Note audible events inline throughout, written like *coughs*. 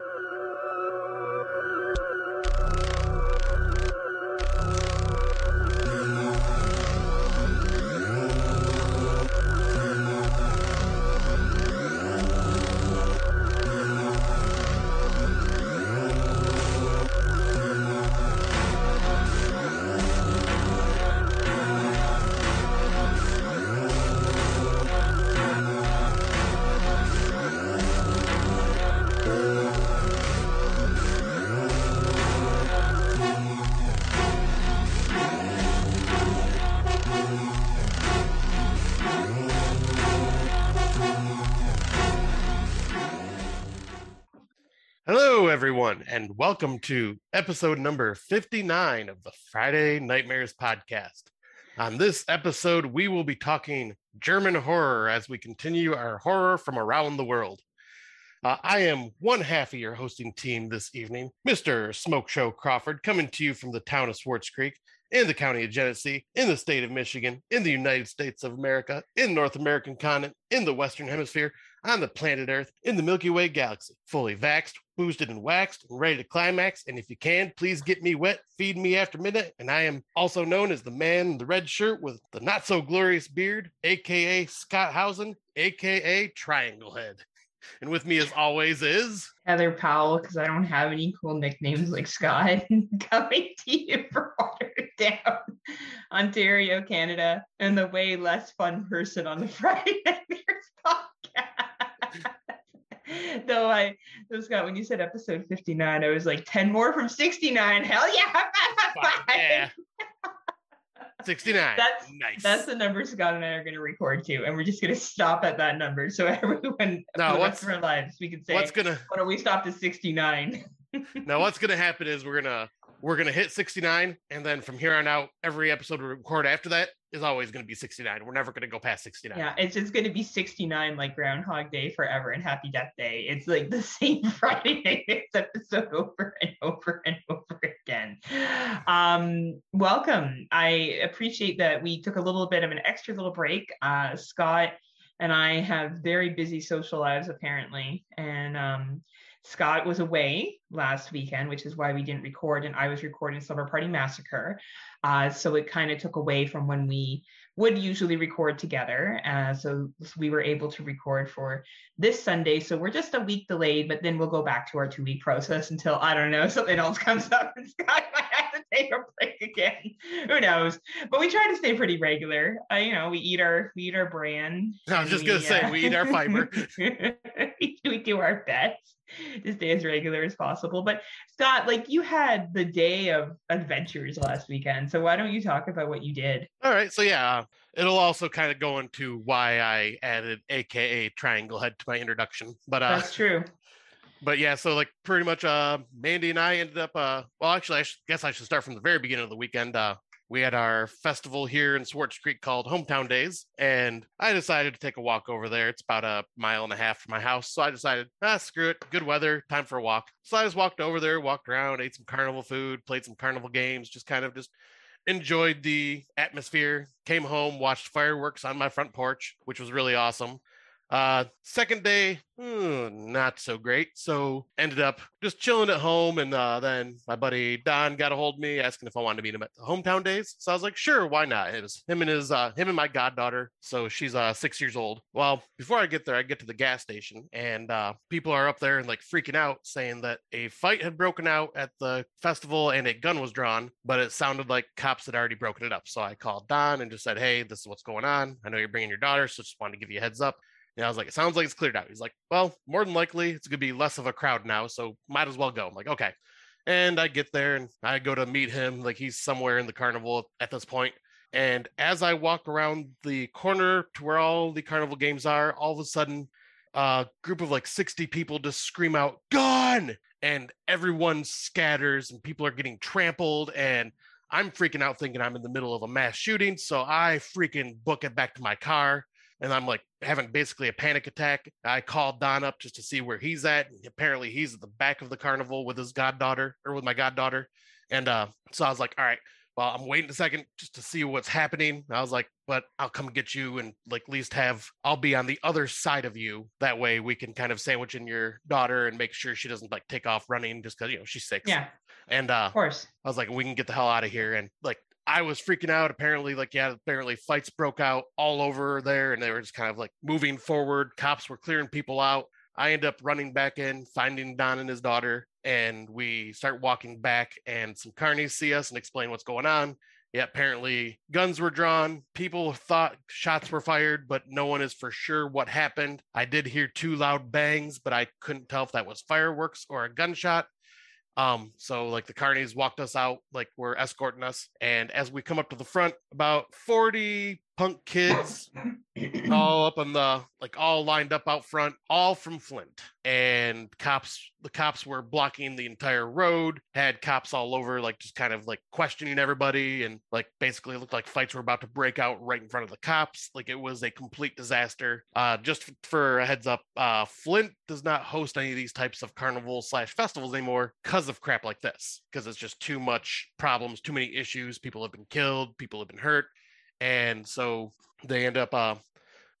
Hello, *laughs* everyone, and welcome to episode number 59 of the Friday Nightmares podcast. On this episode, we will be talking German horror as we continue our horror from around the world. Uh, I am one half of your hosting team this evening, Mr. Smokeshow Crawford, coming to you from the town of Swartz Creek in the county of Genesee, in the state of Michigan, in the United States of America, in North American continent, in the Western Hemisphere, on the planet Earth, in the Milky Way galaxy, fully vaxxed, boosted, and waxed, and ready to climax. And if you can, please get me wet, feed me after midnight. And I am also known as the man in the red shirt with the not so glorious beard, aka Scott Hausen, aka Triangle Head. And with me, as always, is Heather Powell, because I don't have any cool nicknames like Scott, *laughs* coming to you from Waterdown, Ontario, Canada, and the way less fun person on the *laughs* Friday Nightmares podcast. *laughs* Though I, though Scott, when you said episode 59, I was like 10 more from 69. Hell yeah! *laughs* Fuck yeah. *laughs* 69. That's nice. That's the number Scott and I are going to record to, and we're just going to stop at that number. So everyone, No, for what's- our lives, we can say, what's gonna "What are we stopped at 69?" now what's gonna happen is we're gonna we're gonna hit 69 and then from here on out every episode we record after that is always gonna be 69 we're never gonna go past 69 Yeah, it's just going to be 69 like Groundhog Day forever and Happy Death Day. It's like the *laughs* same Friday *laughs* Night episode over and over and over again. Um, welcome. I appreciate that we took a little bit of an extra little break. Uh, Scott and I have very busy social lives apparently, and um, Scott was away last weekend, which is why we didn't record, and I was recording Silver Party Massacre. Uh, so it kind of took away from when we would usually record together. Uh, so we were able to record for this Sunday. So we're just a week delayed, but then we'll go back to our two week process until I don't know, something else comes up and Scott might have to take a break again. Who knows? But we try to stay pretty regular. Uh, you know, we eat our we eat our brand. I was just gonna say, we eat our fiber. *laughs* we do our best to stay as regular as possible. But Scott, like you had the day of adventures last weekend. So why don't you talk about what you did? all right so yeah it'll also kind of go into why i added aka triangle head to my introduction but uh That's true. But yeah so like pretty much uh mandy and i ended up uh well actually i sh- guess i should start from the very beginning of the weekend uh we had our festival here in Swartz Creek called Hometown Days, and I decided to take a walk over there. It's about a mile and a half from my house, so I decided, ah, screw it, good weather, time for a walk. So I just walked over there, walked around, ate some carnival food, played some carnival games, just kind of just enjoyed the atmosphere. Came home, watched fireworks on my front porch, which was really awesome. Uh, second day, hmm, not so great. So ended up just chilling at home, and uh, then my buddy Don got a hold of me asking if I wanted to meet him at the hometown days. So I was like, sure, why not? It was him and his uh, him and my goddaughter. So she's uh six years old. Well, before I get there, I get to the gas station, and uh, people are up there and like freaking out, saying that a fight had broken out at the festival and a gun was drawn, but it sounded like cops had already broken it up. So I called Don and just said, hey, this is what's going on. I know you're bringing your daughter, so just wanted to give you a heads up. And I was like, it sounds like it's cleared out. He's like, well, more than likely it's going to be less of a crowd now, so might as well go. I'm like, okay. And I get there and I go to meet him. Like he's somewhere in the carnival at this point. And as I walk around the corner to where all the carnival games are, all of a sudden, a group of like 60 people just scream out, gun! And everyone scatters and people are getting trampled. And I'm freaking out thinking I'm in the middle of a mass shooting. So I freaking book it back to my car and I'm like having basically a panic attack. I called Don up just to see where he's at. Apparently, he's at the back of the carnival with his goddaughter or with my goddaughter. And uh, so I was like, all right, well, I'm waiting a second just to see what's happening. I was like, but I'll come get you and like at least have I'll be on the other side of you. That way we can kind of sandwich in your daughter and make sure she doesn't like take off running just because you know she's six. Yeah. And uh Of course. I was like, we can get the hell out of here. And like I was freaking out. Apparently, like, yeah, apparently fights broke out all over there and they were just kind of like moving forward. Cops were clearing people out. I end up running back in, finding Don and his daughter, and we start walking back, and some carnies see us and explain what's going on. Yeah, apparently guns were drawn. People thought shots were fired, but no one is for sure what happened. I did hear two loud bangs, but I couldn't tell if that was fireworks or a gunshot. Um, so like the carnies walked us out, like were escorting us. And as we come up to the front, about 40 punk kids all up on the like all lined up out front, all from Flint. And cops, the cops were blocking the entire road, had cops all over, like just kind of like questioning everybody. And like basically looked like fights were about to break out right in front of the cops. Like it was a complete disaster. Uh, just for a heads up, uh, Flint does not host any of these types of carnival slash festivals anymore because of crap like this, because it's just too much problems, too many issues. People have been killed, people have been hurt. And so they end up uh,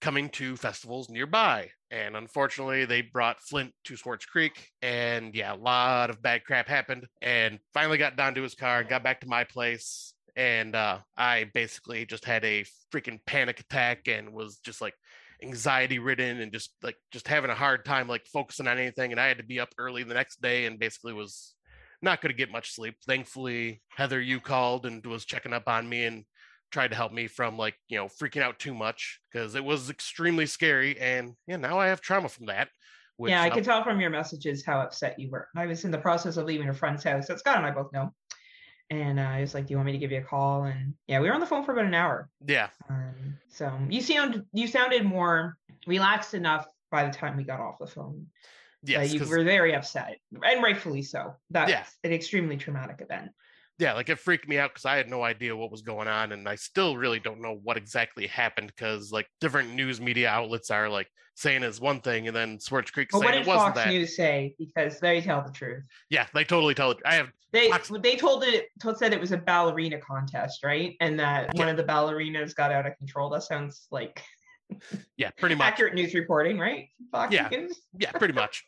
coming to festivals nearby. And unfortunately, they brought Flint to Swartz Creek. And yeah, a lot of bad crap happened. And finally got down to his car, got back to my place. And uh, I basically just had a freaking panic attack and was just like anxiety ridden and just like just having a hard time like focusing on anything. And I had to be up early the next day and basically was not going to get much sleep. Thankfully, Heather, you called and was checking up on me and tried to help me from like you know freaking out too much because it was extremely scary and yeah now i have trauma from that which, yeah i could tell from your messages how upset you were. I was in the process of leaving a friend's house that scott and i both know and uh, i was like do you want me to give you a call? And yeah we were on the phone for about an hour. Yeah. Um, so you sound you sounded more relaxed enough by the time we got off the phone. Yeah, uh, you were very upset and rightfully so. That's Yeah. an extremely traumatic event yeah like it freaked me out because i had no idea what was going on and i still really don't know what exactly happened because like different news media outlets are like saying it's one thing and then swartz creek But what saying did it wasn't Fox that News say? Because they tell the truth. yeah they totally tell it i have They Fox- they told it told said it was a ballerina contest, right? And that one of the ballerinas got out of control. That sounds like yeah pretty much accurate news reporting, right? Fox Yeah. News. yeah pretty much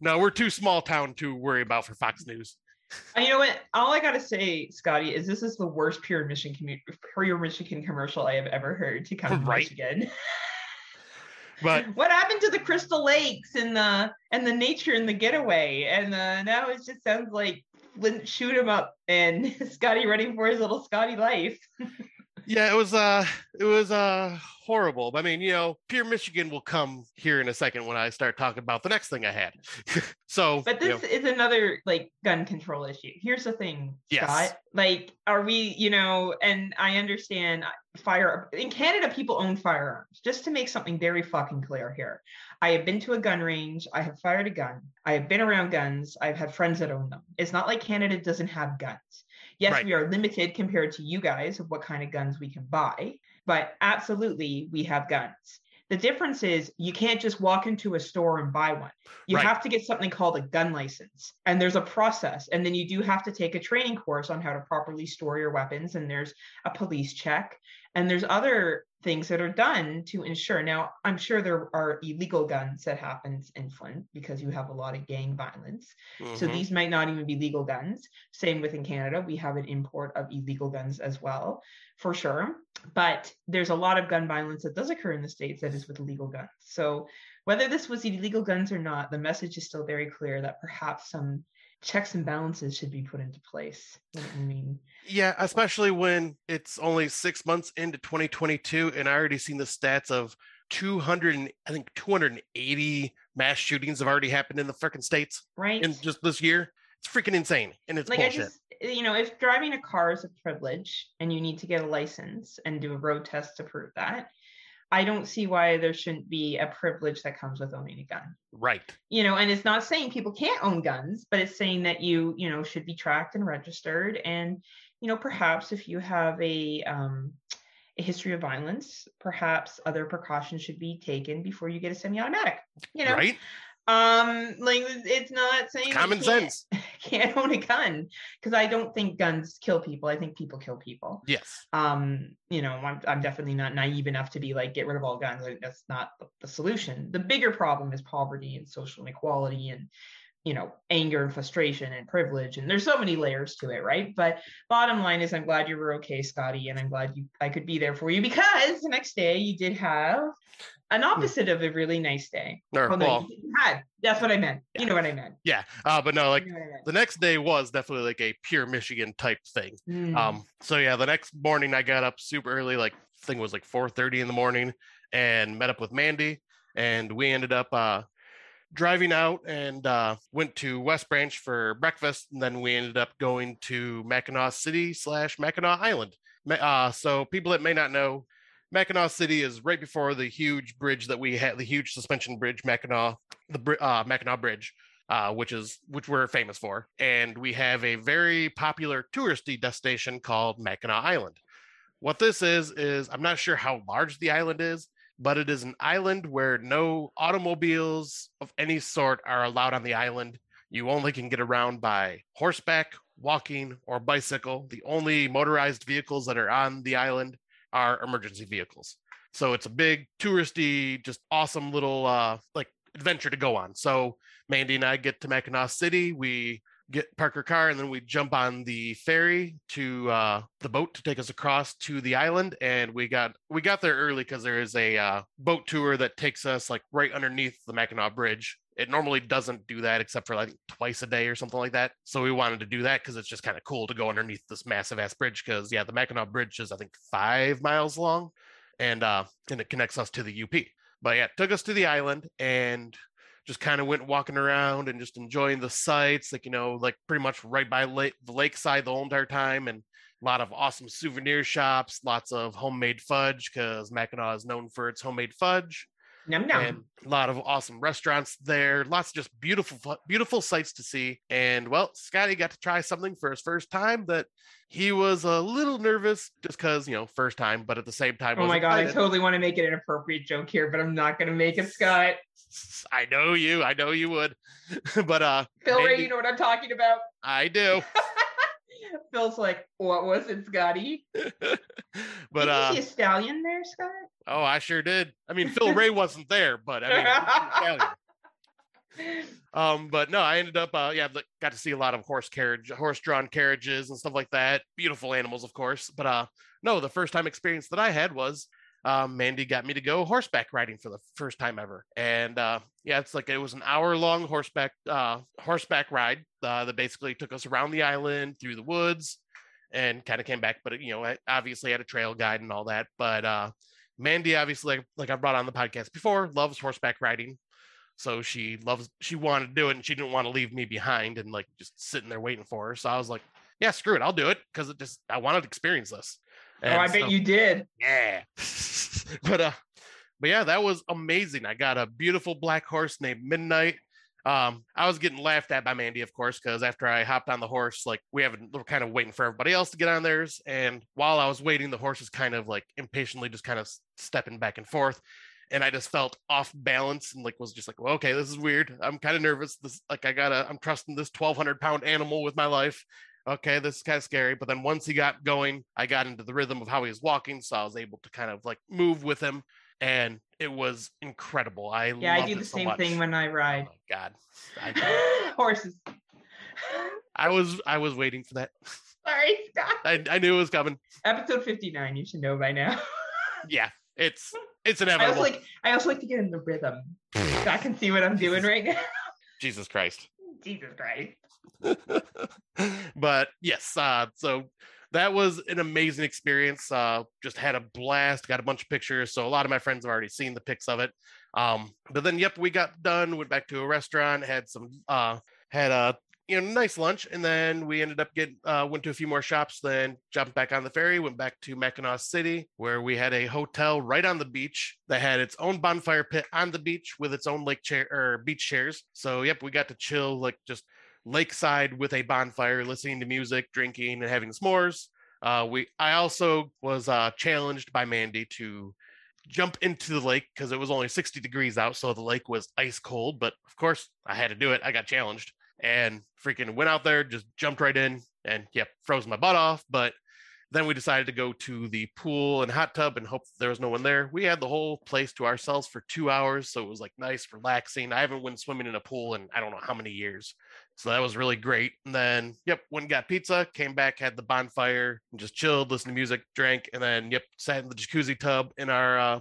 no we're too small town to worry about for fox news you know what? All I gotta say, Scotty, is this is the worst pure Michigan commu- pure Michigan commercial I have ever heard to come Right. to Michigan. *laughs* but *laughs* what happened to the Crystal Lakes and the and the nature and the getaway? And uh, now it just sounds like shoot him up and *laughs* Scotty running for his little Scotty life. Yeah, it was uh it was uh horrible. I mean, you know, pure Michigan will come here in a second when I start talking about the next thing I had. *laughs* so But you this know, is another like gun control issue. Here's the thing, Yes. Scott. Like, are we, you know, and I understand uh, fire in Canada, people own firearms. Just to make something very fucking clear here. I have been to a gun range, I have fired a gun, I have been around guns, I've had friends that own them. It's not like Canada doesn't have guns. Yes, Right. we are limited compared to you guys of what kind of guns we can buy, but absolutely we have guns. The difference is you can't just walk into a store and buy one. You Right. have to get something called a gun license. And there's a process. And then you do have to take a training course on how to properly store your weapons. And there's a police check. And there's other things that are done to ensure. Now, I'm sure there are illegal guns that happens in Flint because you have a lot of gang violence. So mhm. these might not even be legal guns. Same with in Canada, we have an import of illegal guns as well, for sure. But there's a lot of gun violence that does occur in the states that is with legal guns. So whether this was illegal guns or not, the message is still very clear that perhaps some checks and balances should be put into place. You know what I mean, yeah, especially when it's only six months into 2022, and I already seen the stats of 200, and, I think 280 mass shootings have already happened in the freaking states right? in just this year. It's freaking insane, and it's like I just, you know, if driving a car is a privilege and you need to get a license and do a road test to prove that, I don't see why there shouldn't be a privilege that comes with owning a gun. Right. you know and it's not saying people can't own guns but it's saying that you you know should be tracked and registered and you know perhaps if you have a um a history of violence perhaps other precautions should be taken before you get a semi-automatic you know Right. Um, like it's not saying It's common sense. *laughs* Can't own a gun because I don't think guns kill people. I think people kill people. Yes. um you know I'm, I'm definitely not naive enough to be like get rid of all guns like that's not the, the solution the bigger problem is poverty and social inequality and you know anger and frustration and privilege and there's so many layers to it right but bottom line is i'm glad you were okay scotty and i'm glad you i could be there for you because the next day you did have an opposite of a really nice day Or, no well, had that's what i meant you know what i meant yeah. Uh, but no, like You know what I meant. the next day was definitely like a pure Michigan type thing. Mm. Um, so yeah, the next morning I got up super early, like I think it was like 4:30 in the morning, and met up with Mandy, and we ended up uh driving out and uh went to West Branch for breakfast, and then we ended up going to Mackinaw City slash Mackinac Island. Uh, so people that may not know, Mackinaw City is right before the huge bridge that we had, the huge suspension bridge, Mackinac, the uh, Mackinac Bridge uh, which is which we're famous for, and we have a very popular touristy destination called Mackinac Island. What this is is I'm not sure how large the island is, but it is an island where no automobiles of any sort are allowed on the island. You only can get around by horseback, walking, or bicycle. The only motorized vehicles that are on the island are emergency vehicles. So it's a big touristy, just awesome little uh like adventure to go on. So Mandy and I get to Mackinaw City. We get park our car and then we jump on the ferry to uh, the boat to take us across to the island. And we got we got there early because there is a uh, boat tour that takes us like right underneath the Mackinac Bridge. It normally doesn't do that except for like twice a day or something like that. So we wanted to do that because it's just kind of cool to go underneath this massive ass bridge. Because yeah, the Mackinac Bridge is I think five miles long, and uh, and it connects us to the UP. But yeah, it took us to the island and just kind of went walking around and just enjoying the sights, like you know, like pretty much right by lake, the lakeside the whole entire time, and a lot of awesome souvenir shops, lots of homemade fudge because Mackinac is known for its homemade fudge, Num num. and a lot of awesome restaurants there. Lots of just beautiful, beautiful sights to see. And well, Scotty got to try something for his first time that he was a little nervous just because you know first time, but at the same time, Oh my god, I totally want to make it an appropriate joke here, but I'm not gonna make it, Scott. I know you. I know you would. *laughs* but uh Phil Ray, you know what I'm talking about? I do. *laughs* *laughs* Phil's like, what was it, Scotty? *laughs* but Did uh you see a stallion there, Scott? oh, I sure did. I mean, Phil *laughs* Ray wasn't there, but I mean, um, but no, I ended up uh yeah, got to see a lot of horse carriage, horse-drawn carriages and stuff like that. Beautiful animals, of course. But uh no, the first time experience that I had was um, Mandy got me to go horseback riding for the first time ever, and uh, yeah, it's like it was an hour-long horseback uh, horseback ride uh, that basically took us around the island through the woods, and kind of came back. But you know, I obviously had a trail guide and all that. But uh, Mandy, obviously, like, like I brought on the podcast before, loves horseback riding. So she loves, she wanted to do it and she didn't want to leave me behind and like just sitting there waiting for her. So I was like, yeah, screw it. I'll do it because it just, I wanted to experience this. Oh, I And bet so- you did. yeah. *laughs* but uh but yeah, that was amazing. I got a beautiful black horse named Midnight. Um, I was getting laughed at by Mandy, of course, because after I hopped on the horse, like we haven't we're kind of waiting for everybody else to get on theirs. And while I was waiting, the horse is kind of like impatiently just kind of stepping back and forth. And I just felt off balance and like was just like, well, okay, this is weird. I'm kind of nervous. This like I gotta, I'm trusting this 1200 pound animal with my life okay, this is kind of scary. But then once he got going, I got into the rhythm of how he was walking. So I was able to kind of like move with him. And it was incredible. I Yeah, I do the so same much. thing when I Oh ride. my God. *laughs* I, Horses. I was I was waiting for that. *laughs* Sorry, Scott. I, I knew it was coming. Episode 59, you should know by now. *laughs* Yeah, it's it's I also inevitable. like I also like to get in the rhythm. Scott can see what I'm doing right now. Jesus Christ. Jesus Christ. *laughs* but yes, uh, so that was an amazing experience. Uh, just had a blast, got a bunch of pictures. So a lot of my friends have already seen the pics of it. Um, but then, yep, we got done, went back to a restaurant, had some, uh, had a you know nice lunch, and then we ended up getting uh, went to a few more shops. Then jumped back on the ferry, went back to Mackinaw City, where we had a hotel right on the beach that had its own bonfire pit on the beach with its own lake chair or beach chairs. So yep, we got to chill like just lakeside with a bonfire, listening to music, drinking, and having s'mores. Uh, we I also was uh, challenged by Mandy to jump into the lake because it was only 60 degrees out. So the lake was ice cold. But of course, I had to do it. I got challenged and freaking went out there, just jumped right in and yep, froze my butt off. But then we decided to go to the pool and hot tub and hope there was no one there. We had the whole place to ourselves for two hours. So it was like nice, relaxing. I haven't went swimming in a pool in I don't know how many years. So that was really great. And then, yep, went and got pizza, came back, had the bonfire, and just chilled, listened to music, drank, and then, yep, sat in the jacuzzi tub in our uh,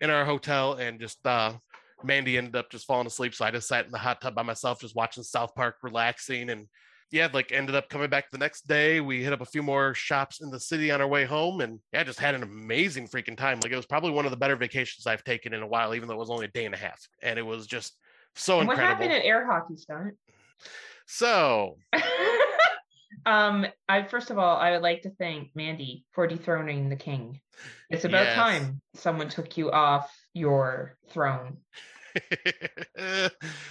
in our hotel and just uh, Mandy ended up just falling asleep. So I just sat in the hot tub by myself, just watching South Park, relaxing. And yeah, like ended up coming back the next day. We hit up a few more shops in the city on our way home. And yeah, just had an amazing freaking time. Like it was probably one of the better vacations I've taken in a while, even though it was only a day and a half. And it was just so And incredible. What happened at air hockey, Scott? so *laughs* um, I first of all, I would like to thank Mandy for dethroning the king. It's about Yes. time someone took you off your throne. *laughs*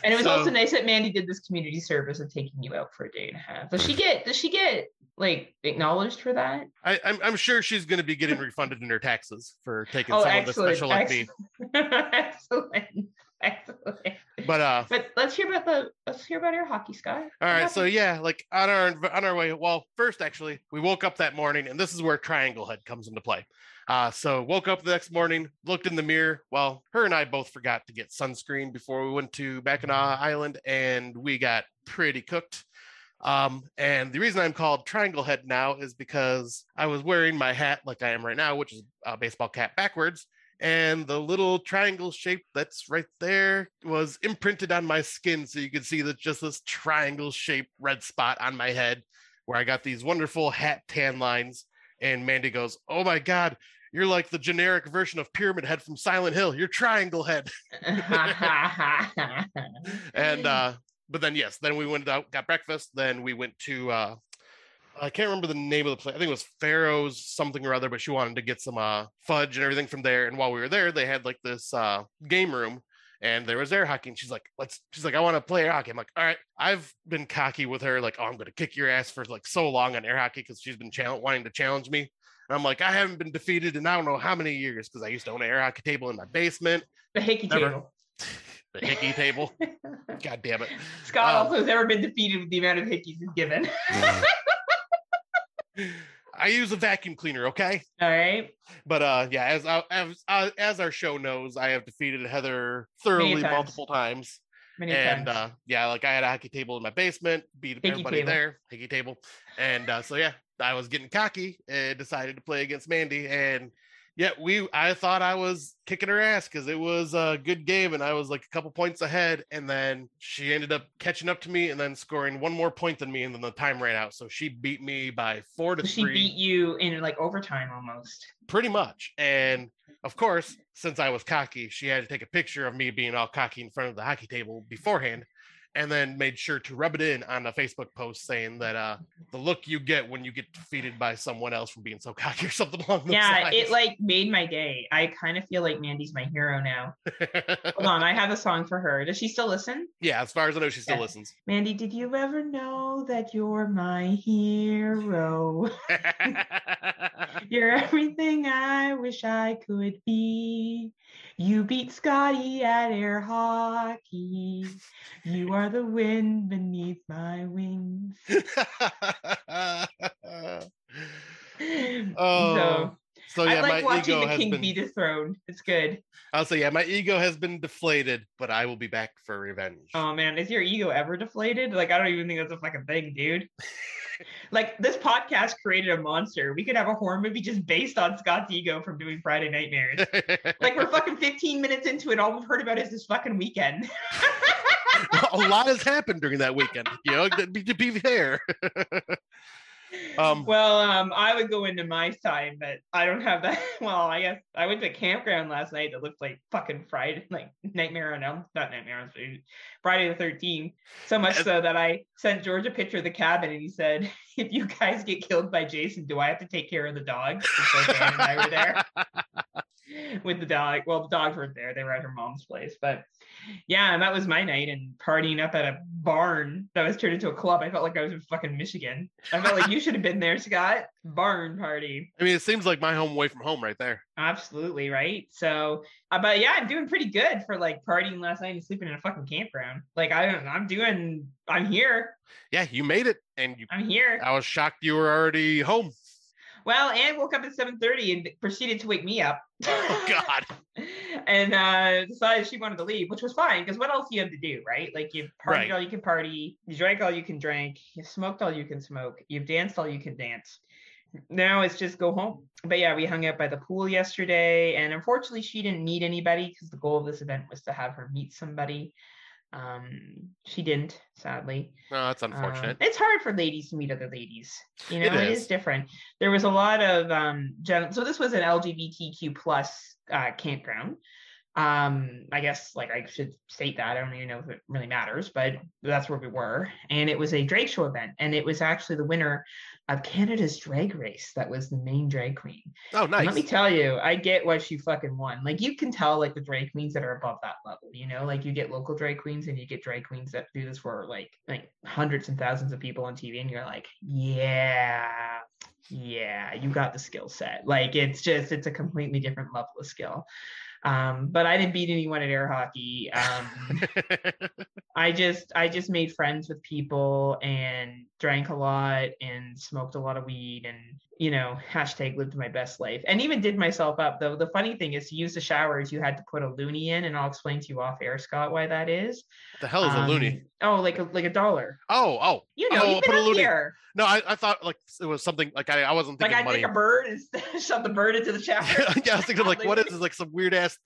And it was So- also nice that Mandy did this community service of taking you out for a day and a half. Does she get does she get like acknowledged for that? I, I'm, I'm sure she's going to be getting refunded in her taxes for taking Oh, someone this excellent. special excellent. *laughs* Excellent. But uh, But let's hear about the let's hear about air hockey, Scott. All right, so yeah, like on our on our way. Well, first actually, we woke up that morning, and this is where Triangle Head comes into play. Uh, so woke up the next morning, looked in the mirror. Well, her and I both forgot to get sunscreen before we went to Mackinac Island, and we got pretty cooked. Um, and the reason I'm called Triangle Head now is because I was wearing my hat like I am right now, which is a baseball cap backwards, and the little triangle shape that's right there was imprinted on my skin so you could see that just this triangle shaped red spot on my head where i got these wonderful hat tan lines. And mandy goes oh my god you're like the generic version of pyramid head from silent hill. You're triangle head. *laughs* *laughs* And uh but then yes then we went out got breakfast. Then we went to uh I can't remember the name of the place. I think it was Pharaoh's something or other, but she wanted to get some uh, fudge and everything from there. And while we were there, they had like this uh, game room and there was air hockey. And she's like, let's, she's like, I want to play air hockey. I'm like, all right. I've been cocky with her, like, oh, I'm going to kick your ass for like so long on air hockey because she's been challenge- wanting to challenge me. And I'm like, I haven't been defeated in I don't know how many years because I used to own an air hockey table in my basement, the hickey Never. table. the hickey table. *laughs* God damn it. Scott Um, also has never been defeated with the amount of hickeys he's given. *laughs* I use a vacuum cleaner, okay? All right. But uh, yeah, as I- as uh, as our show knows, I have defeated Heather thoroughly times. multiple times, Many and times. uh, yeah, like I had a hockey table in my basement, beat Hickey everybody table. there, hockey table, and uh, so yeah, I was getting cocky and decided to play against Mandy, and yeah, we I thought I was kicking her ass because it was a good game, and I was like a couple points ahead, and then she ended up catching up to me and then scoring one more point than me, and then the time ran out, so she beat me by four to she three beat you in like overtime almost. pretty much. And of course, since I was cocky, she had to take a picture of me being all cocky in front of the hockey table beforehand, and then made sure to rub it in on a Facebook post saying that uh, the look you get when you get defeated by someone else for being so *laughs* cocky or something along those Yeah, lines. it like made my day. I kind of feel like Mandy's my hero now. *laughs* Hold on, I have a song for her. Does she still listen? yeah, as far as I know, she still Yeah. listens. Mandy, did you ever know that you're my hero? *laughs* You're everything I wish I could be. You beat Scotty at air hockey. You are the wind beneath my wings. *laughs* *laughs* oh, so yeah, I like my watching ego the has king been. be dethroned. It's good. I'll say, yeah, my ego has been deflated, but I will be back for revenge. Oh man, is your ego ever deflated? Like I don't even think that's a fucking thing, dude. *laughs* like this podcast created a monster. We could have a horror movie just based on Scott's ego from doing Friday Nightmares. *laughs* like we're fucking 15 minutes into it. All we've heard about is this fucking weekend. *laughs* a lot has happened during that weekend. You know, to be, to be fair. *laughs* um, well, um, I would go into my time, but I don't have that. *laughs* Well, I guess I went to a campground last night that looked like fucking Friday, *laughs* like Nightmare on Elm, not Nightmare on Elm, Friday the 13th. So much so that I sent George a picture of the cabin and he said, *laughs* if you guys get killed by Jason, do I have to take care of the dogs? And so Dan and I were there. *laughs* with the dog. Well, the dogs weren't there; they were at her mom's place. But yeah, and that was my night and partying up at a barn that was turned into a club. I felt like I was in fucking Michigan. I felt like you should have been there, Scott. Barn party. I mean, it seems like my home away from home right there. Absolutely right. So, uh, but yeah, I'm doing pretty good for like partying last night and sleeping in a fucking campground. Like I, I'm doing. I'm here. Yeah, you made it, and you. I'm here. I was shocked you were already home. Well, Anne woke up at 7:30 and proceeded to wake me up. Oh God. *laughs* and uh, decided she wanted to leave, which was fine because what else do you have to do, right? Like you've partied Right. all you can party, you drank all you can drink, you've smoked all you can smoke, you've danced all you can dance. Now it's just go home. But yeah, we hung out by the pool yesterday, and unfortunately, she didn't meet anybody because the goal of this event was to have her meet somebody. Um, she didn't, sadly. No, that's Um, unfortunate. it's hard for ladies to meet other ladies. You know, It it is. is different. There was a lot of um gen- so this was an LGBTQ plus uh campground. Um, I guess like I should state that. I don't even know if it really matters, but that's where we were. And it was a drag show event, and it was actually the winner of Canada's drag race that was the main drag queen. oh, And nice. Let me tell you, I get why she fucking won. Like you can tell, like the drag queens that are above that level. You know, like you get local drag queens and you get drag queens that do this for like like hundreds and thousands of people on TV, and you're like, yeah, yeah, you got the skill set. Like it's just it's a completely different level of skill. Um, but I didn't beat anyone at air hockey. Um, *laughs* I just I just made friends with people and drank a lot and smoked a lot of weed and you know hashtag lived my best life and even did myself up though the funny thing is to use the showers you had to put a loonie in and I'll explain to you off air Scott why that is. the hell is a loonie? Um, Oh, like a like a dollar. Oh, oh. You know, Oh, you've put been a up loonie. here. No, I, I thought like it was something like I, I wasn't thinking Like I money. take a bird and *laughs* shove the bird into the shower. *laughs* yeah, I was thinking like, *laughs* what is this? Like some weird ass.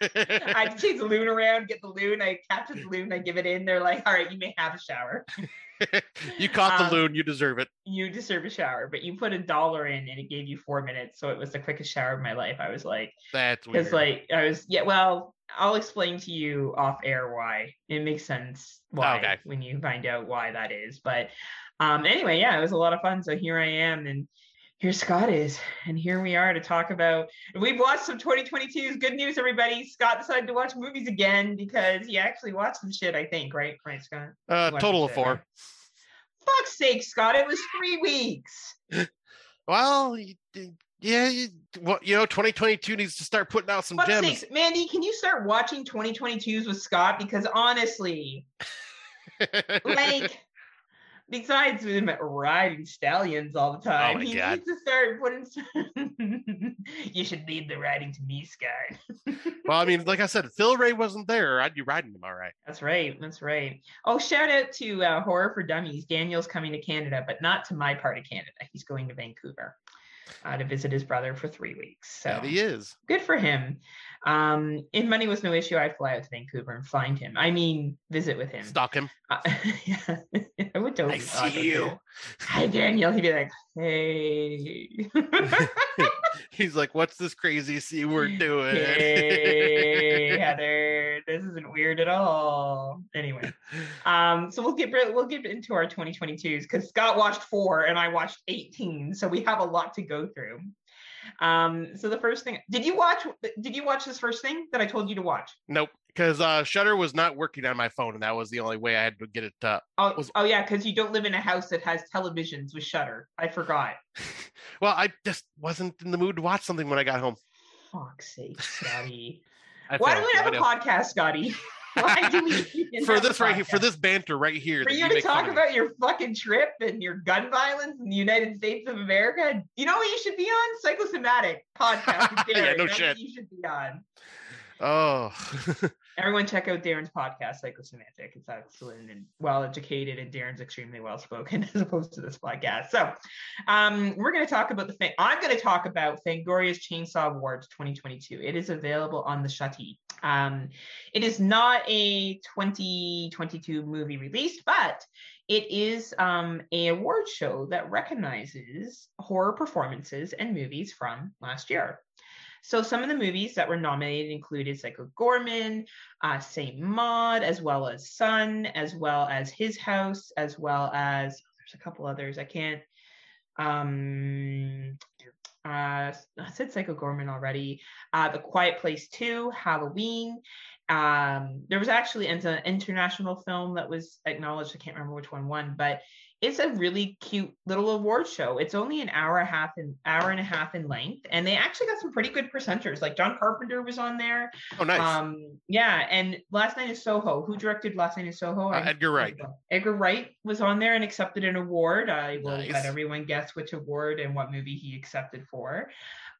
I chase the loon around, get the loon, I capture the loon, I give it in. They're like, all right, you may have a shower. *laughs* you caught the Um, loon. You deserve it. You deserve a shower, but you put a dollar in and it gave you four minutes. So it was the quickest shower of my life. I was like, That's weird. because like I was, yeah, well, I'll explain to you off air why it makes sense why Okay. when you find out why that is. But um, anyway, yeah, it was a lot of fun. So here I am and here Scott is, and here we are to talk about. We've watched some 2022's good news, everybody. Scott decided to watch movies again because he actually watched some shit. I think, right, right, Scott? uh, total of four. right? Fuck's sake, Scott! It was three weeks. *laughs* Well, yeah, you, well, you know, 2022 needs to start putting out some Fuck's gems. sakes, Mandy, can you start watching 2022s with Scott? Because honestly, *laughs* like besides him riding stallions all the time, Oh he God. needs to start putting. *laughs* you should leave the riding to me, Scott. *laughs* well, I mean, like I said, if Phil Ray wasn't there, I'd be riding him all right. That's right. That's right. Oh, shout out to uh, Horror for Dummies. Daniel's coming to Canada, but not to my part of Canada. He's going to Vancouver uh, to visit his brother for three weeks. So That he is. good for him. Um, if money was no issue, I'd fly out to Vancouver and find him. I mean, visit with him. Stalk him. Uh, *laughs* yeah, *laughs* I would totally. I see him. you. Hi, Daniel. He'd be like, hey. *laughs* He's like, "What's this crazy c word doing?" hey, Heather. This isn't weird at all. Anyway, *laughs* um, so we'll get we'll get into our 2022s because Scott watched four and I watched 18, so we have a lot to go through. Um, so the first thing, did you watch? Did you watch this first thing that I told you to watch? nope, because uh, Shudder was not working on my phone, and that was the only way I had to get it. Uh, Oh, Was- oh yeah, because you don't live in a house that has televisions with Shudder. I forgot. *laughs* well, I just wasn't in the mood to watch something when I got home. Fuck's sake, Scotty. *laughs* *laughs* Why do we *laughs* have a podcast, Scotty? Why do we for this right here, for this banter right here? For you to talk about your fucking trip and your gun violence in the United States of America. You know what you should be on? Psychosomatic *laughs* podcast. Yeah, no shit. You should be on. Oh, Everyone check out Darren's podcast, Psychosomatic. It's excellent and well educated, and Darren's extremely well spoken *laughs* as opposed to this podcast. So, um, we're going to talk about the thing. I'm going to talk about Fangoria's Chainsaw Awards 2022. It is available on the Shutty. Um, it is not a 2022 movie release, but it is um, a award show that recognizes horror performances and movies from last year. So some of the movies that were nominated included Psycho Goreman, uh, Saint Maud, as well as Sun, as well as His House, as well as there's a couple others I can't. Um, uh, Uh, I said Psycho Goreman already. Uh, the Quiet Place 2, Halloween. Um, there was actually an international film that was acknowledged. I can't remember which one won, but it's a really cute little award show. It's only an hour and a half in hour and a half in length, and they actually got some pretty good presenters. Like John Carpenter was on there. Oh, nice. Um, yeah, and Last Night in Soho. Who directed Last Night in Soho? Uh, Edgar Wright. Edgar Wright was on there and accepted an award. I will Nice. let everyone guess which award and what movie he accepted for.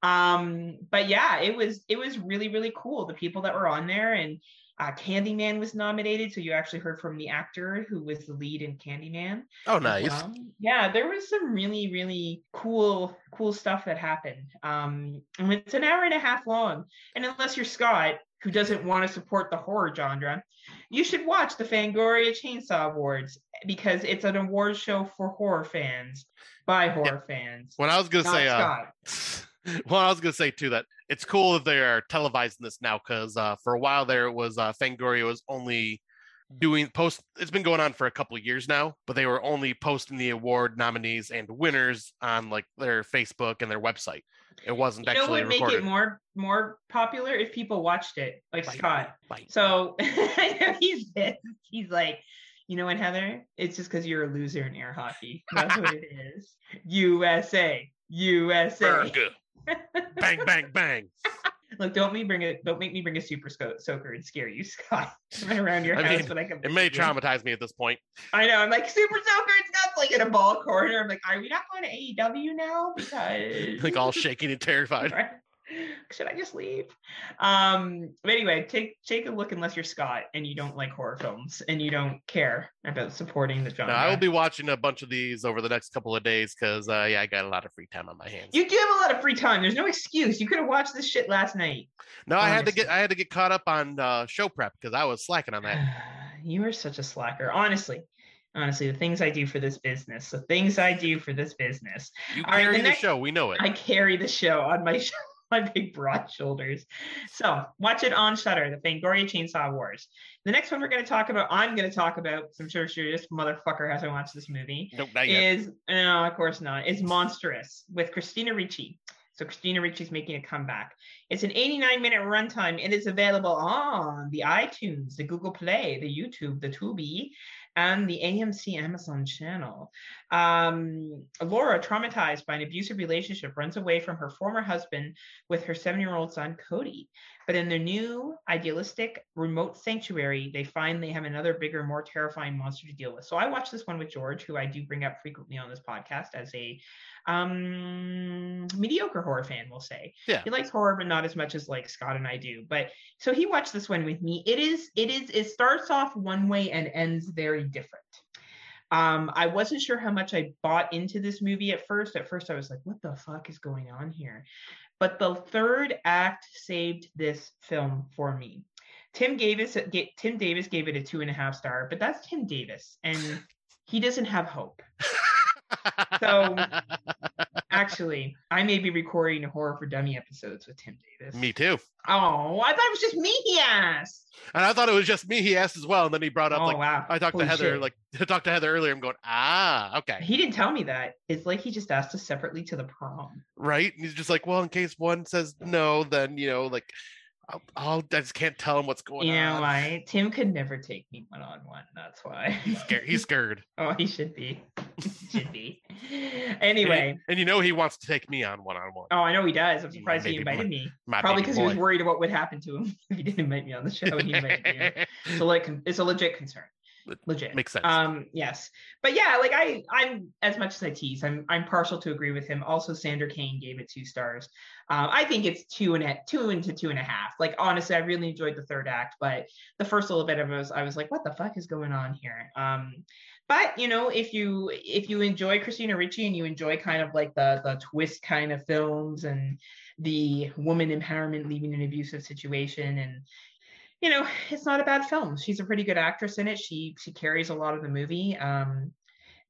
Um, but yeah, it was it was really really cool. The people that were on there and uh, Candyman was nominated, so you actually heard from the actor who was the lead in Candyman. Oh, nice. well. Yeah, there was some really, really cool, cool stuff that happened. Um, and it's an hour and a half long. And unless you're Scott, who doesn't want to support the horror genre, you should watch the Fangoria Chainsaw Awards because it's an award show for horror fans by horror fans. When I was gonna say, uh, Scott. *laughs* *laughs* well, I was gonna say too that it's cool that they are televising this now because uh, for a while there it was uh, Fangoria was only doing post. It's been going on for a couple of years now, but they were only posting the award nominees and winners on like their Facebook and their website. It wasn't You know actually what would make recorded. it more more popular if people watched it, like Bite, Scott. bite. So *laughs* he's. He's like, you know what, Heather? It's just because you're a loser in air hockey. That's what it is. *laughs* USA, USA. America. Bang, bang, bang. *laughs* Look, don't me bring it. Don't make me bring a super soaker and scare you, *laughs* Scott. Around your I house mean, when I come. It may you. traumatize me at this point. I know. I'm like super soaker. It's not like in a ball corner. I'm like, are we not going to AEW now? *laughs* Because Like all shaking and terrified. *laughs* Should I just leave? Um, but anyway, take take a look unless you're Scott and you don't like horror films and you don't care about supporting the genre. Now, I will be watching a bunch of these over the next couple of days because, uh, yeah, I got a lot of free time on my hands. you do have a lot of free time. There's no excuse. You could have watched this shit last night. no, I had to get. I had to get caught up on uh, show prep because I was slacking on that. *sighs* you are such a slacker. Honestly. Honestly, the things I do for this business, the things I do for this business. You All right, the carry the, next- show, we know it. I carry the show on my *laughs* sh- my big broad shoulders. So watch it on Shudder, the Fangoria Chainsaw Wars. The next one we're going to talk about, I'm going to talk about, I'm sure sure this motherfucker hasn't watched this movie. Nope, not yet. Is no, of course not. Is Monstrous with Christina Ricci. So Christina Ricci's making a comeback. It's an 89 minute runtime. It is available on the iTunes, the Google Play, the YouTube, the Tubi, and the AMC Amazon channel. Um, Laura, traumatized by an abusive relationship, runs away from her former husband with her seven year old son, Cody. But in their new idealistic remote sanctuary, they find they have another bigger, more terrifying monster to deal with. So I watched this one with George, who I do bring up frequently on this podcast as a um mediocre horror fan, we'll say. Yeah. He likes horror, but not as much as like Scott and I do. But so he watched this one with me. It is, it is, it starts off one way and ends very different. Um, I wasn't sure how much I bought into this movie at first. At first, I was like, what the fuck is going on here? But the third act saved this film for me. Tim Davis, Tim Davis gave it a two and a half star, but that's Tim Davis, and he doesn't have hope. *laughs* So- Actually, I may be recording a horror for dummy episodes with Tim Davis. me too. Oh, I thought it was just me. He asked. And I thought it was just me. He asked as well, and then he brought up oh like wow! I talked Holy to Heather, shit. like *laughs* I talked to Heather earlier. I'm going, ah, okay, he didn't tell me that. It's like he just asked us separately to the prom. right. And he's just like, well, in case one says no, then you know, like, I'll, I'll I just can't tell him what's going You know on. why? Tim could never take me one on one. That's why. He's scared. He's scared. *laughs* oh, he should be. He *laughs* should be. Anyway. he- and you know he wants to take me on one on one. Oh, I know he does. I'm surprised he invited my- me. My Probably because he was worried about what would happen to him *laughs* if he didn't invite me on the show. He invited you. So like, it's a legit concern. It Legit. Makes sense. Um, yes, but yeah, like I, I'm as much as I tease, I'm, I'm partial to agree with him. Also, Sander Kane gave it two stars. Um, I think it's two and a two into two and a half. Like honestly, I really enjoyed the third act, but the first little bit of it was, I was like, what the fuck is going on here? Um, but you know, if you if you enjoy Christina Ricci and you enjoy kind of like the the twist kind of films and the woman empowerment leaving an abusive situation and you know, it's not a bad film. She's a pretty good actress in it. She she carries a lot of the movie. Um,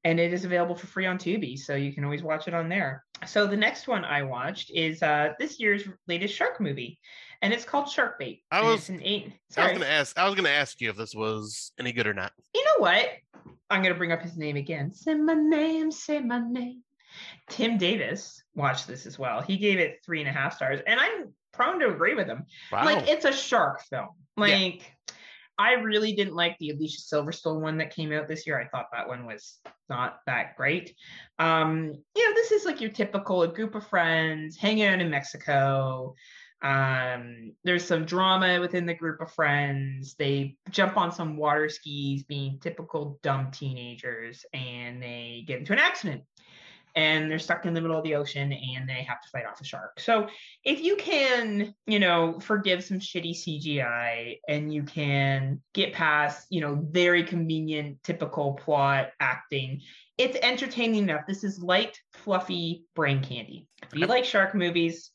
and it is available for free on Tubi, so you can always watch it on there. So the next one I watched is uh, this year's latest shark movie, and it's called Shark Bait. I was- an eight. I was gonna ask. I was gonna ask you if this was any good or not. you know what? I'm gonna bring up his name again. Say my name. Say my name. Tim Davis watched this as well. He gave it three and a half stars, and I'm prone to agree with him. Wow. Like it's a shark film. Like I really didn't like the Alicia Silverstone one that came out this year. I thought that one was not that great. Um, you know, this is like your typical a group of friends hanging out in Mexico. Um, there's some drama within the group of friends. They jump on some water skis, being typical dumb teenagers, and they get into an accident and they're stuck in the middle of the ocean and they have to fight off a shark. So if you can, you know, forgive some shitty CGI and you can get past, you know, very convenient typical plot acting, it's entertaining enough. This is light, fluffy brain candy. If you like shark movies,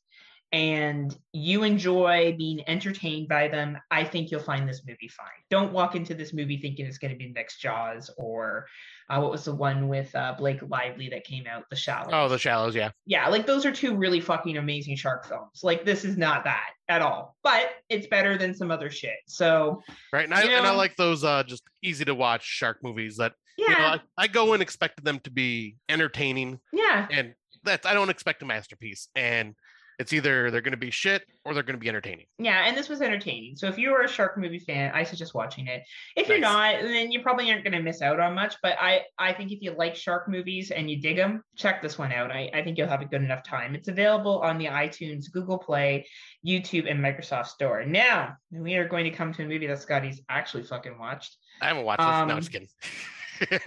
and you enjoy being entertained by them, I think you'll find this movie fine. Don't walk into this movie thinking it's going to be next Jaws or uh, what was the one with uh, Blake Lively that came out, The Shallows. Oh, The Shallows, yeah. Yeah, like those are two really fucking amazing shark films. Like this is not that at all, but it's better than some other shit. So right, and I, you and I like those uh just easy to watch shark movies that yeah, you know I, I go and expecting them to be entertaining yeah, and that's I don't expect a masterpiece and it's either they're going to be shit or they're going to be entertaining. yeah. And this was entertaining. So if you are a shark movie fan, I suggest watching it. If you're not, then you probably aren't going to miss out on much. But I, I think if you like shark movies and you dig them, check this one out. I, I think you'll have a good enough time. It's available on the iTunes, Google Play, YouTube, and Microsoft Store. Now we are going to come to a movie that Scotty's actually fucking watched. I haven't watched this. no, I'm Um, just kidding.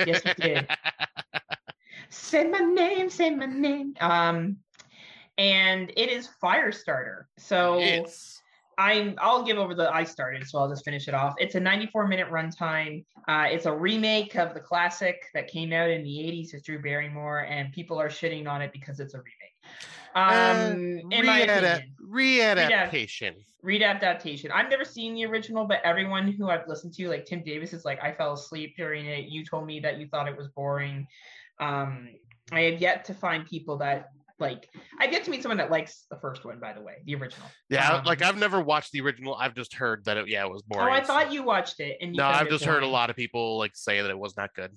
yes, you did. *laughs* Say my name, say my name. Um, and it is Firestarter. So It's I'm I'll give over the I started, so I'll just finish it off. It's a 94 minute runtime. Uh, it's a remake of the classic that came out in the 80s with Drew Barrymore, and people are shitting on it because it's a remake. Um, in my opinion, readaptation. readaptation. I've never seen the original, but everyone who I've listened to, like Tim Davis, is like, I fell asleep during it. You told me that you thought it was boring. Um, I have yet to find people that like. I've yet to meet someone that likes the first one. By the way, the original. Yeah, Um, like I've never watched the original. I've just heard that it yeah, it was boring. Oh. I thought you watched it, and you No, I've just heard a lot of people like say that it was not good.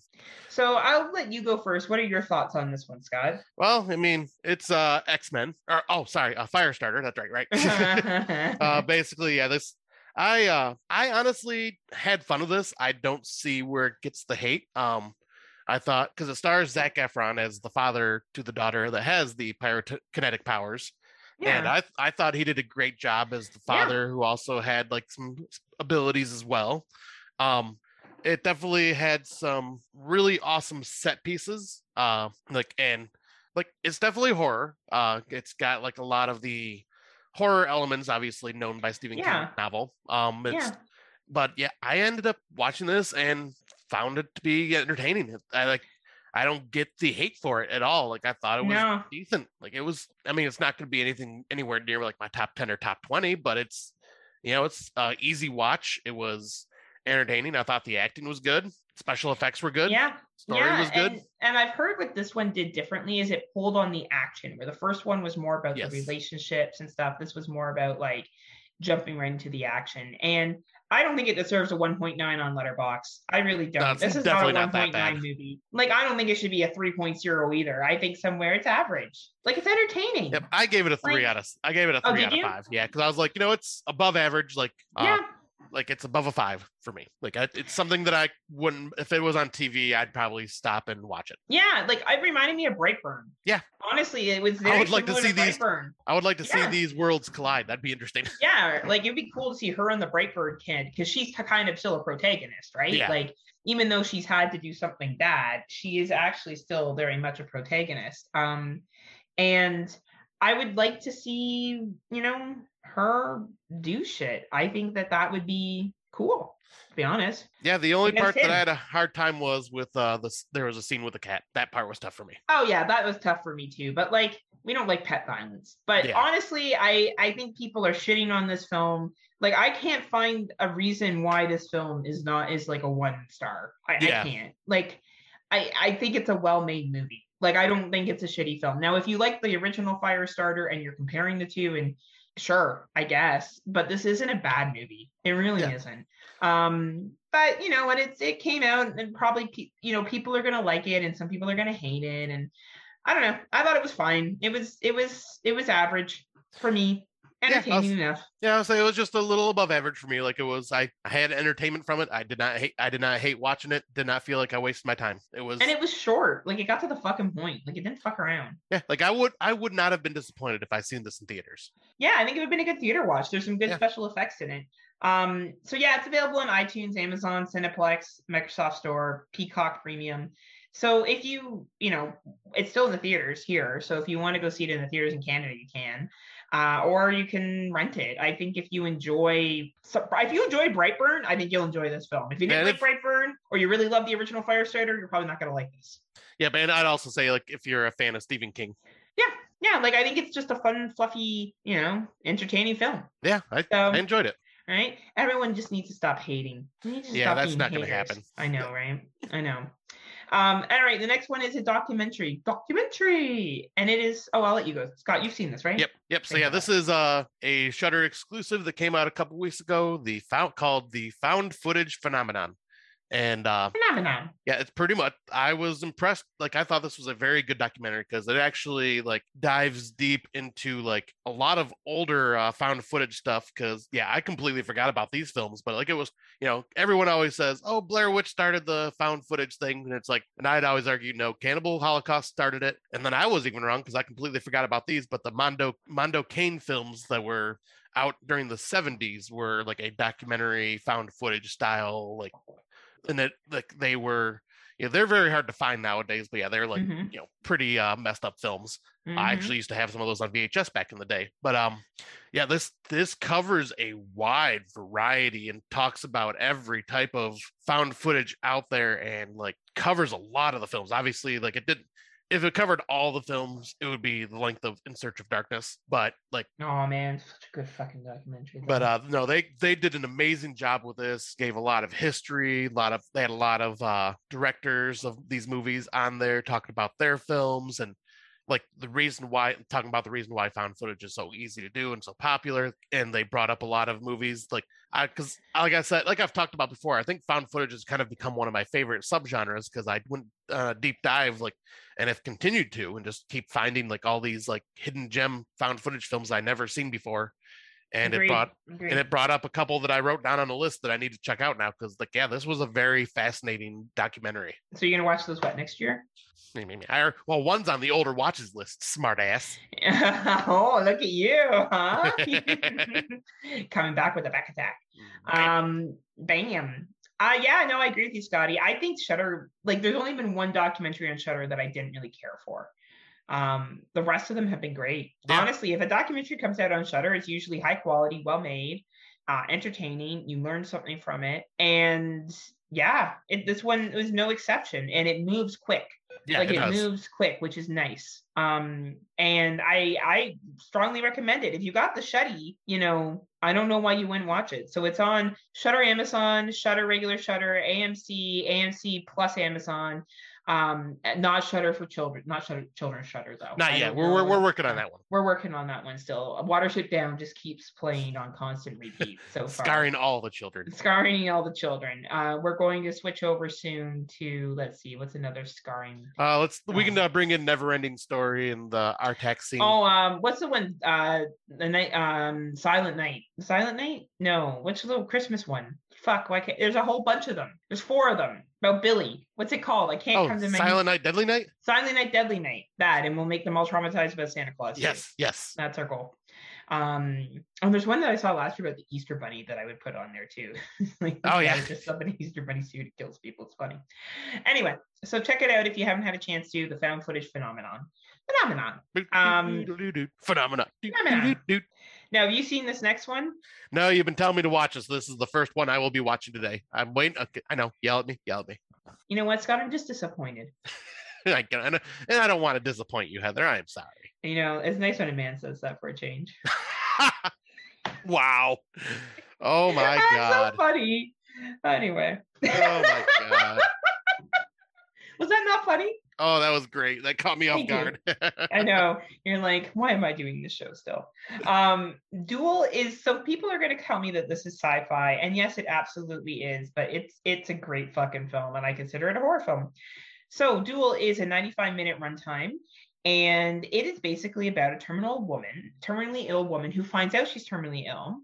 So I'll let you go first. What are your thoughts on this one, Scott? Well, I mean, it's uh X-Men or oh, sorry, a uh, Firestarter. That's right, right. *laughs* *laughs* uh basically, yeah, this I uh I honestly had fun with this. I don't see where it gets the hate. Um I thought because it stars Zac Efron as the father to the daughter that has the pyrokinetic powers. And I I thought he did a great job as the Yeah. father who also had like some abilities as well. Um it definitely had some really awesome set pieces. Uh like and like it's definitely horror. Uh it's got like a lot of the horror elements obviously known by Stephen Yeah. King novel. Um it's yeah, but yeah, I ended up watching this and found it to be entertaining. I like I don't get the hate for it at all. Like I thought it was no, decent. Like it was. I mean, it's not going to be anything anywhere near like my top ten or top twenty, but it's you know it's uh, easy watch. It was entertaining. I thought the acting was good. Special effects were good. yeah, Story yeah. was good. And, and I've heard what this one did differently is it pulled on the action, where the first one was more about Yes. the relationships and stuff. This was more about like jumping right into the action. And I don't think it deserves a 1.9 on Letterboxd. I really don't. This is not a definitely not 1.9 movie. Like I don't think it should be a 3.0 either. I think somewhere it's average. Like it's entertaining. Yep, I gave it a three Like- out of I gave it a Oh, three did out of you? five. Yeah, because I was like, you know, it's above average. Like, uh, Yeah. Like it's above a five for me. Like, I, it's something that I wouldn't if it was on TV, I'd probably stop and watch it. Yeah, like it reminded me of Brightburn. Yeah. Honestly, it was very would like to see these- Brightburn. I would like to Yeah. see these worlds collide. That'd be interesting. *laughs* Yeah, like it'd be cool to see her and the Brightburn kid because she's kind of still a protagonist, right? Yeah. Like even though she's had to do something bad, she is actually still very much a protagonist. Um, and I would like to see, you know, her do shit. I think that that would be cool. To be honest. Yeah, the only part that. I had a hard time was with uh this there was a scene with the cat. That part was tough for me. Oh yeah, that was tough for me too. But like, we don't like pet violence. But Yeah. honestly, I I think people are shitting on this film. Like, I can't find a reason why this film is not is like a one star. I, Yeah. I can't. Like, I I think it's a well made movie. Like, I don't think it's a shitty film. Now, if you like the original Firestarter and you're comparing the two, and sure, I guess, but this isn't a bad movie. It really Yeah. isn't. Um, but you know, when it's it came out, and probably pe- you know people are gonna like it, and some people are gonna hate it, and I don't know. I thought it was fine. It was it was it was average for me. Yeah, Entertaining I'll- enough. Yeah, say it was just a little above average for me. Like it was, I, I had entertainment from it. I did not hate. I did not hate watching it. Did not feel like I wasted my time. It was, And it was short. Like it got to the fucking point. Like it didn't fuck around. yeah, like I would, I would not have been disappointed if I seen this in theaters. Yeah, I think it would have been a good theater watch. There's some good Yeah. special effects in it. Um, so yeah, it's available on iTunes, Amazon, Cineplex, Microsoft Store, Peacock Premium. So if you, you know, it's still in the theaters here. So if you want to go see it in the theaters in Canada, you can. Uh, or you can rent it. I think if you enjoy, if you enjoy Brightburn, I think you'll enjoy this film. If you didn't And like Brightburn or you really love the original Firestarter, you're probably not gonna like this. Yeah, but I'd also say like if you're a fan of Stephen King, Yeah, yeah, like I think it's just a fun, fluffy, you know, entertaining film. yeah, I, So I enjoyed it. right? Everyone just needs to stop hating. To Yeah, that's not gonna happen. I know, right? I know. Um, all right, the next one is a documentary. Documentary, and it is. Oh, I'll let you go, Scott. You've seen this, right? Yep, yep. So yeah, this is uh, a Shudder exclusive that came out a couple weeks ago. The found called the Found Footage Phenomenon, and uh, Phenomenon. yeah it's pretty much i was impressed like i thought this was a very good documentary because it actually like dives deep into like a lot of older uh, found footage stuff because yeah i completely forgot about these films but like it was you know everyone always says oh blair witch started the found footage thing and it's like and i'd always argue no cannibal holocaust started it and then i was even wrong because i completely forgot about these but the mondo mondo cane films that were out during the 70s were like a documentary found footage style like and that like they were you know they're very hard to find nowadays but yeah they're like Mhm, you know pretty uh messed up films. I mhm. actually used to have some of those on vhs back in the day but um yeah this this covers a wide variety and talks about every type of found footage out there and like covers a lot of the films. Obviously like it didn't if it covered all the films it would be the length of in search of darkness but like Oh man, it's such a good fucking documentary. but uh no they they did an amazing job with this gave a lot of history a lot of they had a lot of uh directors of these movies on there talking about their films and like the reason why talking about the reason why found footage is so easy to do and so popular and they brought up a lot of movies like i because like i said like i've talked about before i think found footage has kind of become one of my favorite subgenres because i went uh, deep dive like and have continued to and just keep finding like all these like hidden gem found footage films i never seen before and Agreed, it brought agreed. and it brought up a couple that I wrote down on the list that I need to check out now because, like, yeah, this was a very fascinating documentary. So you're gonna watch those what next year? I mean, I, well, one's on the older watches list. Smart ass. *laughs* oh, look at you, huh? *laughs* *laughs* Coming back with a back attack. Um, bam. Uh, yeah, no, I agree with you, Scotty. I think Shudder, like, there's only been one documentary on Shudder that I didn't really care for. Um, the rest of them have been great. Yeah. Honestly, if a documentary comes out on Shudder, it's usually high quality, well made, uh, entertaining. You learn something from it, and yeah, it, this one was no exception, and it moves quick. Yeah, like it, it, moves quick which is nice. Um and i i strongly recommend it. If you got the shutty you know i don't know why you wouldn't watch it. So it's on shudder amazon shudder regular shudder amc amc plus amazon um not shudder for children not shudder children's shudder though Not I yet. We're, we're we're working on that one. we're working on that one still watership down just keeps playing on constant repeat so far Scarring all the children. scarring all the children uh we're going to switch over soon to let's see what's another scarring Uh, let's we can Um, uh, bring in Neverending Story and the Artax scene. Oh, um, what's the one? Uh, the night, um, Silent Night. Silent Night? No, what's the little Christmas one? Fuck, why can't? There's a whole bunch of them. There's four of them about Billy. What's it called? I can't Oh, come to my Silent Night, Deadly Night. Silent Night, Deadly Night. That, and we'll make them all traumatized about Santa Claus. too. Yes, yes. that's our goal. Um, and there's one that I saw last year about the Easter Bunny that I would put on there too. *laughs* like, Oh, yeah. just something Easter Bunny suit it kills people. It's funny. Anyway, so check it out if you haven't had a chance to. The found footage phenomenon. Phenomenon. Um, Phenomena. Phenomena. Now, have you seen this next one? No, you've been telling me to watch this. This is the first one I will be watching today. I'm waiting. Okay, I know. Yell at me. Yell at me. You know what, Scott? I'm just disappointed. *laughs* I can, and I don't want to disappoint you, Heather. I am sorry. You know, it's nice when a man says that for a change. *laughs* wow. Oh *laughs* my That's god. so funny. Anyway, Oh my god. was that not funny? Oh, that was great. That caught me off guard. *laughs* I know. You're like, why am I doing this show still? Um, Dual is so people are gonna tell me that this is sci-fi, and yes, it absolutely is, but it's it's a great fucking film, and I consider it a horror film. So Dual is a 95 minute runtime. And it is basically about a terminal woman, terminally ill woman who finds out she's terminally ill.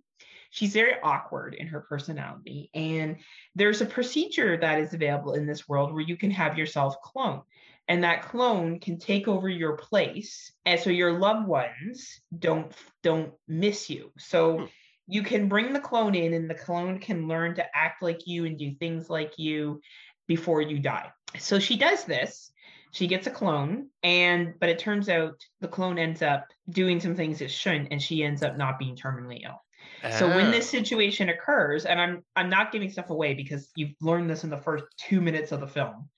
She's very awkward in her personality. And there's a procedure that is available in this world where you can have yourself cloned. And that clone can take over your place. And so your loved ones don't don't miss you. So you can bring the clone in and the clone can learn to act like you and do things like you before you die. So she does this. She gets a clone and but it turns out the clone ends up doing some things it shouldn't and she ends up not being terminally ill. So when this Ah. situation occurs, and I'm I'm not giving stuff away because you've learned this in the first two minutes of the film,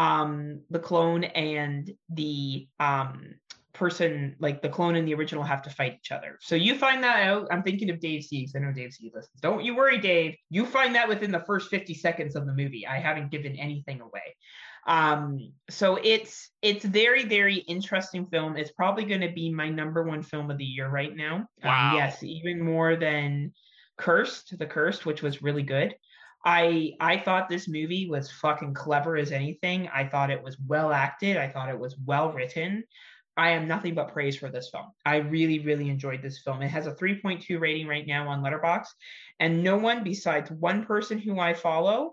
um, the clone and the um person, like the clone and the original, have to fight each other. So you find that out. I'm thinking of Dave C. I know Dave C. listens. Don't you worry, Dave. You find that within the first 50 seconds of the movie. I haven't given anything away. Um, so it's it's very very interesting film. It's probably going to be my number one film of the year right now. Wow. Um, yes, even more than Cursed, The Cursed, which was really good. I I thought this movie was fucking clever as anything. I thought it was well acted. I thought it was well written. I am nothing but praise for this film. I really, really enjoyed this film. It has a 3.2 rating right now on Letterboxd, and no one besides one person who I follow,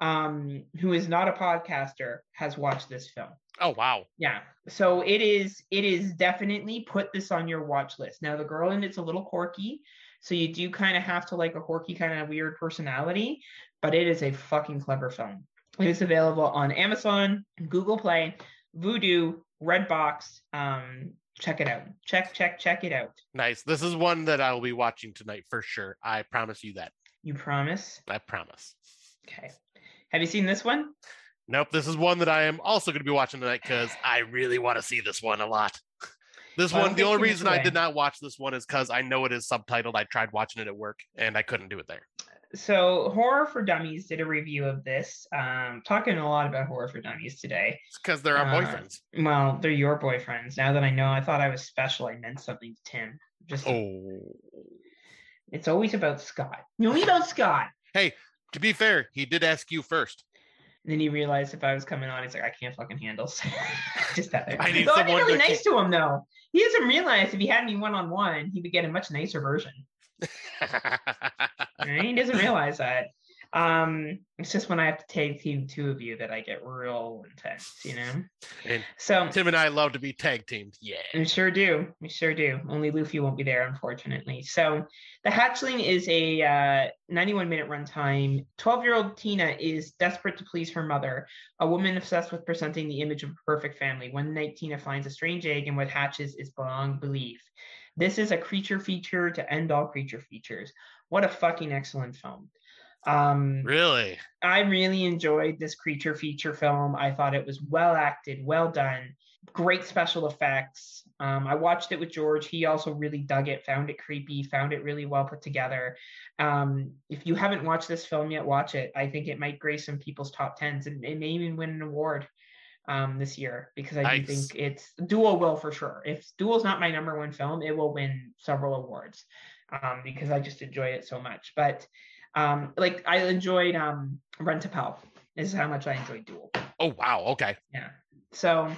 um, who is not a podcaster, has watched this film. Oh wow. Yeah. So it is it is definitely put this on your watch list. Now the girl in it's a little quirky, so you do kind of have to like a quirky kind of weird personality, but it is a fucking clever film. It is available on Amazon, Google Play, Vudu, Redbox. Um, check it out. Check, check, check it out. Nice. This is one that I will be watching tonight for sure. I promise you that. You promise? I promise. Okay. Have you seen this one? Nope. This is one that I am also going to be watching tonight because I really want to see this one a lot. *laughs* This Well, one, the only get too much reason I did not watch this one is because I know it is subtitled. I tried watching it at work and I couldn't do it there. So Horror for Dummies did a review of this. Um, talking a lot about Horror for Dummies today. It's because they're our Uh, boyfriends. Well, they're your boyfriends. Now that I know, I thought I was special. I meant something to Tim. Just Oh. it's always about Scott. You only about Scott. Hey to be fair, he did ask you first. And then he realized if I was coming on, he's like, I can't fucking handle. *laughs* just that. I *laughs* need I've been someone really that nice to him though. He doesn't realize if he had me one on one, he would get a much nicer version. *laughs* Right? He doesn't realize that. Um, it's just when I have to tag team two of you that I get real intense, you know. And So Tim and I love to be tag teamed. Yeah. We sure do. We sure do. Only Luffy won't be there, unfortunately. So, The Hatching is a uh, 91 minute runtime. 12 year old Tina is desperate to please her mother, a woman obsessed with presenting the image of a perfect family. One night, Tina finds a strange egg, and what hatches is beyond belief. This is a creature feature to end all creature features. What a fucking excellent film. Um, Really? I really enjoyed this creature feature film. I thought it was well acted, well done, great special effects. Um, I watched it with George. He also really dug it, found it creepy, found it really well put together. Um, if you haven't watched this film yet, watch it. I think it might grace some people's top tens and it may even win an award um, this year because I do Nice. think it's Dual will for sure. If Dual's not my number one film, it will win several awards um, because I just enjoy it so much. But um, like I enjoyed um, Rent-A-Pal. This is how much I enjoyed Dual. Oh wow. Okay. Yeah. So,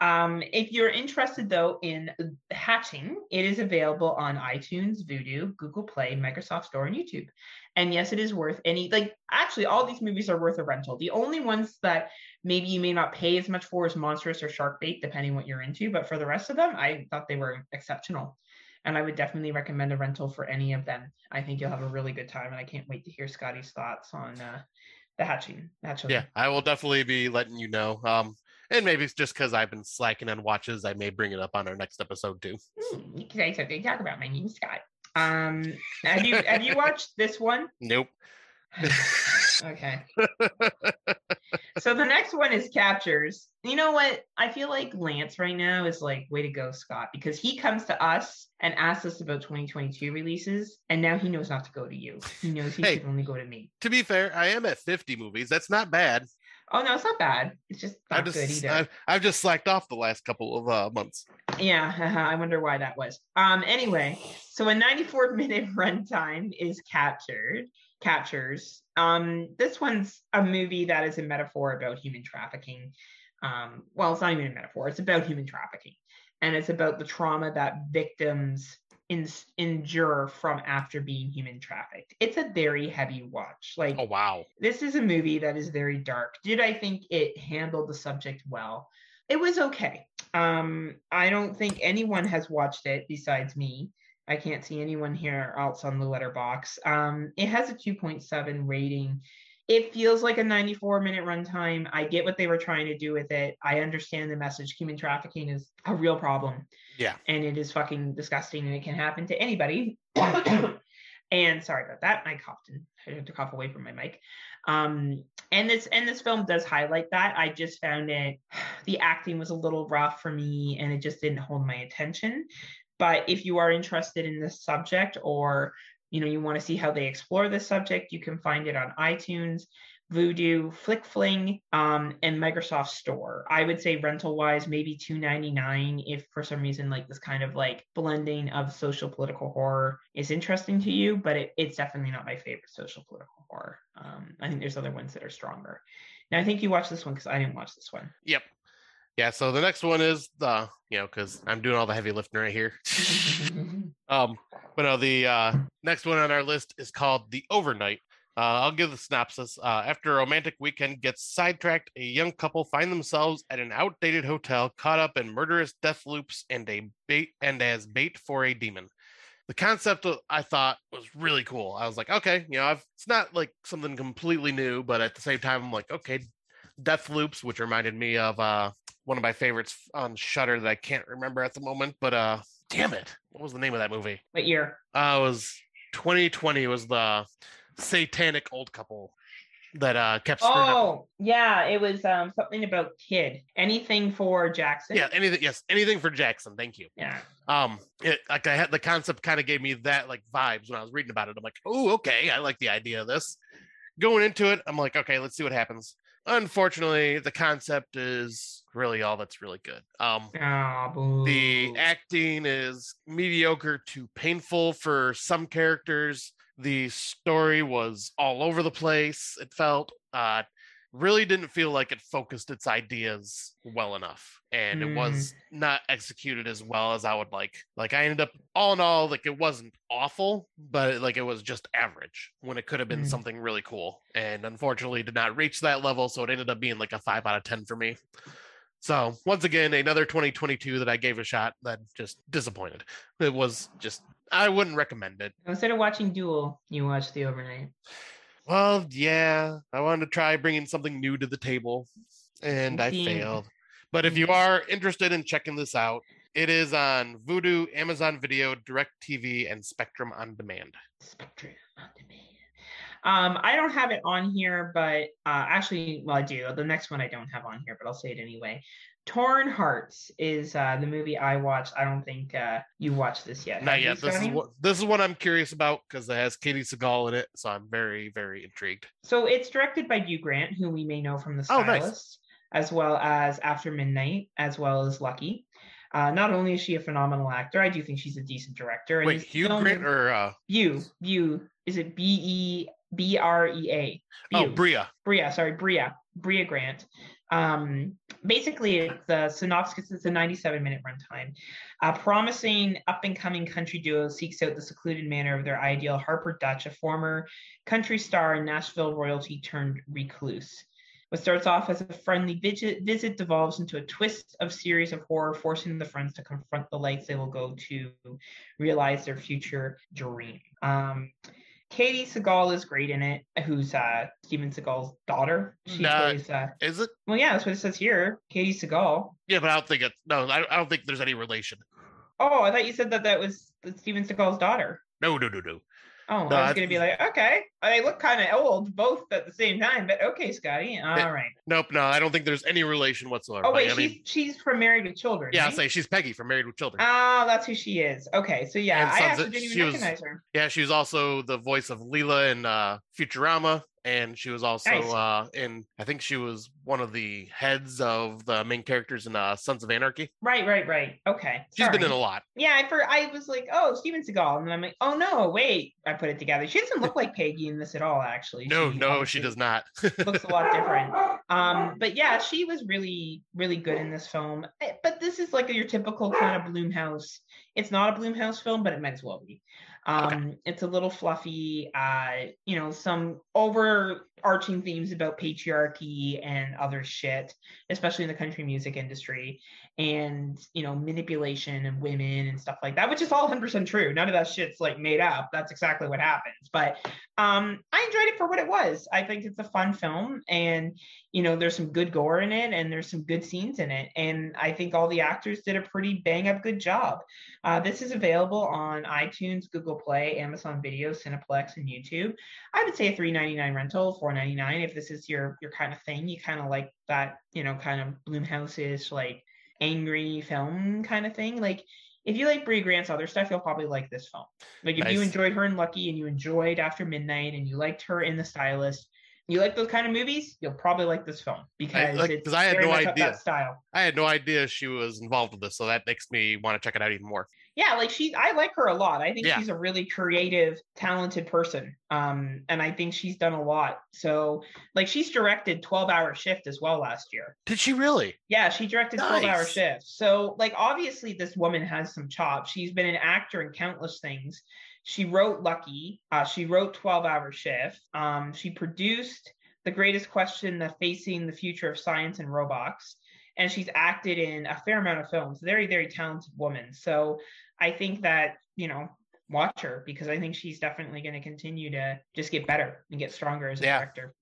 um, if you're interested though in hatching, it is available on iTunes, Vudu, Google Play, Microsoft Store, and YouTube. And yes, it is worth any. Like actually, all these movies are worth a rental. The only ones that maybe you may not pay as much for is Monstrous or Sharkbait, depending what you're into. But for the rest of them, I thought they were exceptional. And I would definitely recommend a rental for any of them. I think you'll have a really good time, and I can't wait to hear Scotty's thoughts on uh, the hatching. hatching. Yeah, I will definitely be letting you know. Um, and maybe it's just because I've been slacking on watches, I may bring it up on our next episode too. Hmm, you can say something. Talk about my name, Scott. Um, have you have you *laughs* watched this one? Nope. *sighs* okay. *laughs* So the next one is captures. You know what? I feel like Lance right now is like, way to go, Scott, because he comes to us and asks us about 2022 releases, and now he knows not to go to you. He knows he Hey. should only go to me. to be fair, I am at 50 movies. That's not bad. Oh no, it's not bad. It's just not I've good just either. I've, I've just slacked off the last couple of uh, months. Yeah, I wonder why that was. Um, anyway, so a 94 minute *laughs* runtime is captured, captures. Um, this one's a movie that is a metaphor about human trafficking. Um, well, it's not even a metaphor. It's about human trafficking, and it's about the trauma that victims in, endure from after being human trafficked. It's a very heavy watch. Like, oh wow, this is a movie that is very dark. Did I think it handled the subject well? It was okay. Um, I don't think anyone has watched it besides me. I can't see anyone here else on the letterboxd. Um, it has a 2.7 rating. It feels like a 94 minute runtime. I get what they were trying to do with it. I understand the message. Human trafficking is a real problem. Yeah. And it is fucking disgusting and it can happen to anybody. *coughs* and sorry about that. I coughed and I had to cough away from my mic. Um, and this and this film does highlight that. I just found it *sighs* the acting was a little rough for me and it just didn't hold my attention. But if you are interested in this subject or you know you want to see how they explore this subject, you can find it on iTunes, Vudu, FlixFling, um, and Microsoft Store. I would say rental wise, maybe two ninety nine. If for some reason like this kind of like blending of social political horror is interesting to you, but it, it's definitely not my favorite social political horror. Um, I think there's other ones that are stronger. Now I think you watched this one because I didn't watch this one. Yep. Yeah, so the next one is the you know because I'm doing all the heavy lifting right here. *laughs* um, but no, the uh, next one on our list is called The Overnight. Uh, I'll give the synopsis. Uh, after a romantic weekend gets sidetracked, a young couple find themselves at an outdated hotel, caught up in murderous death loops and a bait and as bait for a demon. The concept of, I thought was really cool. I was like, okay, you know, I've, it's not like something completely new, but at the same time, I'm like, okay, death loops, which reminded me of uh, one of my favorites on Shudder that I can't remember at the moment. But uh, damn it, what was the name of that movie? What year? Uh, it was 2020. Was the satanic old couple that uh kept screwing up. Oh, yeah, it was um something about kid. Anything for Jackson. Yeah, anything. Yes, anything for Jackson. Thank you. Yeah. Um, it like I had the concept kind of gave me that like vibes when I was reading about it. I'm like, oh, okay, I like the idea of this. Going into it, I'm like, okay, let's see what happens. Unfortunately, the concept is really all that's really good. Um, boo. the acting is mediocre to painful for some characters. The story was all over the place. It felt uh, really didn't feel like it focused its ideas well enough, and it was not executed as well as I would like. Like I ended up, all in all, like it wasn't awful, but it, like it was just average when it could have been Mm. something really cool. And unfortunately, did not reach that level, so it ended up being like a five out of ten for me. So once again, another 2022 that I gave a shot that just disappointed. It was just I wouldn't recommend it. Instead of watching Dual, you watch The Overnight. Well, yeah, I wanted to try bringing something new to the table, and I failed. But if you are interested in checking this out, it is on Vudu, Amazon Video, Direct TV, and Spectrum on Demand. Spectrum on demand. Um, I don't have it on here, but uh, actually, well, I do. The next one I don't have on here, but I'll say it anyway. Torn Hearts is uh, the movie I watched. I don't think uh, you watched this yet. Not yet. This is what this is what I'm curious about because it has Katey Sagal in it, so I'm very, very intrigued. So it's directed by Hugh Grant, who we may know from The Oh, nice. Stylist, as well as After Midnight, as well as Lucky. Uh, not only is she a phenomenal actor, I do think she's a decent director. and Wait, Hugh Grant or uh, View, View. Is it B E B R E A? oh Bria? Bria, sorry, Bria, Brea Grant. Um, basically, the synopsis is a 97 minute runtime. A promising up and coming country duo seeks out the secluded manor of their ideal Harper Dutch, a former country star and Nashville royalty turned recluse. What starts off as a friendly visit, visit devolves into a twist of series of horror, forcing the friends to confront the lights they will go to realize their future dream. Um, Katey Sagal is great in it, who's uh, Steven Seagal's daughter. She Nah. plays, uh, Is it? well, yeah, that's what it says here. Katey Sagal. Yeah, but I don't think it's No, I, I don't think there's any relation. Oh, I thought you said that that was Steven Seagal's daughter. No, no, no, no. Oh, No, I was gonna be like, okay, they look kind of old, both at the same time, but okay, Scotty, all Yeah. right. Nope, no, I don't think there's any relation whatsoever. Oh Like, wait, I she's mean, she's from Married with Children. yeah, I'll say she's Peggy from Married with Children. Oh, that's who she is. Okay, so yeah, And I actually didn't even was- recognize her. yeah, she was also the voice of Leela in uh, Futurama. And she was also Nice. uh, in. I think she was one of the heads of the main characters in uh, Sons of Anarchy. Right, right, right. Okay. She's been in a lot. Yeah, I for I was like, oh, Steven Seagal, and then I'm like, oh no, wait, I put it together. She doesn't look like Peggy in this at all, actually. No, She no, she does not. looks a lot *laughs* different. Um, but yeah, she was really, really good in this film. Eh, But this is like your typical kind of Blumhouse. It's not a Blumhouse film, but it might as well be. Um, It's a little fluffy. Uh, you know, some overarching themes about patriarchy and other shit, especially in the country music industry, and you know, manipulation of women and stuff like that, which is all 100% true. None of that shit's like made up. That's exactly what happens. But um, I enjoyed it for what it was. I think it's a fun film, and you know, there's some good gore in it, and there's some good scenes in it, and I think all the actors did a pretty bang up good job. Uh, this is available on iTunes, Google Play, Amazon Video, Cineplex, and YouTube. I would say a $3.99 rental, $4.99 if this is your your kind of thing. You kind of like that, you know, kind of Blumhouse-ish, like angry film kind of thing. Like if you like Brea Grant's other stuff, you'll probably like this film. Like if you enjoyed her in Lucky and you enjoyed After Midnight and you liked her in The Stylist, you like those kind of movies, you'll probably like this film because like- it's 'cause I had very no idea. that style. I had no idea she was involved with this, so that makes me want to check it out even more. Yeah, like she, I like her a lot. I think Yeah. she's a really creative, talented person. Um, and I think she's done a lot. So, like, she's directed Twelve Hour Shift as well last year. Did she really? Yeah, she directed 12 hour shift. So, like, obviously, this woman has some chops. She's been an actor in countless things. She wrote Lucky. Uh, she wrote 12 hour shift. Um, she produced The Greatest Question The Facing the Future of Science and Robots. And she's acted in a fair amount of films. Very, very talented woman. So, I think that, you know, watch her because I think she's definitely going to continue to just get better and get stronger as a Yeah. director.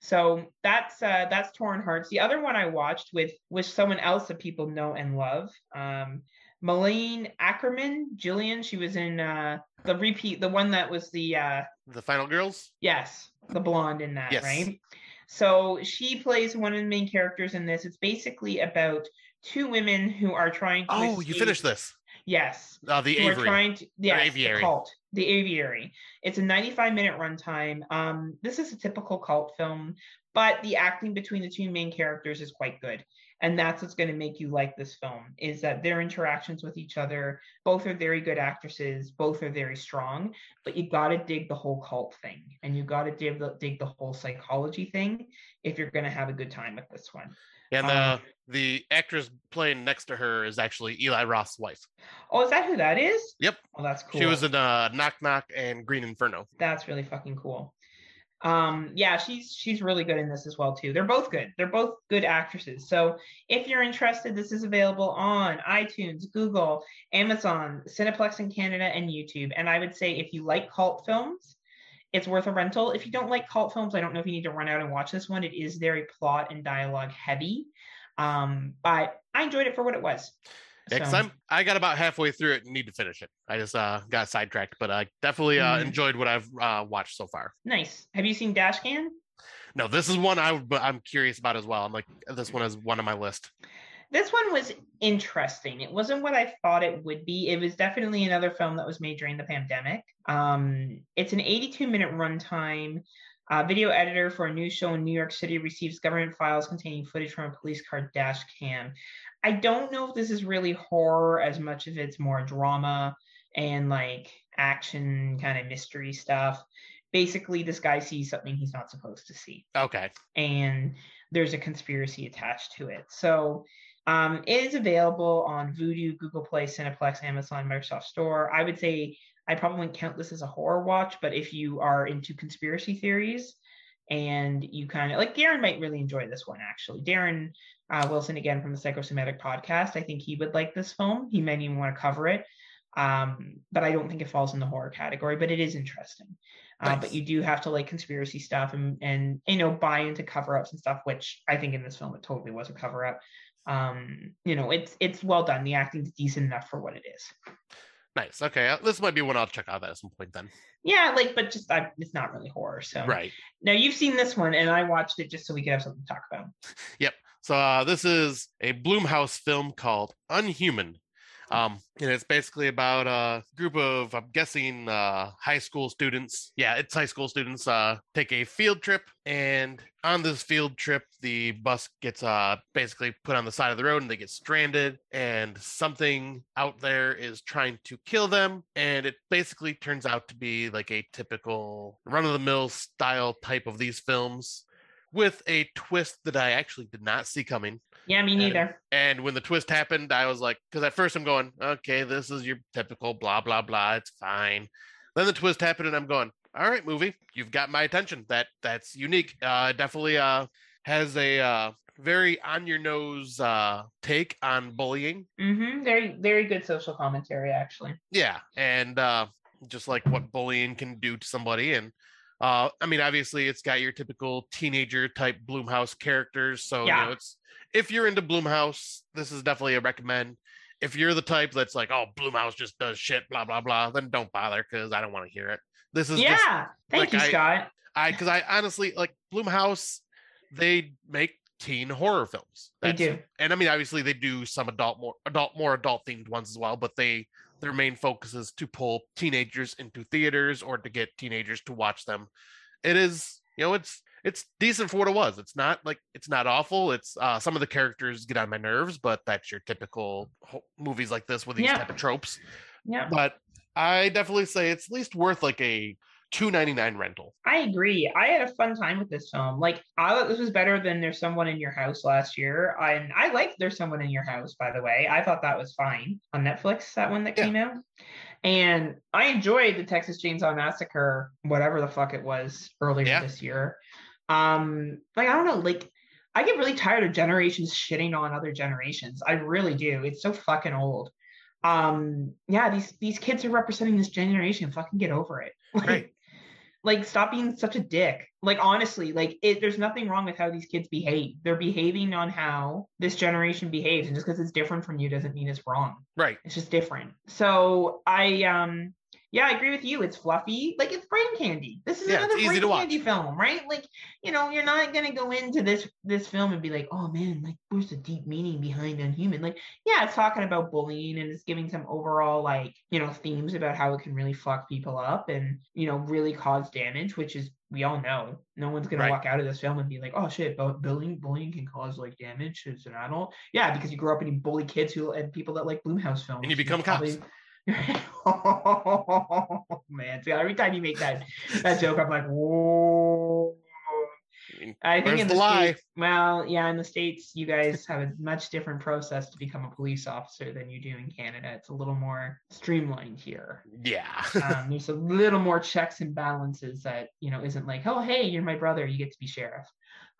So that's uh, that's Torn Hearts. The other one I watched with with someone else that people know and love, um, Malin Akerman, Jillian. She was in uh, the repeat, the one that was the uh, The Final Girls? yes, the blonde in that, Yes. right? So she plays one of the main characters in this. It's basically about two women who are trying to. Oh, you finished this. Yes, Uh, the who are trying to yes, the aviary. cult, the aviary. It's a 95 minute runtime. Um, this is a typical cult film, but the acting between the two main characters is quite good. And that's what's going to make you like this film is that their interactions with each other, both are very good actresses, both are very strong, but you got to dig the whole cult thing and you got to dig the, dig the whole psychology thing if you're going to have a good time with this one. And um, the the actress playing next to her is actually Eli Roth's wife. Oh, is that who that is? Yep. Oh, that's cool. She was in uh, Knock Knock and Green Inferno. that's really fucking cool. Um, yeah, she's she's really good in this as well too. They're both good. They're both good actresses. So if you're interested, this is available on iTunes, Google, Amazon, Cineplex in Canada, and YouTube. And I would say if you like cult films, it's worth a rental. If you don't like cult films, I don't know if you need to run out and watch this one. It is very plot and dialogue heavy. Um, but I enjoyed it for what it was. Yeah, 'cause So- I'm I got about halfway through it and need to finish it. I just uh, got sidetracked, but I definitely uh, Mhm. enjoyed what I've uh, watched so far. nice. Have you seen Dashcam? No, this is one I I'm curious about as well. I'm like this one is one on my list. This one was interesting. It wasn't what I thought it would be. It was definitely another film that was made during the pandemic. Um, it's an 82 minute runtime. Uh, video editor for a news show in New York City receives government files containing footage from a police car dash cam. I don't know if this is really horror as much as it's more drama and like action kind of mystery stuff. Basically, this guy sees something he's not supposed to see Okay, and there's a conspiracy attached to it. So um, it is available on Vudu, Google Play, Cineplex, Amazon, Microsoft Store. I would say I probably wouldn't count this as a horror watch, but if you are into conspiracy theories and you kind of like Darren might really enjoy this one actually. Darren uh, Wilson again from the Psychosomatic podcast. I think he would like this film. He might even want to cover it. Um, but I don't think it falls in the horror category, but it is interesting. Uh, Nice. but you do have to like conspiracy stuff and and you know buy into cover ups and stuff, which I think in this film it totally was a cover up. Um, you know, it's it's well done. The acting's decent enough for what it is. nice. Okay, uh, this might be one I'll check out at some point then. Yeah, like, but just I, it's not really horror. So Right. now you've seen this one, and I watched it just so we could have something to talk about. *laughs* So uh, this is a Blumhouse film called Unhuman. Um, and it's basically about a group of, I'm guessing, uh, high school students. Yeah, it's high school students. Uh, take a field trip, and on this field trip, the bus gets uh basically put on the side of the road, and they get stranded. And something out there is trying to kill them, and it basically turns out to be like a typical run-of-the-mill style type of these films with a twist that I actually did not see coming. Yeah, me neither. And, and when the twist happened, I was like, because at first I'm going, okay, this is your typical blah, blah, blah. It's fine. Then the twist happened, and I'm going, all right, movie, you've got my attention. That That's unique. Uh, definitely uh, has a uh, very on your nose uh, take on bullying. Mm-hmm. Very, very good social commentary, actually. Yeah. And uh, just like what bullying can do to somebody. And uh, I mean, obviously, it's got your typical teenager type Blumhouse characters. So, Yeah. you know, it's if you're into Blumhouse, this is definitely a recommend. If you're the type that's like, oh, Blumhouse just does shit, blah blah blah, then don't bother because I don't want to hear it. This is Yeah. just Thank like you, I- Scott. I because I honestly like Blumhouse. They make teen horror films. They do. and I mean, obviously, they do some adult, more adult, more adult themed ones as well. But they their main focus is to pull teenagers into theaters or to get teenagers to watch them. It is, you know, it's it's decent for what it was. It's not like it's not awful. It's uh, some of the characters get on my nerves, but that's your typical movies like this with these Yeah. type of tropes. Yeah. But I definitely say it's at least worth like a two ninety nine rental. I agree. I had a fun time with this film. Like, I thought this was better than There's Someone in Your House last year. And I liked There's Someone in Your House, by the way. I thought that was fine on Netflix, that one that Yeah. came out. And I enjoyed the Texas Chainsaw Massacre, whatever the fuck it was earlier Yeah. this year. Um, like I don't know, like I get really tired of generations shitting on other generations. I really do. It's so fucking old. Um, yeah, these these kids are representing this generation. Fucking get over it. *laughs* Like, Right. Like stop being such a dick. Like honestly like it there's nothing wrong with how these kids behave. They're behaving on how this generation behaves and just because it's different from you doesn't mean it's wrong. Right. it's just different. So i um yeah i agree with you it's fluffy like it's brain candy. This is Yeah, another brain candy film right? Like you know you're not gonna go into this this film and be like oh man like where's the deep meaning behind unhuman? Like yeah it's talking about bullying and it's giving some overall like you know themes about how it can really fuck people up and you know really cause damage which is we all know. No one's gonna Right. walk out of this film and be like oh shit bu- bullying bullying can cause like damage as an adult? Yeah because you grow up and you bully kids who and people that like blumhouse films And you become cops. Oh *laughs* man so every time you make that that joke i'm like whoa I think Where's in the the, lie? States, well, yeah, in the states, you guys have a much different process to become a police officer than you do in Canada. It's a little more streamlined here. Yeah. *laughs* Um, there's a little more checks and balances that you know isn't like, oh, hey, you're my brother, you get to be sheriff.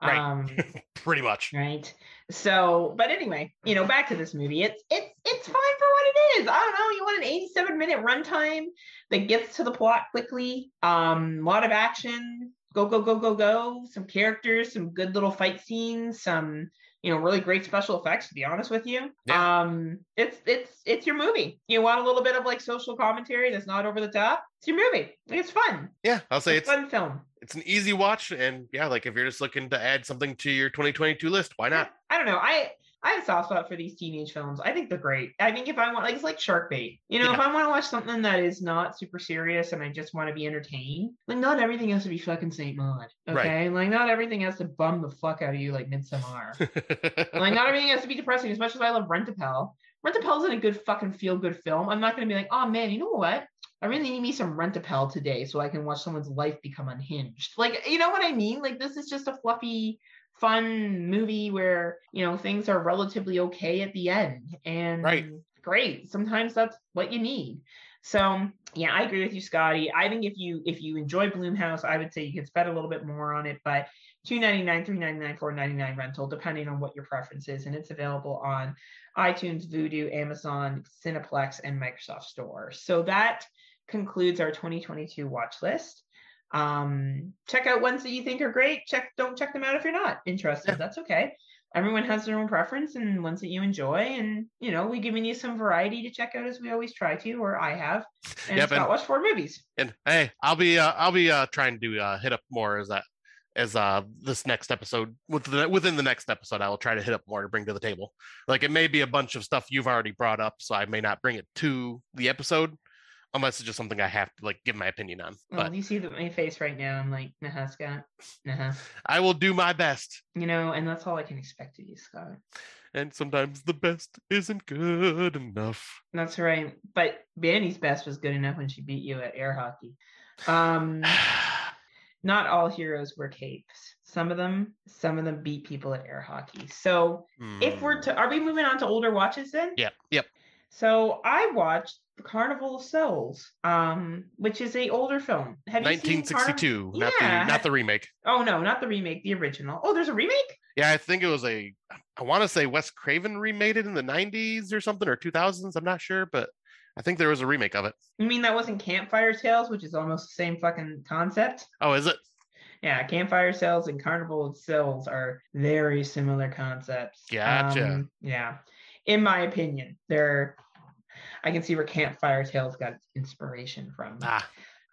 Right. Um, *laughs* Pretty much. right. So, but anyway, you know, back to this movie. It's it's it's fine for what it is. I don't know. You want an 87 minute runtime that gets to the plot quickly. Um, a lot of action. Go go go go go. Some characters. Some good little fight scenes. Some you know really great special effects. To be honest with you, Yeah. um, it's it's it's your movie. You want a little bit of like social commentary that's not over the top. It's your movie. It's fun. Yeah. I'll say It's it's fun film. It's an easy watch. And yeah, like if you're just looking to add something to your 2022 list, why not? I don't know. I I have a soft spot for these teenage films. I think they're great. I think if I want, like, it's like Shark Bait. You know, if I want to watch something that is not super serious and I just want to be entertained, like, not everything has to be fucking Saint Maud. Right. Okay, like, not everything has to bum the fuck out of you like Midsommar. *laughs* like, not everything has to be depressing. As much as I love Rent-A-Pal, Rent a Pel isn't a good fucking feel good film. I'm not gonna be like, oh man, you know what? I really need me some Rent-A-Pal today so I can watch someone's life become unhinged. Like, you know what I mean? Like, this is just a fluffy, fun movie where, you know, things are relatively okay at the end. And Right. great. Sometimes that's what you need. So yeah, I agree with you, Scotty. I think if you if you enjoy Blumhouse, I would say you could spend a little bit more on it, but two ninety nine, three ninety nine, four ninety nine rental, depending on what your preference is, and it's available on iTunes, Vudu, Amazon, Cineplex, and Microsoft Store. So that concludes our 2022 watch list. Um, check out ones that you think are great. Check don't check them out if you're not interested. Yeah. That's okay. Everyone has their own preference and ones that you enjoy, and you know we're giving you some variety to check out as we always try to, or I have. And Yep, Scott and- watched four movies. and hey, I'll be uh, I'll be uh, trying to uh, hit up more as that as uh this next episode with the, within the next episode I will try to hit up more to bring to the table. Like it may be a bunch of stuff you've already brought up, so I may not bring it to the episode unless it's just something I have to like give my opinion on. Well, But you see the, my face right now. I'm like, nah, Scott. Nah. I will do my best. You know, and that's all I can expect of you, Scott. And sometimes the best isn't good enough. That's right. But Banny's best was good enough when she beat you at air hockey. Um, *sighs* not all heroes wear capes. Some of them, some of them beat people at air hockey. So if we're Hmm. to, are we moving on to older watches then? Yep, yep. So I watched the Carnival of Souls, um, which is a older film. Have you seen Carnival? 1962, not Yeah. the not the remake. Oh no, not the remake, the original. Oh, there's a remake. Yeah, I think it was a. I want to say Wes Craven remade it in the '90s or something or 2000s. I'm not sure, but I think there was a remake of it. You mean that wasn't Campfire Tales, which is almost the same fucking concept? Oh, is it? Yeah, Campfire Tales and Carnival of Souls are very similar concepts. Gotcha. Um, yeah, in my opinion, they're. I can see where Campfire Tales got its inspiration from. Ah,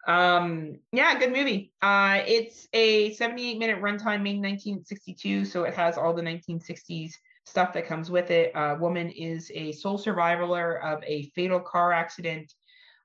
Um, yeah, good movie. Uh, it's a 78 minute runtime made in 1962, so it has all the 1960s stuff that comes with it. A woman is a sole survivor of a fatal car accident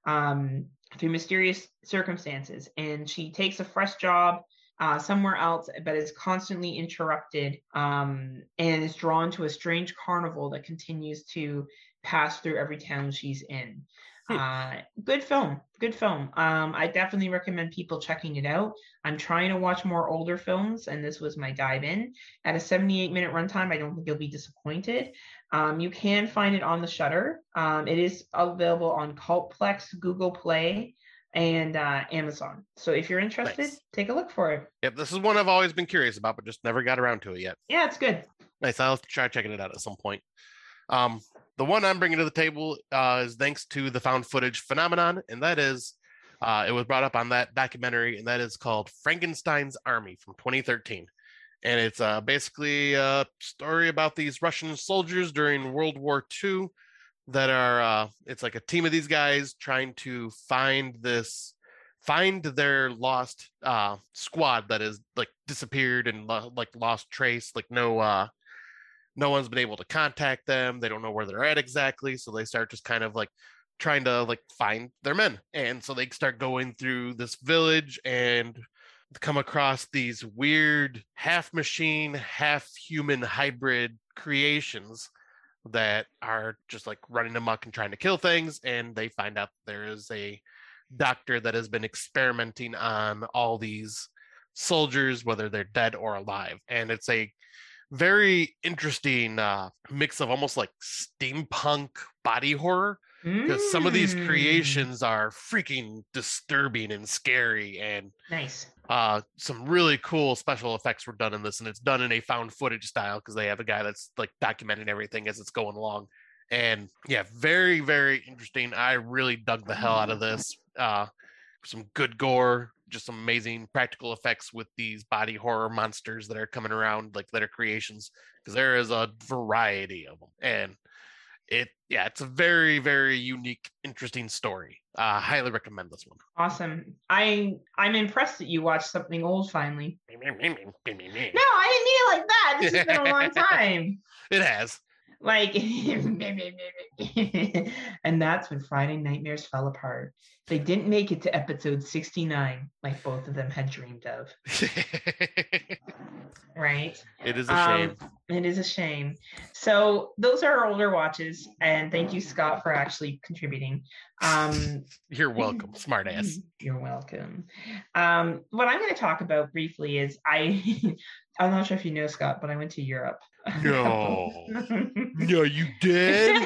um, through mysterious circumstances, and she takes a fresh job uh, somewhere else, but is constantly interrupted um, and is drawn to a strange carnival that continues to pass through every town she's in. Hmm. Uh, good film, good film. Um, I definitely recommend people checking it out. I'm trying to watch more older films, and this was my dive in. At a 78 minute runtime, I don't think you'll be disappointed. Um, you can find it on the Shudder. Um, it is available on Cultplex, Google Play, and uh, Amazon. So if you're interested, Nice. take a look for it. yep. This is one I've always been curious about, but just never got around to it yet. Yeah, it's good. Nice. I'll try checking it out at some point. Um, the one I'm bringing to the table uh, is thanks to the found footage phenomenon, and that is, uh, it was brought up on that documentary, and that is called Frankenstein's Army from 2013. And it's uh, basically a story about these Russian soldiers during World War II that are, uh, it's like a team of these guys trying to find this, find their lost uh, squad that is like disappeared and lo- like lost trace, like no, uh, no one's been able to contact them. They don't know where they're at exactly. So they start just kind of like trying to like find their men. And so they start going through this village and come across these weird half machine half human hybrid creations that are just like running amok and trying to kill things and they find out there is a doctor that has been experimenting on all these soldiers whether they're dead or alive and it's a very interesting uh, mix of almost like steampunk body horror because some of these Mm, creations are freaking disturbing and scary and Nice. Uh, some really cool special effects were done in this and it's done in a found footage style because they have a guy that's like documenting everything as it's going along. And yeah very very interesting. I really dug the hell out of this uh, some good gore just some amazing practical effects with these body horror monsters that are coming around like that are creations because there is a variety of them and it yeah it's a very very unique interesting story uh highly recommend this one Awesome. I I'm impressed that you watched something old finally. No, I didn't mean it like that. This has been a long *laughs* time. It has Like, *laughs* and that's when Friday Nightmares fell apart. They didn't make it to episode 69 like both of them had dreamed of, *laughs* right? it is a Um, shame It is a shame. So those are our older watches, and thank you, Scott, for actually contributing. Um, *laughs* you're welcome smart ass You're welcome. Um, what I'm going to talk about briefly is I. I'm not sure if you know Scott, but I went to Europe. no *laughs* no you did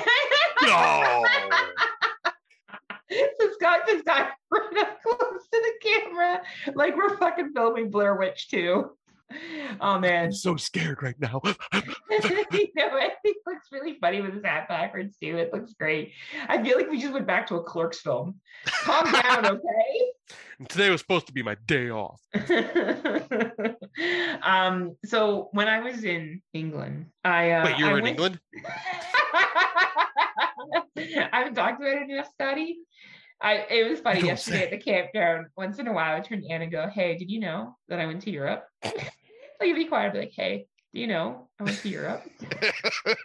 no *laughs* so Scott just got *laughs* right up close to the camera, like we're fucking filming Blair Witch 2. Oh man. i'm so scared right now *laughs* *laughs* you know, it looks really funny with his hat backwards too. It looks great. I feel like we just went back to a Clerks film. Calm down, *laughs* okay? And today was supposed to be my day off um, so when I was in England, I uh, wait you I were in went- england I haven't talked about it enough, Scotty. I it was funny Don't yesterday say. at the campground. Once in a while, I turn to Anna and go, "Hey, did you know that I went to Europe?" Like be quiet, I'd be like, "Hey, do you know I went to Europe?" *laughs*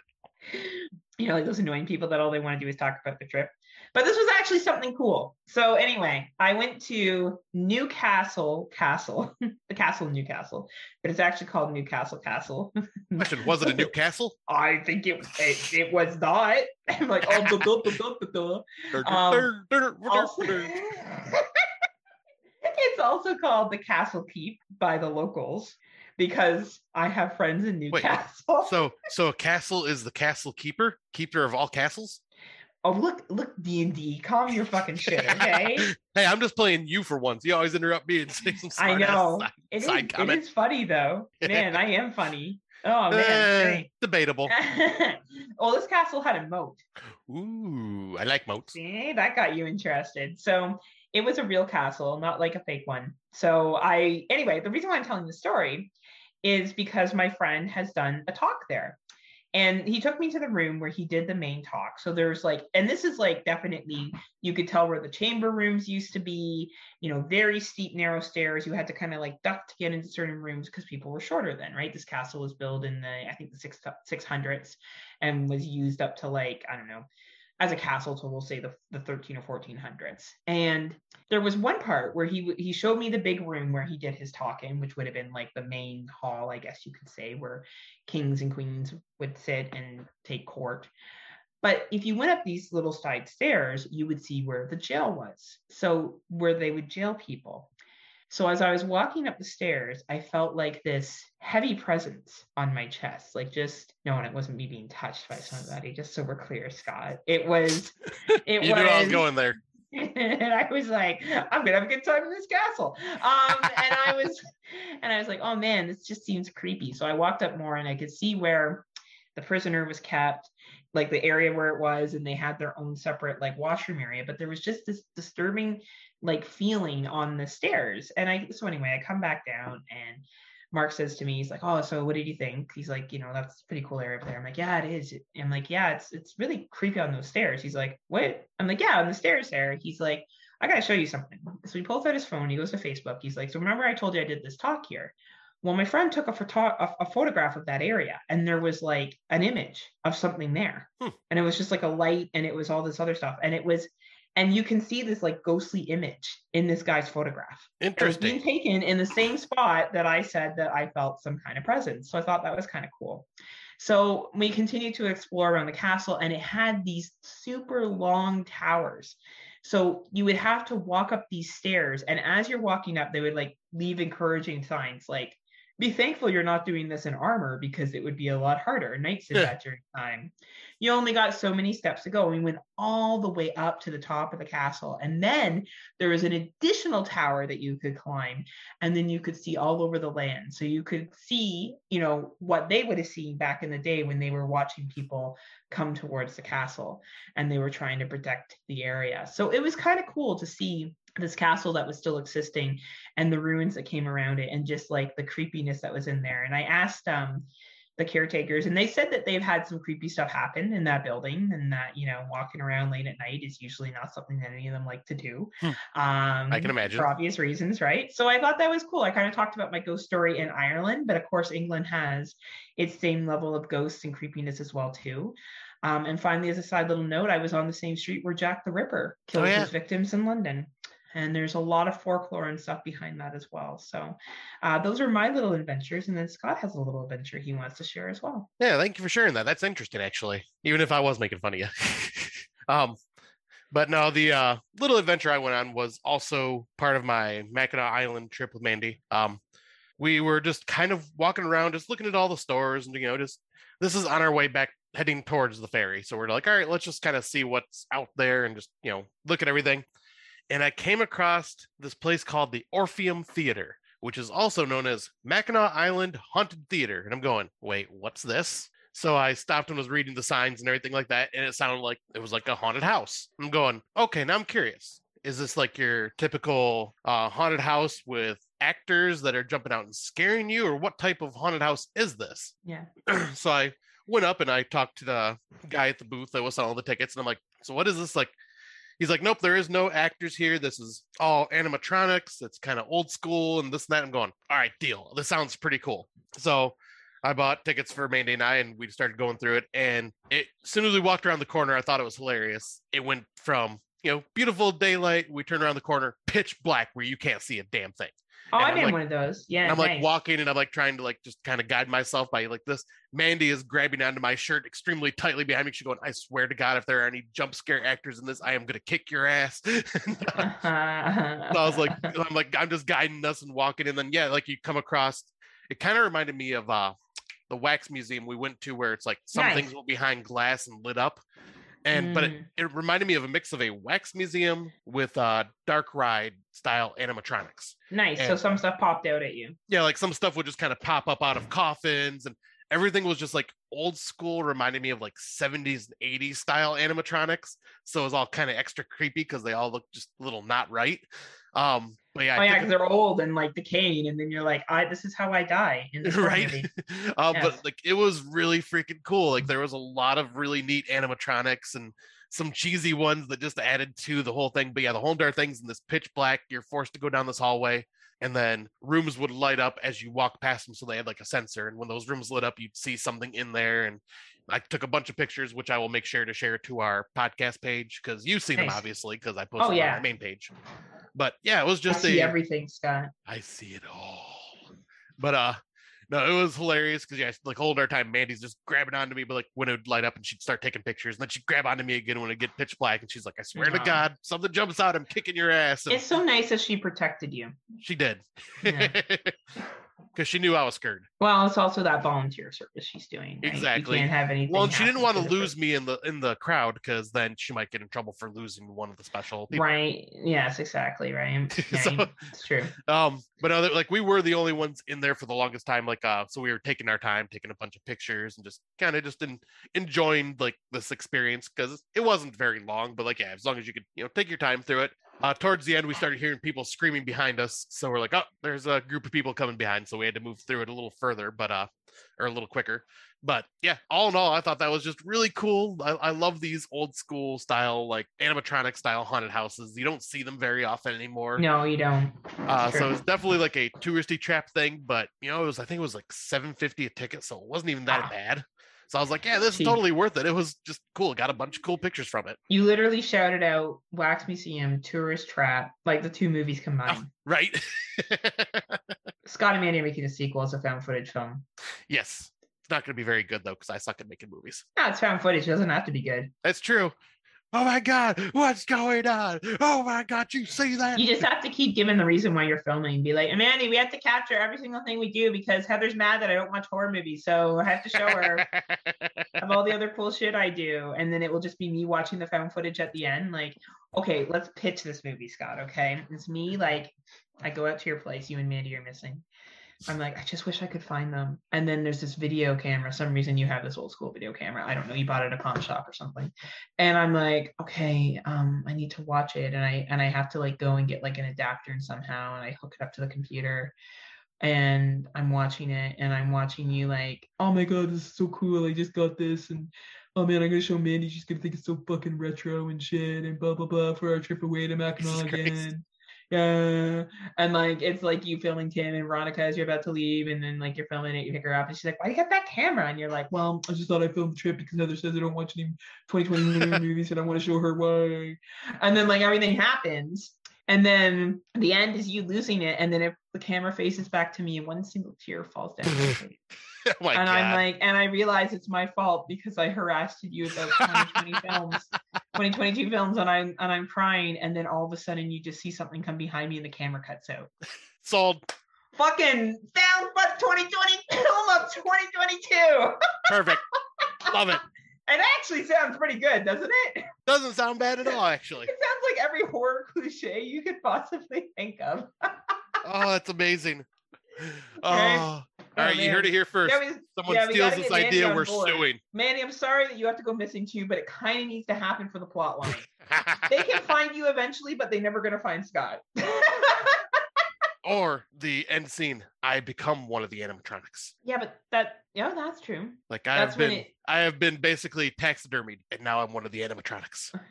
you know, like those annoying people that all they want to do is talk about the trip. But this was actually something cool. So anyway, I went to Newcastle Castle, *laughs* the castle Newcastle, but it's actually called Newcastle Castle. Question: Was it a new castle? *laughs* I think it it, it was not. I'm like, oh, duh, duh, duh, duh, duh, duh. Um, Also- it's also called the Castle Keep by the locals because I have friends in Newcastle. So, so a castle is the castle keeper, keeper of all castles. oh, look, look, D and D, calm your fucking shit, *laughs* okay? Hey, I'm just playing you for once. You always interrupt me and say some I know. side- It is, side it comment. funny though. Man, I am funny. Oh man. Eh, debatable. great. *laughs* well, this castle had a moat. Ooh, I like moats. See, that got you interested. So it was a real castle, not like a fake one. So I, anyway, the reason why I'm telling the story is because my friend has done a talk there. And he took me to the room where he did the main talk. So there's like, and this is like definitely, you could tell where the chamber rooms used to be, you know, very steep, narrow stairs. You had to kind of like duck to get into certain rooms because people were shorter then, right? This castle was built in the, I think, the six, 600s and was used up to like, I don't know, as a castle till we'll say the, the 13 or 1400s and there was one part where he he showed me the big room where he did his talking, which would have been like the main hall i guess you could say where kings and queens would sit and take court. But if you went up these little side stairs you would see where the jail was. So where they would jail people so as i was walking up the stairs i felt like this heavy presence on my chest like just no and it wasn't me being touched by somebody just so we're clear scott it was *laughs* it You was knew I was going there. and *laughs* I was like, I'm gonna have a good time in this castle. Um, and I was, *laughs* and I was like, oh man, this just seems creepy. So I walked up more, and I could see where the prisoner was kept, like the area where it was, and they had their own separate like washroom area. But there was just this disturbing like feeling on the stairs. And I, so anyway, I come back down, and Mark says to me, he's like, "Oh, so what did you think?" He's like, "You know, that's pretty cool area up there." I'm like, "Yeah, it is." I'm like, "Yeah, it's it's really creepy on those stairs." He's like, "What?" I'm like, "Yeah, on the stairs there." He's like, "I gotta show you something." So he pulls out his phone. He goes to Facebook. He's like, "So remember I told you I did this talk here?" Well, my friend took a photo a, a photograph of that area, and there was like an image of something there, Hmm. and it was just like a light, and it was all this other stuff, and it was. And you can see this like ghostly image in this guy's photograph Interesting. it was being Interesting. taken in the same spot that I said that I felt some kind of presence. So I thought that was kind of cool. So we continued to explore around the castle, and it had these super long towers. So you would have to walk up these stairs, and as you're walking up, they would like leave encouraging signs like, be thankful you're not doing this in armor because it would be a lot harder. Knights did that during time. You only got so many steps to go. We went all the way up to the top of the castle. And then there was an additional tower that you could climb and then you could see all over the land so you could see you know what they would have seen back in the day when they were watching people come towards the castle and they were trying to protect the area so it was kind of cool to see this castle that was still existing and the ruins that came around it and just like the creepiness that was in there and i asked um the caretakers and they said that they've had some creepy stuff happen in that building and that you know walking around late at night is usually not something that any of them like to do Hmm. um I can imagine. for obvious reasons right so i thought that was cool i kind of talked about my ghost story in ireland but of course england has its same level of ghosts and creepiness as well too um, and finally as a side little note i was on the same street where jack the ripper killed Oh, yeah. his victims in london and there's a lot of folklore and stuff behind that as well so uh, those are my little adventures and then scott has a little adventure he wants to share as well Yeah, thank you for sharing that. That's interesting, actually. Even if I was making fun of you. *laughs* um, but no, the uh, little adventure I went on was also part of my Mackinac Island trip with Mandy. Um, we were just kind of walking around, just looking at all the stores, and you know, just this is on our way back heading towards the ferry. So we're like, all right, let's just kind of see what's out there and just you know look at everything. And I came across this place called the Orpheum Theater, which is also known as Mackinac Island Haunted Theater. And I'm going, wait, what's this? So I stopped and was reading the signs and everything like that, and it sounded like it was like a haunted house. I'm going, okay, now I'm curious. Is this like your typical uh, haunted house with actors that are jumping out and scaring you, or what type of haunted house is this? yeah *clears throat* so I went up and I talked to the guy at the booth that was selling the tickets, and I'm like, so what is this like? He's like, nope, there is no actors here. This is all animatronics. It's kind of old school and this and that. I'm going, all right, deal. This sounds pretty cool. So I bought tickets for and I, and we started going through it. And it, as soon as we walked around the corner, I thought it was hilarious. It went from you know beautiful daylight. We turn around the corner, pitch black, where you can't see a damn thing. Oh, And I've I'm been like- one of those. Yeah. I'm like walking and I'm like trying to like just kind of guide myself by like this. Mandy is grabbing onto my shirt extremely tightly behind me. She's going, I swear to God, if there are any jump scare actors in this, I am gonna kick your ass. And, *laughs* uh, so I was like, *laughs* I'm like, I'm just guiding us and walking. And then yeah, like you come across it kind of reminded me of uh the wax museum we went to where it's like some Nice. things were behind glass and lit up. And but it, Mm. it reminded me of a mix of a wax museum with uh dark ride style animatronics nice. So some stuff popped out at you. yeah, like some stuff would just kind of pop up out of coffins and everything was just like old school, reminded me of like 70s and 80s style animatronics. So it was all kind of extra creepy because they all look just a little not right. Um, but yeah, oh yeah, because they're old and like decaying, and then you're like, I this is how I die *laughs* right? um Yes. *laughs* but like it was really freaking cool. Like there was a lot of really neat animatronics and some cheesy ones that just added to the whole thing. But yeah the whole entire thing's in this pitch black. You're forced to go down this hallway and then rooms would light up as you walk past them so they had like a sensor and when those rooms lit up you'd see something in there and I took a bunch of pictures, which I will make sure to share to our podcast page because you see them Nice. obviously because I posted them yeah. on our main page. But yeah, it was just a everything, Scott. I see it all. But uh no, it was hilarious because yeah, like whole entire time Mandy's just grabbing onto me, but like when it would light up and she'd start taking pictures, and then she'd grab onto me again when it get pitch black, and she's like, I swear to God, something jumps out, I'm kicking your ass. And It's so nice that she protected you. she did. Yeah. *laughs* Because she knew I was scared. Well, it's also that volunteer service she's doing. right? Exactly. You can't have anything. Well, she didn't want to lose me in the in the crowd because then she might get in trouble for losing one of the special people. Right. Yes, exactly. Right. *laughs* Yeah, So- you- it's true. Um, but other like we were the only ones in there for the longest time. Like, uh, so we were taking our time, taking a bunch of pictures, and just kind of just in, enjoying like this experience because it wasn't very long. But like, yeah, as long as you could, you know, take your time through it. Uh, towards the end, we started hearing people screaming behind us, so we're like, oh, there's a group of people coming behind, so we had to move through it a little further, but uh, or a little quicker. But yeah, all in all, I thought that was just really cool. I, I love these old school style, like animatronic style haunted houses. You don't see them very often anymore. No, you don't. Uh, so it's definitely like a touristy trap thing, but you know, it was I think it was like seven fifty a ticket, so it wasn't even that Wow. bad. So I was like, yeah, this is totally worth it. It was just cool. Got a bunch of cool pictures from it. You literally shouted out Wax Museum, Tourist Trap, like the two movies oh, combined. Right? *laughs* Scott and Mandy are making a sequel. It's a found footage film. yes. It's not going to be very good though, because I suck at making movies. No, it's found footage. It doesn't have to be good. That's true. Oh my god, what's going on? Oh my god, you see that? You just have to keep giving the reason why you're filming. Be like, Mandy, we have to capture every single thing we do because Heather's mad that I don't watch horror movies. So I have to show her *laughs* of all the other cool shit I do. And then it will just be me watching the found footage at the end. Like, okay, let's pitch this movie, Scott. Okay. It's me, like, I go out to your place, you and Mandy are missing. I'm like, I just wish I could find them. And then there's this video camera. Some reason you have this old school video camera. I don't know. You bought it at a pawn shop or something. And I'm like, okay, um, I need to watch it. And I and I have to like go and get like an adapter and somehow and I hook it up to the computer. And I'm watching it and I'm watching you like, oh my god, this is so cool. I just got this and oh man, I'm gonna show Mandy. She's gonna think it's so fucking retro and shit and blah blah blah for our trip away to Mackinac again. Yeah. And like it's like you filming Tim and Veronica as you're about to leave, and then like you're filming it, you pick her up, and she's like, Why do you got that camera? And you're like, Well, I just thought I filmed the trip because Heather says I don't watch any 2020 *laughs* movies and I want to show her why. And then like everything happens. And then the end is you losing it, and then if the camera faces back to me and one single tear falls down. *laughs* *laughs* oh and god. I'm like, and I realize it's my fault because I harassed you about 2020 *laughs* films, 2022 films, and I'm and I'm crying, and then all of a sudden you just see something come behind me and the camera cuts out. *laughs* Sold. Fucking found but 2020 film of 2022. Perfect. Love it. It actually sounds pretty good, doesn't it? Doesn't sound bad at all, actually. It sounds like every horror cliche you could possibly think of. Oh, that's amazing. Okay. Oh, all right, you heard it here first. Yeah, we- Someone yeah, steals this Mandy idea, we're board. suing. Manny, I'm sorry that you have to go missing too, but it kind of needs to happen for the plot line. they can *laughs* find you eventually, but they're never gonna find Scott. *laughs* or the end scene, I become one of the animatronics. yeah, but that yeah, that's true. Like I That's have been, it- I have been basically taxidermied, and now I'm one of the animatronics. *laughs*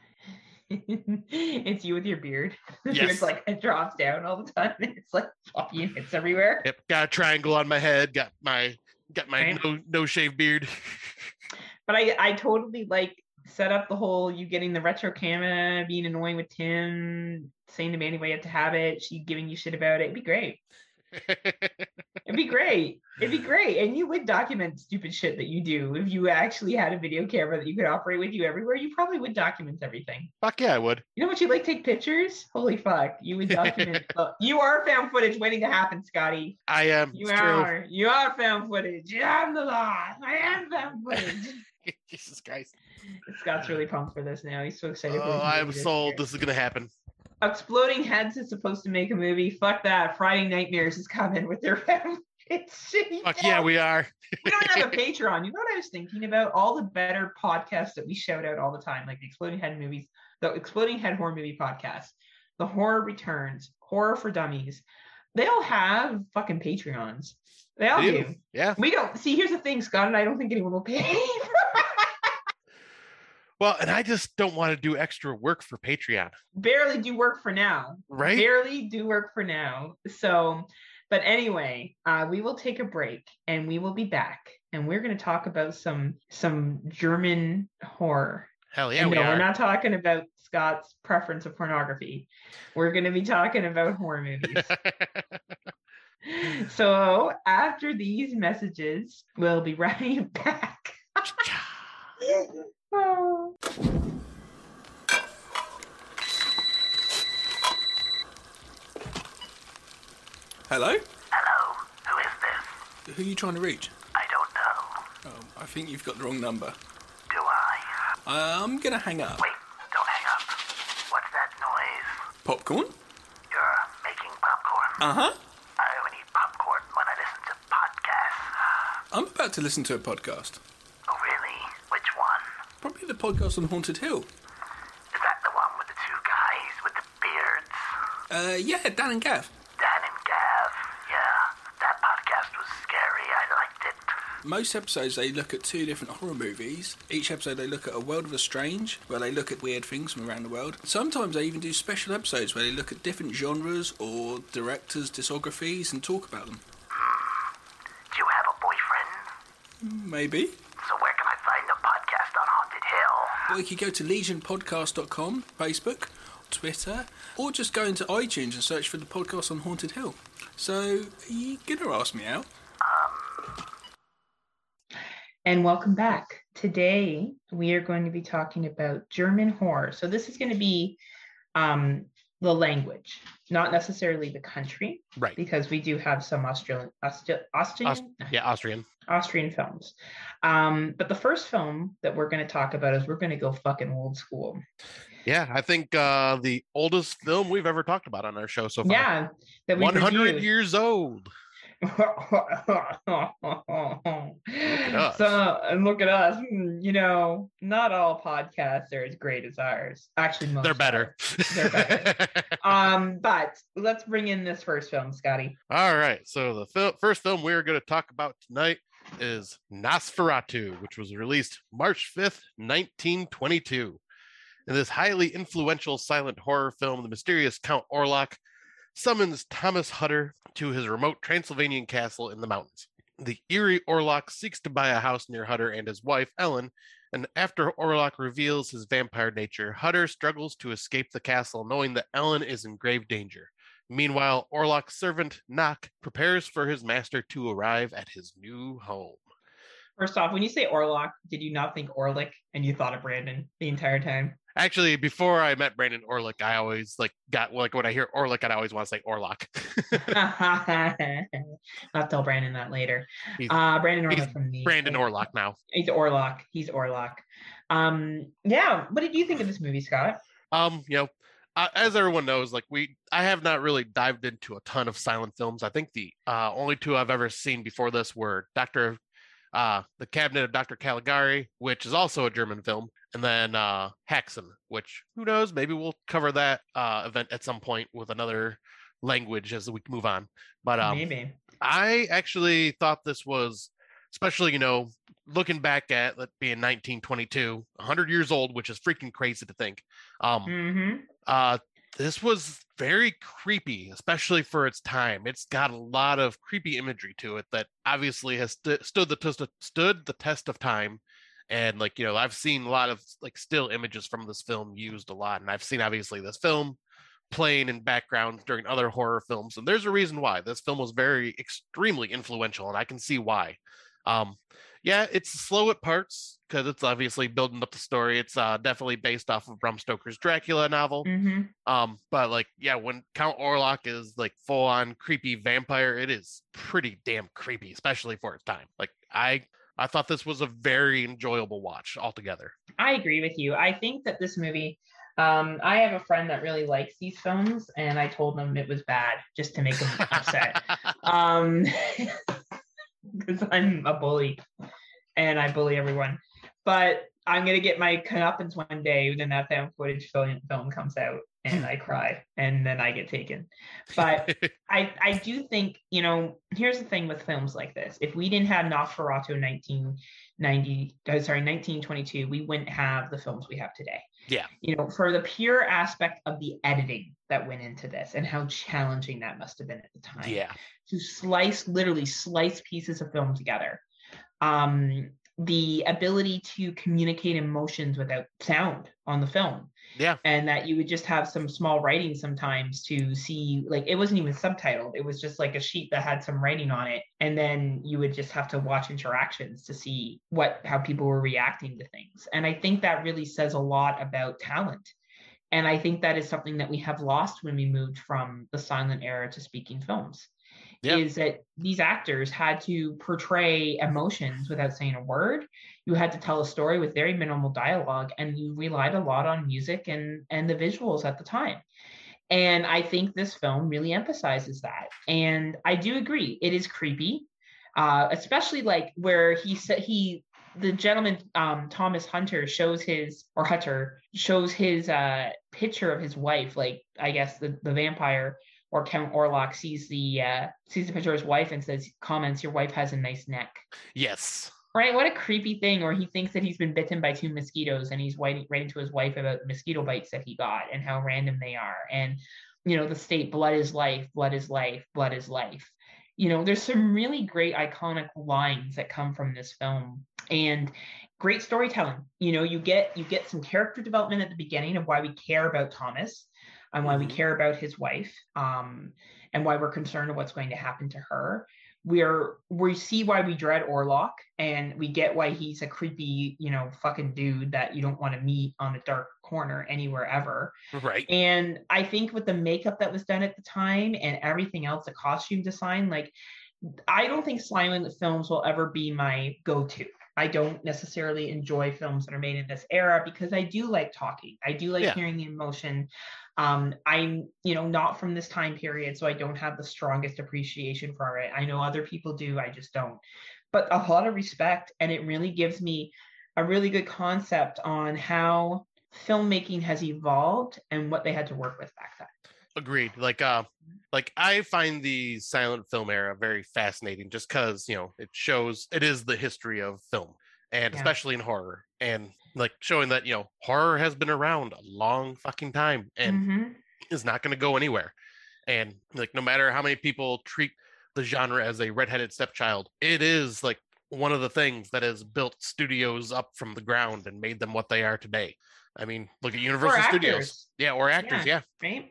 *laughs* it's you with your beard. *laughs* The Yes. beard's like it drops down all the time. and *laughs* It's like floppy and hits everywhere. Yep, got a triangle on my head. Got my got my Right. no no shave beard. But I I totally like set up the whole you getting the retro camera, being annoying with Tim, saying to Mandy why you have to have it, she giving you shit about it. It'd be great. *laughs* It'd be great. It'd be great. And you would document stupid shit that you do. If you actually had a video camera that you could operate with you everywhere, you probably would document everything. Fuck yeah, I would. You know what you like? Take pictures? Holy fuck. You would document. *laughs* you are found footage waiting to happen, Scotty. I am. You true. are. You are found footage. You am the law. I am found footage. *laughs* Jesus Christ. Scott's really pumped for this now. He's so excited. Oh, I am movie this sold. year. This is gonna happen. Exploding Heads is supposed to make a movie. Fuck that. Friday Nightmares is coming with their *laughs* it's shitty. Fuck yeah, we are. we don't have a *laughs* Patreon. You know what I was thinking about? All the better podcasts that we shout out all the time, like the Exploding Head movies, the Exploding Head horror movie podcast, the Horror Returns, Horror for Dummies. They all have fucking Patreons. They all do. do. Yeah. We don't see. Here's the thing, Scott, and I don't think anyone will pay. *laughs* Well, and I just don't want to do extra work for Patreon, Barely do work for now. right? barely do work for now. So, but anyway, uh, we will take a break and we will be back, and we're going to talk about some some German horror. Hell yeah, and we no, are. we're not talking about Scott's preference of pornography. We're going to be talking about horror movies. *laughs* so after these messages, we'll be right *laughs* back. *laughs* Hello? Hello, who is this? Who are you trying to reach? I don't know. Oh, I think you've got the wrong number. Do I? I'm gonna hang up. Wait, don't hang up. What's that noise? Popcorn? You're making popcorn. Uh huh. I only eat popcorn when I listen to podcasts. I'm about to listen to a podcast. Oh, really? Which one? Probably the podcast on Haunted Hill. Is that the one with the two guys with the beards? Uh, yeah, Dan and Gav. Dan and Gav. Yeah, that podcast was scary. I liked it. Most episodes they look at two different horror movies. Each episode they look at a world of the strange, where they look at weird things from around the world. Sometimes they even do special episodes where they look at different genres or directors' discographies and talk about them. Do you have a boyfriend? Maybe. So where can I find the podcast on Haunted Hill? Or you could go to legionpodcast.com, Facebook, Twitter, or just go into iTunes and search for the podcast on Haunted Hill. So, are you gonna ask me out? And welcome back. Today we are going to be talking about German horror. So this is going to be um, the language, not necessarily the country, right. because we do have some Australian Austri- Austrian Aus- yeah, Austrian. Austrian films. Um, but the first film that we're going to talk about is we're going to go fucking old school. Yeah, I think uh the oldest film we've ever talked about on our show so far. Yeah, that we 100 reviewed. years old. So and look at us. Hmm, You know, not all podcasts are as great as ours. Actually, most They're better. They're better. *laughs* Um, but let's bring in this first film, Scotty. All right. So the fil- first film we're going to talk about tonight is Nosferatu, which was released March 5th, 1922. In this highly influential silent horror film, the mysterious Count Orlok summons Thomas Hutter to his remote Transylvanian castle in the mountains. The eerie Orlok seeks to buy a house near Hutter and his wife, Ellen, and after Orlok reveals his vampire nature, Hutter struggles to escape the castle, knowing that Ellen is in grave danger. Meanwhile, Orlok's servant, Knock, prepares for his master to arrive at his new home. First off, when you say Orlok, did you not think Orlick and you thought of Brandon the entire time? Actually, before I met Brandon Orlick, I always like got like when I hear Orlick, I always want to say Orlock. *laughs* I'll tell Brandon that later. He's- Uh, Brandon he's Orlick from the Brandon Orlock now. He's Orlock. He's Orlock. Um, yeah. What did you think of this movie, Scott? Um, you know, uh, as everyone knows, like we, I have not really dived into a ton of silent films. I think the uh, only two I've ever seen before this were Doctor, uh, the Cabinet of Doctor Caligari, which is also a German film, and then uh, Häxan, which who knows, maybe we'll cover that uh, event at some point with another language as we move on. But um, Maybe. I actually thought this was especially you know looking back at that being 1922, 100 years old, which is freaking crazy to think. Um, hmm uh, this was very creepy, especially for its time. It's got a lot of creepy imagery to it that obviously has st- stood the test of, stood the test of time. And like you know, I've seen a lot of like still images from this film used a lot, and I've seen obviously this film playing in background during other horror films, and there's a reason why this film was very extremely influential, and I can see why. Um, yeah, it's slow at parts because it's obviously building up the story. It's uh, definitely based off of Bram Stoker's Dracula novel. hmm Um, but like, yeah, when Count Orlok is like full on creepy vampire, it is pretty damn creepy, especially for its time. Like, I I thought this was a very enjoyable watch altogether. I agree with you. I think that this movie, um, I have a friend that really likes these films, and I told them it was bad just to make him upset. *laughs* Um, *laughs* *laughs* because I'm a bully and I bully everyone. But I'm gonna get my comeuppance one day when that found footage film, film comes out and I cry and then I get taken. But *laughs* I I do think, you know, here's the thing with films like this. If we didn't have Nosferatu 1990, uh, sorry, 1922, we wouldn't have the films we have today. Yeah. You know, for the pure aspect of the editing that went into this and how challenging that must have been at the time. Yeah, to slice literally slice pieces of film together. Um the ability to communicate emotions without sound on the film. Yeah, and that you would just have some small writing sometimes to see like it wasn't even subtitled. It was just like a sheet that had some writing on it. And then you would just have to watch interactions to see what how people were reacting to things. And i think that really says a lot about talent. And i think that is something that we have lost when we moved from the silent era to speaking films Yeah. is that these actors had to portray emotions without saying a word. You had to tell a story with very minimal dialogue and you relied a lot on music and and the visuals at the time. And i think this film really emphasizes that. And i do agree it is creepy uh especially like where he said he the gentleman um thomas hunter shows his or hutter shows his uh picture of his wife like i guess the, the vampire or count orlok sees the uh sees the picture of his wife and says comments your wife has a nice neck yes, Right, what a creepy thing. Or he thinks that he's been bitten by two mosquitoes and he's writing, writing to his wife about mosquito bites that he got and how random they are. And, you know, the state blood is life, blood is life, blood is life. You know, there's some really great iconic lines that come from this film and great storytelling. You know, you get you get some character development at the beginning of why we care about Thomas and why we Mhm. care about his wife, um, and why we're concerned of what's going to happen to her we're we see why we dread Orlok and we get why he's a creepy, you know, fucking dude that you don't want to meet on a dark corner anywhere ever. right. And I think with the makeup that was done at the time and everything else, the costume design, like I don't think silent films will ever be my go-to. I don't necessarily enjoy films that are made in this era because I do like talking. I do like Yeah. hearing the emotion. Um, I'm, you know, not from this time period, so I don't have the strongest appreciation for it. I know other people do, I just don't. But a lot of respect, and it really gives me a really good concept on how filmmaking has evolved and what they had to work with back then. Agreed. Like uh like I find the silent film era very fascinating just cuz, you know, it shows it is the history of film and Yeah. especially in horror and like showing that, you know, horror has been around a long fucking time and Mhm. is not going to go anywhere. And like no matter how many people treat the genre as a redheaded stepchild, it is like one of the things that has built studios up from the ground and made them what they are today. I mean, look at Universal Studios. Yeah, or actors, yeah right?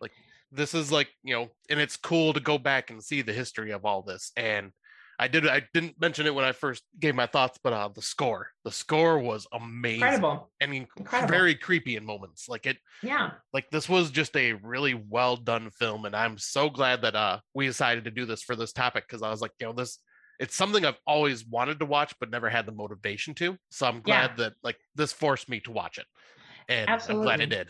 This is like you know and it's cool to go back and see the history of all this and i did i didn't mention it when i first gave my thoughts but uh the score the score was amazing Incredible. i mean Incredible. very creepy in moments like it Yeah. like this was just a really well done film and i'm so glad that uh we decided to do this for this topic because i was like you know this it's something i've always wanted to watch but never had the motivation to so i'm Yeah. glad that like this forced me to watch it and i'm glad it did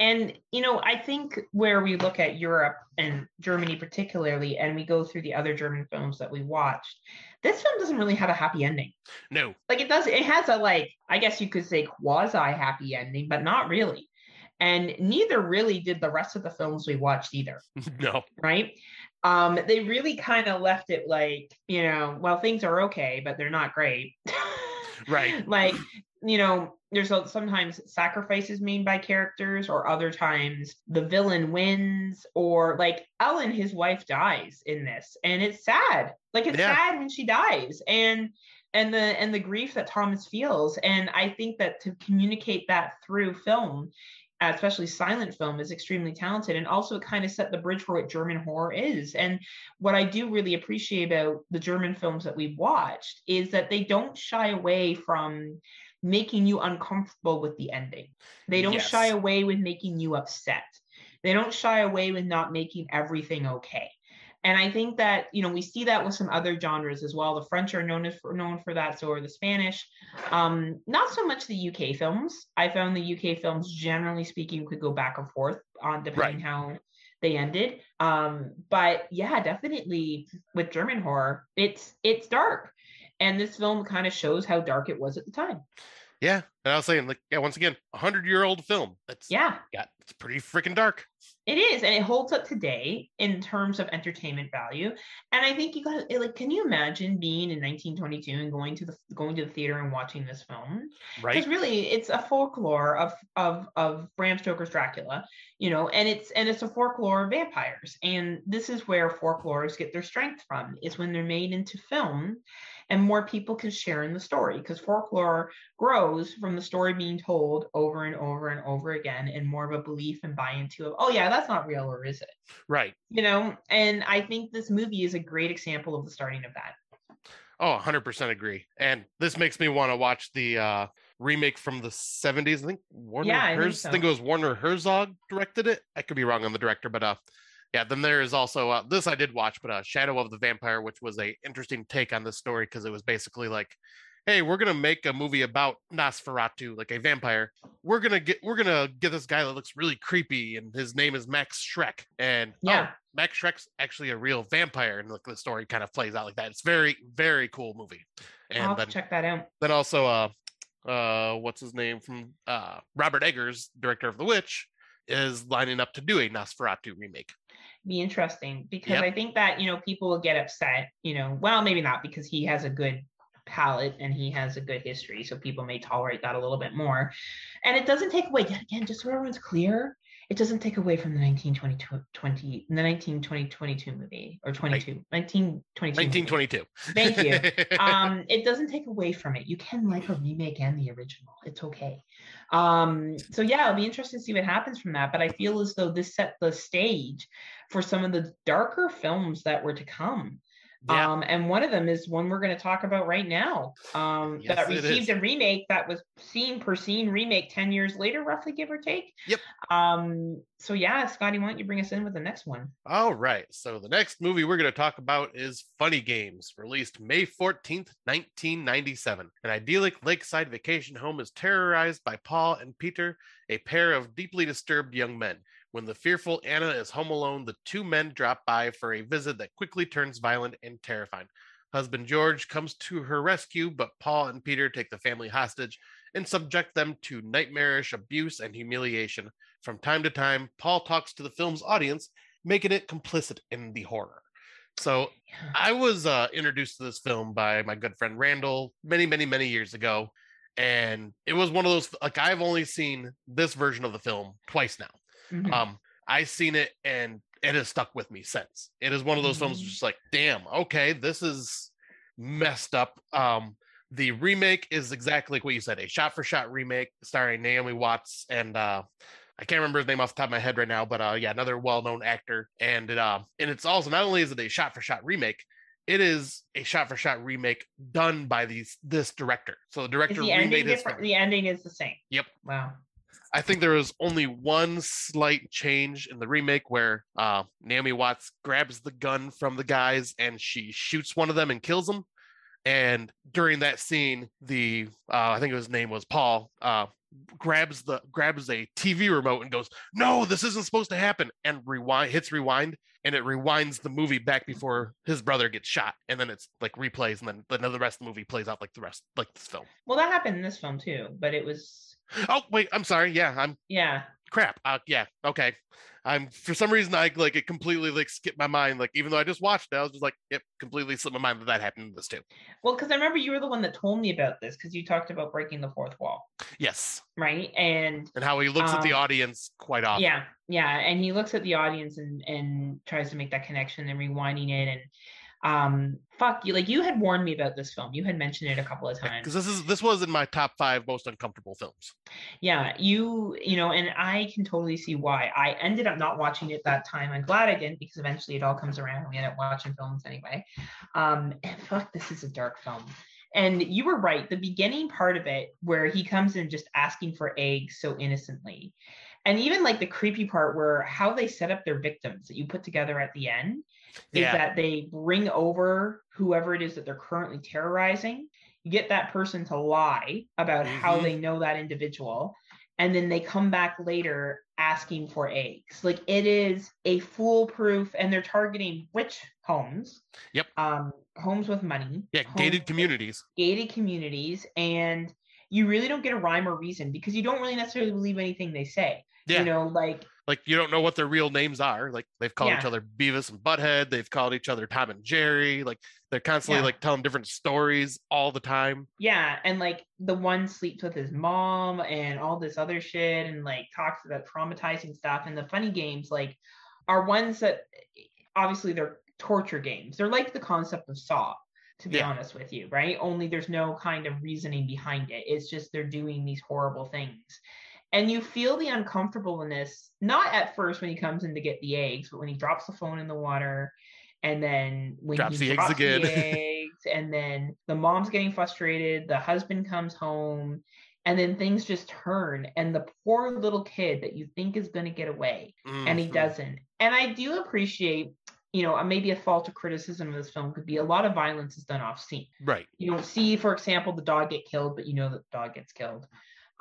And, you know, I think where we look at Europe and Germany particularly, and we go through the other German films that we watched, this film doesn't really have a happy ending. no Like it does, it has a like, I guess you could say quasi happy ending, but not really. And neither really did the rest of the films we watched either. *laughs* no right? Um, they really kind of left it like, you know, well, things are okay, but they're not great. *laughs* Right. like, you know, there's sometimes sacrifices made by characters, or other times the villain wins, or like Ellen, his wife, dies in this, and it's sad. Like it's Yeah. sad when she dies, and and the and the grief that Thomas feels, and I think that to communicate that through film, especially silent film, is extremely talented, and also it kind of set the bridge for what German horror is. And what I do really appreciate about the German films that we've watched is that they don't shy away from making you uncomfortable with the ending. They don't Yes. shy away with making you upset. They don't shy away with not making everything okay. And I think that you know we see that with some other genres as well. The French are known as for, known for that, so are the Spanish. Um, not so much the UK films. I found the UK films, generally speaking, could go back and forth on depending how they ended. Um, but yeah, definitely with German horror, it's it's dark, and this film kind of shows how dark it was at the time. Yeah. And I was saying, like, yeah, once again, a hundred year old film. That's Yeah, yeah, it's pretty freaking dark. It is, and it holds up today in terms of entertainment value. And I think you got to like, can you imagine being in 1922 and going to the going to the theater and watching this film? Right. Because really, it's a folklore of of of Bram Stoker's Dracula, you know, and it's and it's a folklore of vampires. And this is where folklores get their strength from, is when they're made into film, and more people can share in the story. Because folklore grows from the story being told over and over and over again, and more of a belief and buy into of, oh yeah, that's not real, or is it? Right. You know, and I think this movie is a great example of the starting of that. Oh, 100% agree. And this makes me want to watch the uh remake from the 70s. I think Werner Yeah, I think Herz- I think it was Werner Herzog directed it. I could be wrong on the director, but uh yeah, then there is also uh, this I did watch, but uh Shadow of the Vampire, which was a interesting take on this story because it was basically like Hey, we're gonna make a movie about Nosferatu, like a vampire. We're gonna get we're gonna get this guy that looks really creepy, and his name is Max Schreck. And Yeah. oh, Max Schreck's actually a real vampire, and like the story kind of plays out like that. It's very, very cool movie. I'll And then, check that out. then also, uh, uh, what's his name from uh Robert Eggers, director of The Witch, is lining up to do a Nosferatu remake. Be interesting because Yep. I think that you know people will get upset. You know, well, maybe not because he has a good palate and he has a good history, so people may tolerate that a little bit more. And it doesn't take away yet again, just so everyone's clear, it doesn't take away from the 1922 20, the 1920 22 movie or 22 1922 1922. Thank you. *laughs* um it doesn't take away from it. You can like a remake and the original. It's okay. Um so yeah it'll be interesting to see what happens from that but i feel as though this set the stage for some of the darker films that were to come yeah. um and one of them is one we're going to talk about right now um Yes, that received a remake that was scene per scene remake 10 years later roughly give or take Yep. um so yeah scotty why don't you bring us in with the next one All right. So the next movie we're going to talk about is Funny Games, released May 14th, 1997. An idyllic lakeside vacation home is terrorized by Paul and Peter, a pair of deeply disturbed young men. When the fearful Anna is home alone, the two men drop by for a visit that quickly turns violent and terrifying. Husband George comes to her rescue, but Paul and Peter take the family hostage and subject them to nightmarish abuse and humiliation. From time to time, Paul talks to the film's audience making it complicit in the horror. So I was uh, introduced to this film by my good friend Randall many, many, many years ago. And it was one of those, like, I've only seen this version of the film twice now. Mhm. Um, I seen it and it has stuck with me since. It is one of those films Mhm. just like, damn, okay, this is messed up. Um, the remake is exactly like what you said, a shot for shot remake starring Naomi Watts and uh I can't remember his name off the top of my head right now, but uh yeah, another well-known actor. And it uh and it's also not only is it a shot for shot remake, it is a shot for shot remake done by these this director. So the Is director the ending remade his different? The ending is the same. Yep. Wow. I think there was only one slight change in the remake where uh, Naomi Watts grabs the gun from the guys and she shoots one of them and kills them. And during that scene, the uh, I think his name was Paul uh, grabs the grabs a TV remote and goes, "No, this isn't supposed to happen," and rewind hits rewind, and it rewinds the movie back before his brother gets shot, and then it's like replays, and then then the rest of the movie plays out like the rest like this film. Well, that happened in this film too, but it was Oh wait, I'm sorry. Yeah, I'm yeah. crap. Uh, yeah, okay. I'm for some reason I like it completely like skipped my mind. Like even though I just watched it, I was just like, yep, completely slipped my mind that that happened in this too. Well, because I remember you were the one that told me about this because you talked about breaking the fourth wall, Yes, right? And and how he looks at the Um, audience quite often. yeah, yeah, and he looks at the audience and and tries to make that connection and rewinding it and um fuck you like you had warned me about this film. You had mentioned it a couple of times. because this is this was in my top five most uncomfortable films. yeah you you know and i can totally see why. I ended up not watching it that time i'm glad i didn't because eventually it all comes around and we end up watching films anyway. Um and fuck this is a dark film. And you were right the beginning part of it where he comes in just asking for eggs so innocently and even like the creepy part where how they set up their victims that you put together at the end is Yeah. that they bring over whoever it is that they're currently terrorizing. You get that person to lie about how Mhm. they know that individual, and then they come back later asking for eggs. Like it is a foolproof, and they're targeting which homes? Yep. Um, homes with money. Yeah, gated communities. gated communities, and you really don't get a rhyme or reason because you don't really necessarily believe anything they say. Yeah. You know, like Like you don't know what their real names are. Like they've called each other Beavis and Butthead. They've called each other Tom and Jerry. Like they're constantly Yeah. like telling different stories all the time. Yeah, and like the one sleeps with his mom and all this other shit and like talks about traumatizing stuff. And the funny games like are ones that obviously they're torture games. They're like the concept of Saw, to be Yeah. honest with you, right? Only there's no kind of reasoning behind it. It's just they're doing these horrible things. And you feel the uncomfortableness, not at first when he comes in to get the eggs, but when he drops the phone in the water and then when Drops he the eggs drops again. the *laughs* eggs, and then the mom's getting frustrated, the husband comes home, and then things just turn, and the poor little kid that you think is going to get away, and he Mhm. doesn't. And I do appreciate, you know, maybe a fault of criticism of this film could be a lot of violence is done off scene. Right. You don't see, for example, the dog get killed, but you know that the dog gets killed.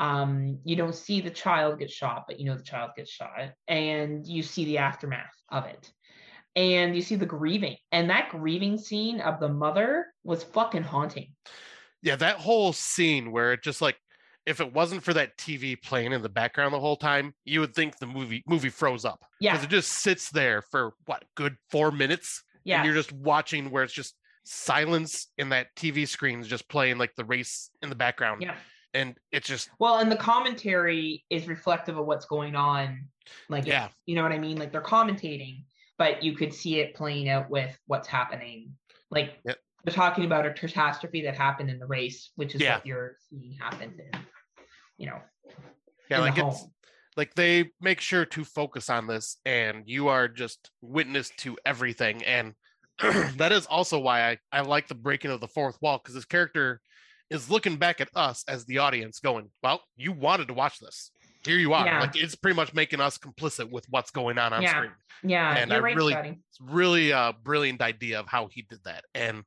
Um, you don't see the child get shot, but you know the child gets shot, and you see the aftermath of it. And you see the grieving, and that grieving scene of the mother was fucking haunting. Yeah, that whole scene where it just like if it wasn't for that TV playing in the background the whole time, you would think the movie movie froze up. Yeah, Because it just sits there for what, good four minutes? yeah, And you're just watching where it's just silence and that TV screen's just playing like the race in the background. yeah. And it's just Well, and the commentary is reflective of what's going on. Like, Yeah. you know what I mean? Like they're commentating, but you could see it playing out with what's happening. Like Yep. they're talking about a catastrophe that happened in the race, which is Yeah. what you're seeing happened in, you know, yeah, like it's home. like they make sure to focus on this and you are just witness to everything and *clears throat* that is also why I, I like the breaking of the fourth wall because this character is looking back at us as the audience going well you wanted to watch this here you are Yeah. like it's pretty much making us complicit with what's going on on Yeah. screen Yeah, and I right, really- Scotty. it's really a brilliant idea of how he did that and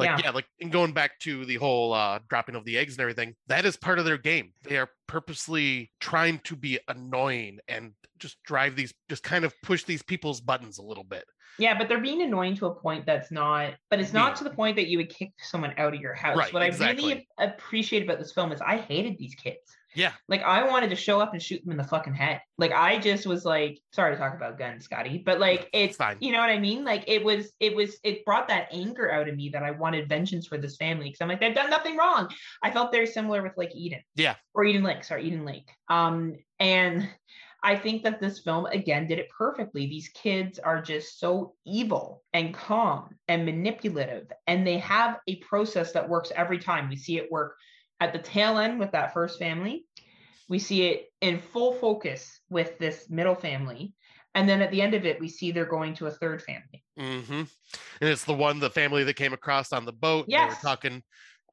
like Yeah. yeah. like and going back to the whole uh dropping of the eggs and everything that is part of their game they are purposely trying to be annoying and just drive these just kind of push these people's buttons a little bit Yeah, but they're being annoying to a point that's not, but it's not Yeah. to the point that you would kick someone out of your house. Right, what I really appreciate about this film is I hated these kids. Yeah Like I wanted to show up and shoot them in the fucking head. Like I just was like, sorry to talk about guns, Scotty, but like it's fine. you know what I mean? Like it was, it was, it brought that anger out of me that I wanted vengeance for this family because I'm like they've done nothing wrong. I felt very similar with like Eden. Yeah. Or Eden Lake, sorry, Eden Lake. Um, and I think that this film again did it perfectly. These kids are just so evil and calm and manipulative, and they have a process that works every time. We see it work at the tail end with that first family. We see it in full focus with this middle family. And then at the end of it, we see they're going to a third family. Mm-hmm. and it's the one the family that came across on the boat they were talking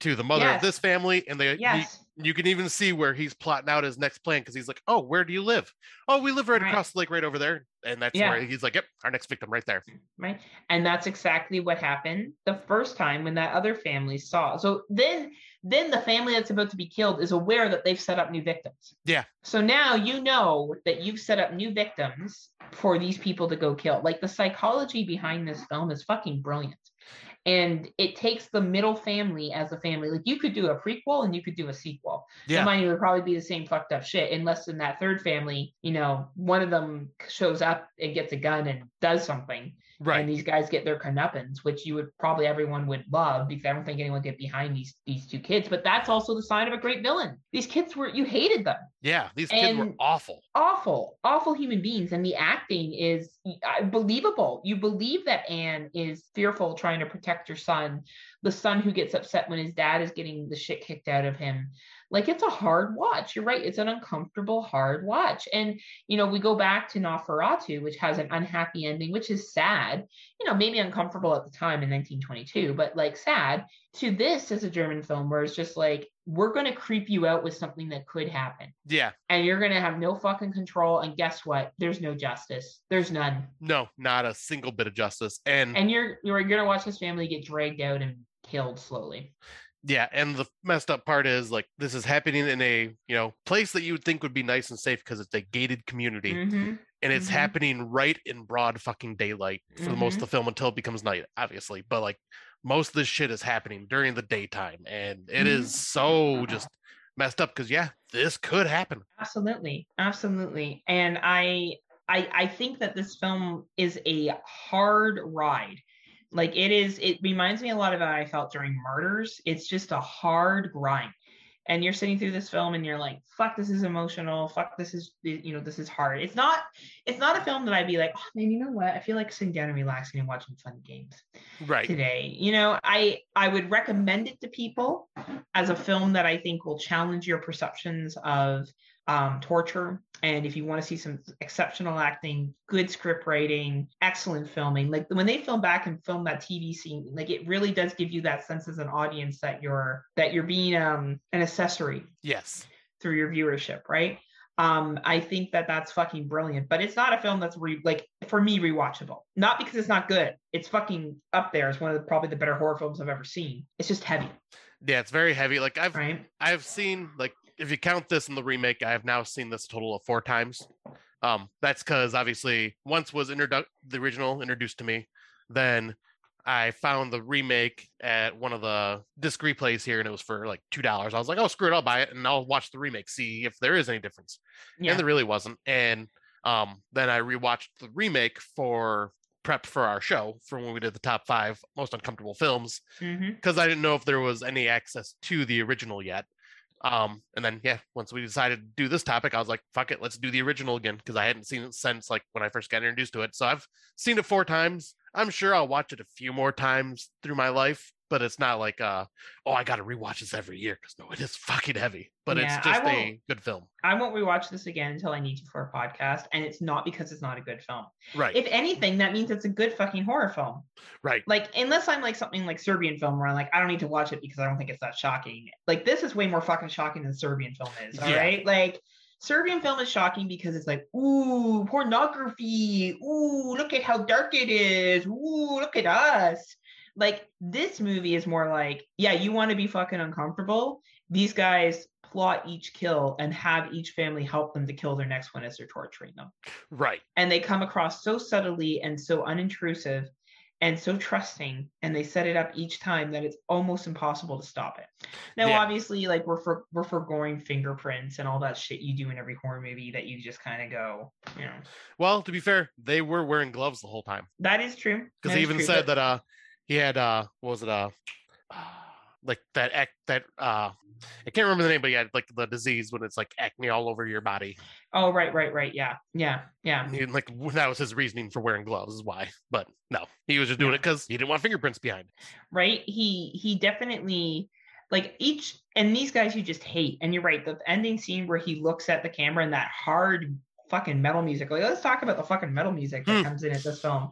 to the mother Yes. of this family and they Yes. You, can even see where he's plotting out his next plan because he's like oh where do you live oh we live right, Right. across the lake right over there and that's Yeah. where he's like yep our next victim right there right? And that's exactly what happened the first time when that other family saw. So then, then the family that's about to be killed is aware that they've set up new victims. Yeah. So now you know that you've set up new victims for these people to go kill. Like the psychology behind this film is fucking brilliant. And it takes the middle family as a family. Like you could do a prequel and you could do a sequel. Yeah. Mind you, it would probably be the same fucked up shit, unless in that third family, you know, one of them shows up and gets a gun and does something, Right. and these guys get their comeuppance, which you would probably everyone would love because I don't think anyone would get behind these these two kids. But that's also the sign of a great villain. These kids were you hated them yeah. These kids were awful. awful, awful human beings, and the acting is uh, believable. You believe that Anne is fearful, trying to protect her son, the son who gets upset when his dad is getting the shit kicked out of him. Like it's a hard watch. You're right. It's an uncomfortable, hard watch. And you know, we go back to Nosferatu, which has an unhappy ending, which is sad. You know, maybe uncomfortable at the time in 1922, but like sad. To this as a German film, where it's just like we're going to creep you out with something that could happen Yeah. and you're gonna have no fucking control. And guess what? There's no justice. There's none. No, not a single bit of justice. And And you're you're gonna watch this family get dragged out and killed slowly. Yeah, and the messed up part is like this is happening in a you know place that you would think would be nice and safe because it's a gated community, Mhm. and it's mhm. happening right in broad fucking daylight for the most of Mhm. the film until it becomes night, obviously. But like most of this shit is happening during the daytime, and it is Mhm. so just messed up because yeah, this could happen. Absolutely, absolutely. And I I I think that this film is a hard ride. Like it is, it reminds me a lot of how I felt during Martyrs. It's just a hard grind. And you're sitting through this film and you're like, fuck, this is emotional. Fuck, this is you know, this is hard. It's not, it's not a film that I'd be like, oh man, you know what? I feel like sitting down and relaxing and watching fun games Right. today. You know, I I would recommend it to people as a film that I think will challenge your perceptions of um, torture. And if you want to see some exceptional acting, good script writing, excellent filming, like when they film back and film that TV scene, like it really does give you that sense as an audience that you're that you're being um, an accessory Yes. through your viewership, right? Um, I think that that's fucking brilliant, but it's not a film that's re- like for me rewatchable. Not because it's not good. It's fucking up there. It's one of the, probably the better horror films I've ever seen. It's just heavy, Yeah, it's very heavy. Like I've right? I've seen like if you count this in the remake, I have now seen this a total of four times. Um, that's because obviously once was introduced the original introduced to me, then I found the remake at one of the disc replays here, and it was for like two dollars. I was like, oh screw it, I'll buy it and I'll watch the remake, see if there is any difference. Yeah. And there really wasn't. And um, then I rewatched the remake for prep for our show for when we did the top five most uncomfortable films because I didn't know if there was any access to the original yet. Um, and then yeah, once we decided to do this topic, I was like, fuck it, let's do the original again because I hadn't seen it since like when I first got introduced to it. So I've seen it four times. I'm sure I'll watch it a few more times through my life, but it's not like uh oh I gotta rewatch this every year because no, it is fucking heavy. But Yeah, it's just a good film. I won't rewatch this again until I need to for a podcast, and it's not because it's not a good film. Right. If anything, that means it's a good fucking horror film. right. Like, unless I'm like something like Serbian film where I'm like, I don't need to watch it because I don't think it's that shocking. Like, this is way more fucking shocking than Serbian film is. All right, Yeah. Like, Serbian film is shocking because it's like, ooh, pornography. Ooh, look at how dark it is. Ooh, look at us. Like, this movie is more like, yeah, you want to be fucking uncomfortable. These guys plot each kill and have each family help them to kill their next one as they're torturing them Right. and they come across so subtly and so unintrusive and so trusting and they set it up each time that it's almost impossible to stop it now Yeah. obviously like we're for we're foregoing fingerprints and all that shit you do in every horror movie that you just kind of go you know Well, to be fair, they were wearing gloves the whole time. that is true because they even true, said but- that uh he had uh what was it uh like that act that uh I can't remember the name, but he had like the disease when it's like acne all over your body. oh right right right yeah yeah yeah And like that was his reasoning for wearing gloves, is why. But no, he was just doing Yeah. it because he didn't want fingerprints behind. right he he definitely like each and these guys you just hate and you're right the ending scene where he looks at the camera and that hard fucking metal music like let's talk about the fucking metal music that Hmm. comes in at this film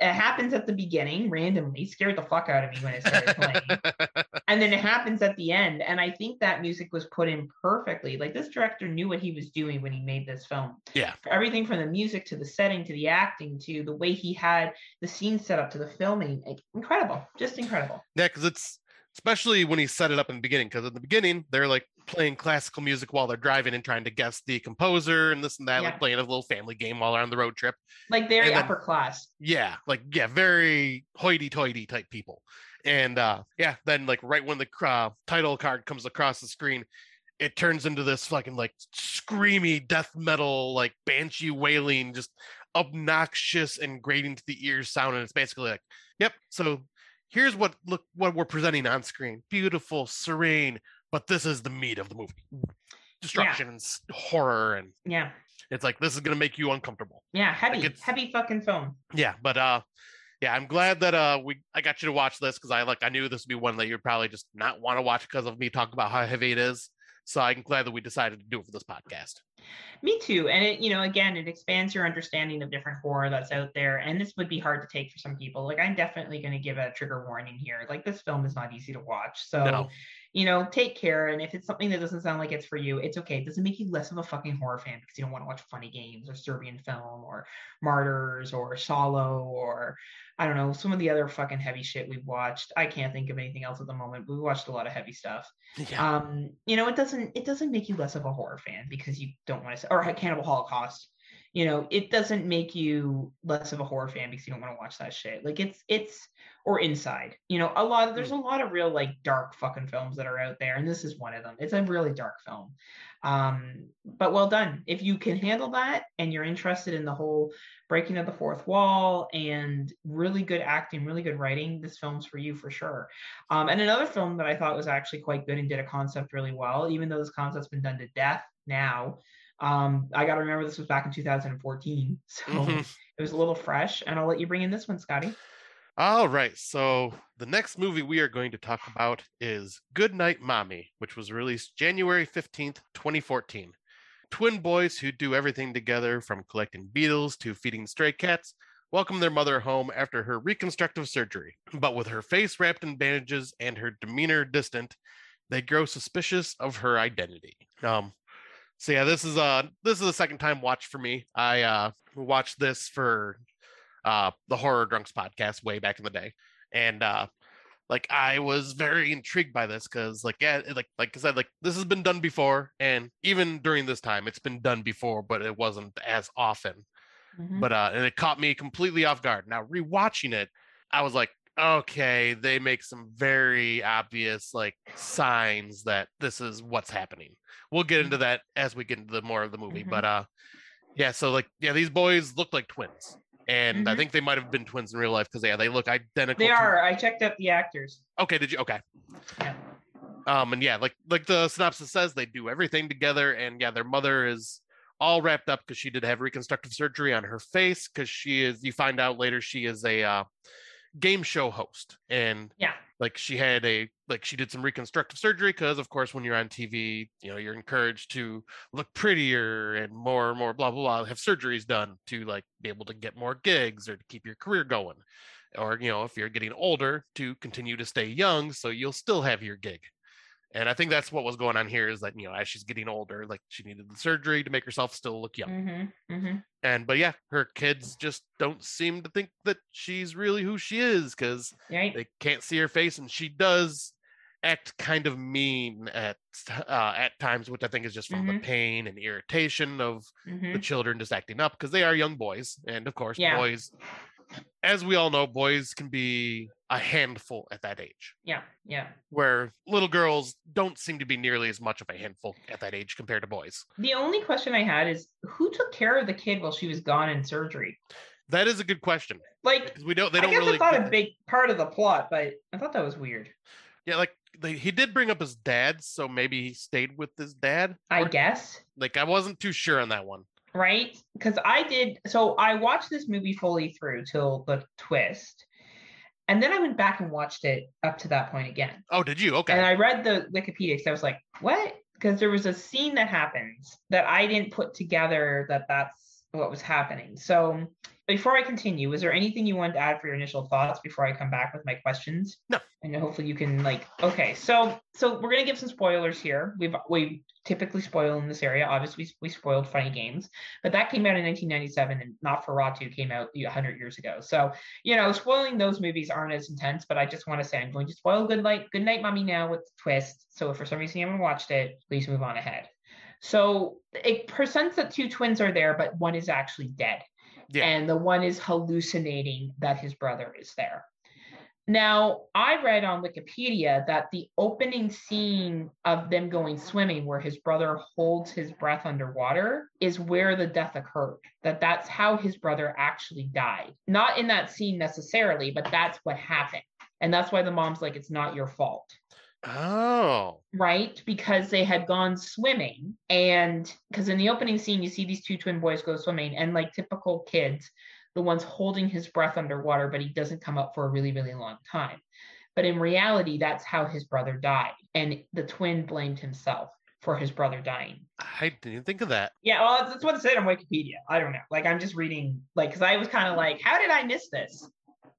it happens at the beginning randomly scared the fuck out of me when it started playing *laughs* and then it happens at the end and i think that music was put in perfectly like this director knew what he was doing when he made this film Yeah. For everything from the music to the setting to the acting to the way he had the scene set up to the filming like, incredible just incredible yeah, because it's especially when he set it up in the beginning. Because in the beginning, they're like playing classical music while they're driving and trying to guess the composer and this and that, Yeah. like playing a little family game while they're on the road trip. Like very then- upper class. Yeah, like yeah, very hoity-toity type people. And uh yeah, then like right when the uh, title card comes across the screen, it turns into this fucking like screamy death metal, like banshee wailing, just obnoxious and grating to the ears sound. And it's basically like, yep. So here's what look what we're presenting on screen: beautiful, serene, but this is the meat of the movie: destruction and horror, and Yeah. it's like this is gonna make you uncomfortable. Yeah. Heavy, it's- heavy fucking film. Yeah, but uh yeah, I'm glad that uh we I got you to watch this because I like I knew this would be one that you'd probably just not want to watch because of me talking about how heavy it is. So I'm glad that we decided to do it for this podcast. Me too. And it, you know, again, it expands your understanding of different horror that's out there. And this would be hard to take for some people. Like, I'm definitely going to give a trigger warning here. Like, this film is not easy to watch. So, No. You know, take care. And if it's something that doesn't sound like it's for you, it's okay. It doesn't make you less of a fucking horror fan because you don't want to watch funny games or Serbian film or Martyrs or Salò or I don't know, some of the other fucking heavy shit we've watched. I can't think of anything else at the moment. But we watched a lot of heavy stuff Yeah. um you know it doesn't it doesn't make you less of a horror fan because you don't want to or cannibal holocaust you know it doesn't make you less of a horror fan because you don't want to watch that shit. Like it's it's or inside you know a lot of there's a lot of real like dark fucking films that are out there and this is one of them. It's a really dark film. Um but well done. If you can handle that and you're interested in the whole breaking of the fourth wall and really good acting really good writing this film's for you for sure. Um, and another film that I thought was actually quite good and did a concept really well, even though this concept's been done to death now. Um, I got to remember this was back in 2014, *laughs* so Mhm. it was a little fresh. And I'll let you bring in this one, Scotty. All right. So the next movie we are going to talk about is Good Night Mommy, which was released January 15th, 2014. Twin boys who do everything together from collecting beetles to feeding stray cats welcome their mother home after her reconstructive surgery. But with her face wrapped in bandages and her demeanor distant, they grow suspicious of her identity. Um so yeah, this is uh this is the second time watch for me. I uh watched this for uh the horror drunks podcast way back in the day and uh like i was very intrigued by this because like yeah like like i said like this has been done before and even during this time it's been done before but it wasn't as often Mhm. but uh and it caught me completely off guard now rewatching it i was like okay they make some very obvious like signs that this is what's happening we'll get into that as we get into the more of the movie Mhm. but uh yeah so like yeah these boys look like twins and i Mhm. think they might have been twins in real life because yeah they look identical they to- are. I checked out the actors. okay did you okay Yeah. um and yeah like like the synopsis says they do everything together and yeah their mother is all wrapped up because she did have reconstructive surgery on her face because she is you find out later she is a uh, game show host and Yeah. like she had a like she did some reconstructive surgery because of course when you're on tv you know you're encouraged to look prettier and more and more blah blah blah have surgeries done to like be able to get more gigs or to keep your career going or you know if you're getting older to continue to stay young so you'll still have your gig and i think that's what was going on here is that you know as she's getting older like she needed the surgery to make herself still look young Mm-hmm. Mm-hmm. and but yeah her kids just don't seem to think that she's really who she is because Right. they can't see her face and she does act kind of mean at uh, at times which i think is just from the Mhm. pain and irritation of Mm-hmm. the children just acting up because they are young boys and of course Yeah. boys as we all know boys can be a handful at that age Yeah. Yeah. where little girls don't seem to be nearly as much of a handful at that age compared to boys The only question I had is who took care of the kid while she was gone in surgery? that is a good question Like, because we don't they I don't guess really I thought get- a big part of the plot, but I thought that was weird. yeah like they, he did bring up his dad so maybe he stayed with his dad I or- guess. like i wasn't too sure on that one right? Because I did. So I watched this movie fully through till the twist, and then I went back and watched it up to that point again. oh did you okay And I read the Wikipedia because I was like, "What?" Because there was a scene that happens that I didn't put together that that's what was happening. So before I continue, was there anything you wanted to add for your initial thoughts before I come back with my questions? No. and hopefully you can like okay so so we're gonna give some spoilers here we've we typically spoil in this area obviously we, spoiled funny games but that came out in 1997 and Not Nosferatu came out 100 years ago so you know spoiling those movies aren't as intense but i just want to say i'm going to spoil good night good night mommy now with twist so if for some reason you haven't watched it please move on ahead so it presents that two twins are there but one is actually dead Yeah. and the one is hallucinating that his brother is there now, I read on Wikipedia that the opening scene of them going swimming, where his brother holds his breath underwater, is where the death occurred. That that's how his brother actually died. Not in that scene necessarily, but that's what happened. And that's why the mom's like, it's not your fault Oh. right? Because they had gone swimming. And because in the opening scene, you see these two twin boys go swimming, and like typical kids, the one's holding his breath underwater, but he doesn't come up for a really, really long time. But in reality, that's how his brother died. And the twin blamed himself for his brother dying. I didn't even think of that. Yeah, well, that's what it said on Wikipedia. I don't know. Like, I'm just reading, like, because I was kind of like, how did I miss this?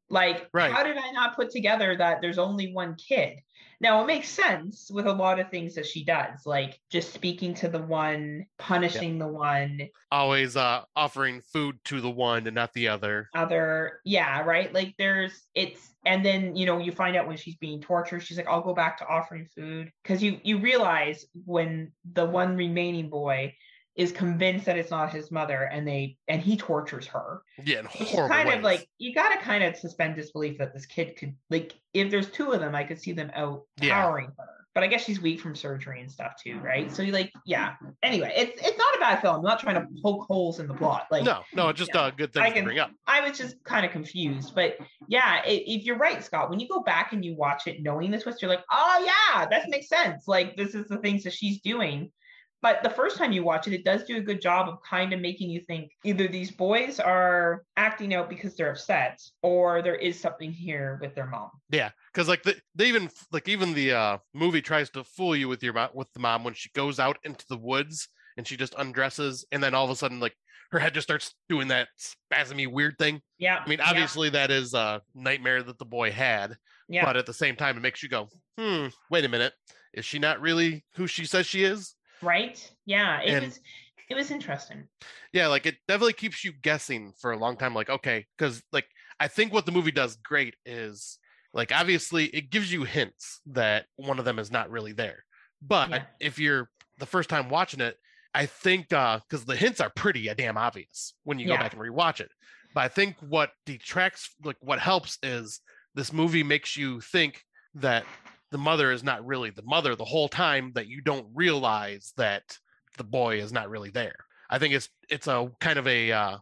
Like, Right. how did I not put together that there's only one kid? Now, it makes sense with a lot of things that she does, like just speaking to the one, punishing the one, Always uh offering food to the one and not the other. other. Yeah, right. Like, there's, it's, and then, you know, you find out when she's being tortured, she's like, I'll go back to offering food. Because you, you realize when the one remaining boy, is convinced that it's not his mother and they and he tortures her Yeah, in horrible kind ways. of like you got to kind of suspend disbelief that this kid could like if there's two of them i could see them out Yeah. powering her but i guess she's weak from surgery and stuff too right so you like yeah mm-hmm. anyway it's it's not a bad film i'm not trying to poke holes in the plot like no, no, it's just yeah. a good I thing to bring up. I was just kind of confused, but yeah, i- if you're right, Scott, when you go back and you watch it knowing the twist, you're like, oh yeah, that makes sense. Like this is the things that she's doing. But the first time you watch it, it does do a good job of kind of making you think either these boys are acting out because they're upset, or there is something here with their mom. Yeah, because like the, they even like even the uh movie tries to fool you with your mo- with the mom when she goes out into the woods and she just undresses and then all of a sudden like her head just starts doing that spasmy weird thing. Yeah. I mean, yeah, obviously that is a nightmare that the boy had, yeah. but at the same time it makes you go, hmm, wait a minute, is she not really who she says she is? Right. Yeah. It And- was it was interesting. Yeah, like it definitely keeps you guessing for a long time. Like, okay, because like I think what the movie does great is like obviously it gives you hints that one of them is not really there. But Yeah. if you're the first time watching it, I think uh because the hints are pretty uh, damn obvious when you Yeah. go back and rewatch it. But I think what detracts like what helps is this movie makes you think that the mother is not really the mother the whole time that you don't realize that the boy is not really there. I think it's it's a kind of a uh,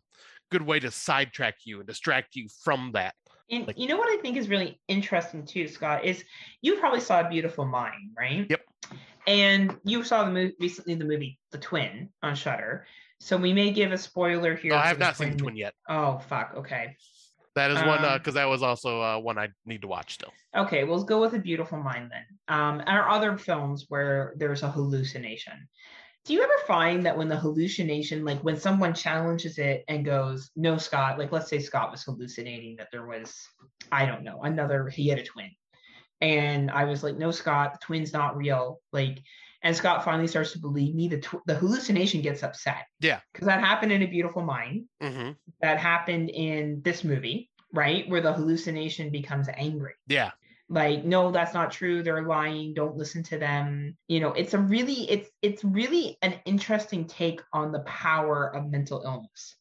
good way to sidetrack you and distract you from that. And Like- you know what I think is really interesting too, Scott, is you probably saw A Beautiful Mind, right? Yep. And you saw the movie recently, the movie The Twin on Shudder. So we may give a spoiler here. No, I have not seen Twin yet. Oh fuck. Okay. That is one Um, because that was also uh, one I need to watch still. Okay, we'll go with A Beautiful Mind then. Um, and our other films where there's a hallucination. Do you ever find that when the hallucination, like when someone challenges it and goes, no, Scott, like let's say Scott was hallucinating that there was, I don't know, another, he had a twin. And I was like, no, Scott, the twin's not real. Like, and Scott finally starts to believe me. The, tw- the hallucination gets upset. Yeah. Because that happened in A Beautiful Mind hmm that happened in this movie, right? Where the hallucination becomes angry. Yeah, Like, no, that's not true. They're lying. Don't listen to them. You know, it's a really, it's it's really an interesting take on the power of mental illness.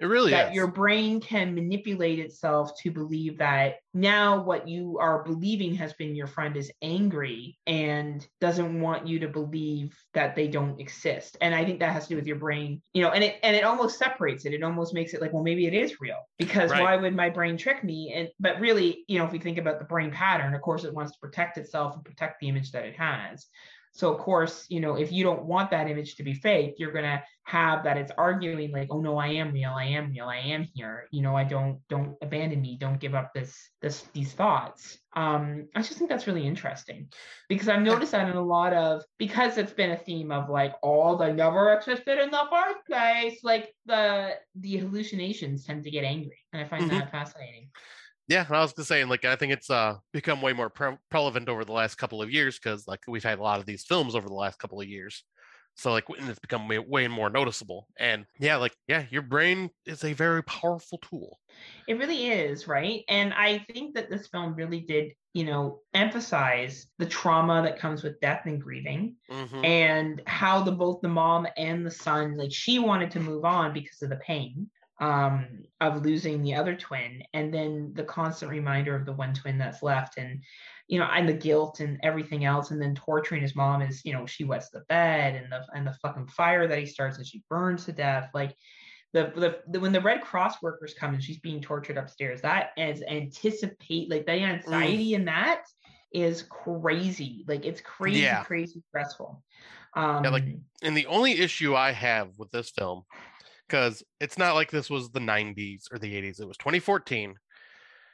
It really that is. your brain can manipulate itself to believe that now what you are believing has been your friend is angry and doesn't want you to believe that they don't exist and i think that has to do with your brain you know and it and it almost separates it it almost makes it like well maybe it is real because Right. why would my brain trick me and but really you know if we think about the brain pattern of course it wants to protect itself and protect the image that it has so of course, you know, if you don't want that image to be fake, you're gonna have that it's arguing like, oh no, I am real, I am real, I am here. You know, I don't don't abandon me, don't give up this this these thoughts. Um, I just think that's really interesting because I've noticed that in a lot of because it's been a theme of like all they never existed in the first place, like the the hallucinations tend to get angry. And I find Mhm. that fascinating. Yeah, I was just saying, like, I think it's uh become way more pre- relevant over the last couple of years because, like, we've had a lot of these films over the last couple of years. So, like, and it's become way, way more noticeable. And yeah, like, yeah, your brain is a very powerful tool. It really is, right? And I think that this film really did, you know, emphasize the trauma that comes with death and grieving Mhm. and how the both the mom and the son, like she wanted to move on because of the pain um of losing the other twin and then the constant reminder of the one twin that's left and you know and the guilt and everything else and then torturing his mom is you know she wets the bed and the and the fucking fire that he starts and she burns to death like the, the, the when the Red Cross workers come and she's being tortured upstairs, that is anticipate like the anxiety in that is crazy. Like it's crazy, Yeah. crazy stressful. Um, like, And the only issue I have with this film, because it's not like this was the 90s or the 80s, it was 2014.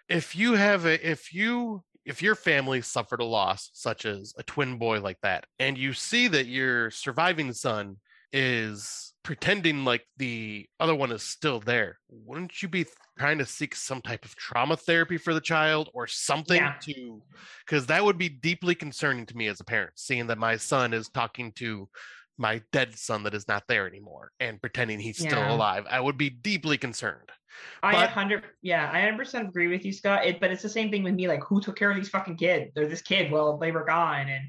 If you have a, if you, if your family suffered a loss, such as a twin boy like that, and you see that your surviving son is pretending like the other one is still there, wouldn't you be trying to seek some type of trauma therapy for the child or something Yeah. to, because that would be deeply concerning to me as a parent, seeing that my son is talking to my dead son that is not there anymore and pretending he's Yeah. still alive. I would be deeply concerned. I but- a hundred, yeah, I hundred percent agree with you, Scott. It, but it's the same thing with me. Like, who took care of these fucking kids? They're this kid. Well, they were gone, and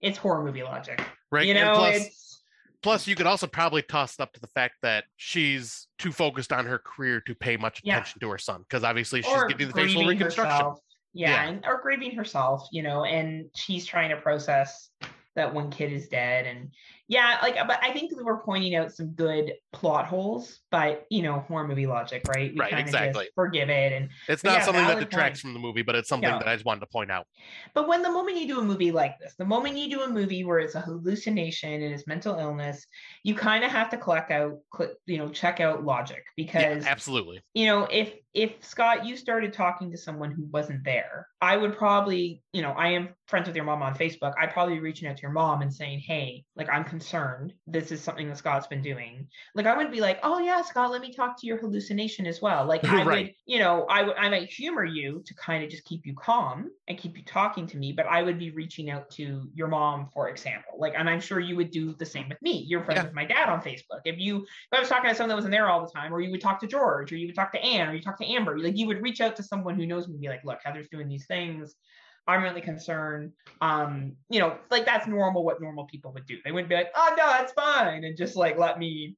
it's horror movie logic. Right. You know, plus, it's plus you could also probably toss it up to the fact that she's too focused on her career to pay much Yeah. attention to her son because obviously she's or getting the facial reconstruction. herself. Yeah, Yeah. And, or grieving herself, you know, and she's trying to process that one kid is dead. And yeah, like, but I think we're pointing out some good plot holes, but you know, horror movie logic, right? Right, kinda exactly. Just forgive it. And It's not yeah, something that detracts point. from the movie, but it's something No. that I just wanted to point out. But when the moment you do a movie like this, the moment you do a movie where it's a hallucination and it's mental illness, you kind of have to collect out, you know, check out logic Yeah, because absolutely. you know, if if Scott, you started talking to someone who wasn't there, I would probably, you know, I am friends with your mom on Facebook. I'd probably be reaching out to your mom and saying, hey, like I'm concerned. This is something that Scott's been doing. Like I wouldn't be like, oh yeah, Scott, let me talk to your hallucination as well. Like *laughs* I would, you know, I would I might humor you to kind of just keep you calm and keep you talking to me, but I would be reaching out to your mom, for example. Like, and I'm sure you would do the same with me. You're friends Yeah. with my dad on Facebook. If you if I was talking to someone that wasn't there all the time, or you would talk to George, or you would talk to Anne, or you talk to Amber, like you would reach out to someone who knows me and be like, look, Heather's doing these things. I'm really concerned. Um, you know, like that's normal what normal people would do. They wouldn't be like, oh no, that's fine, and just like let me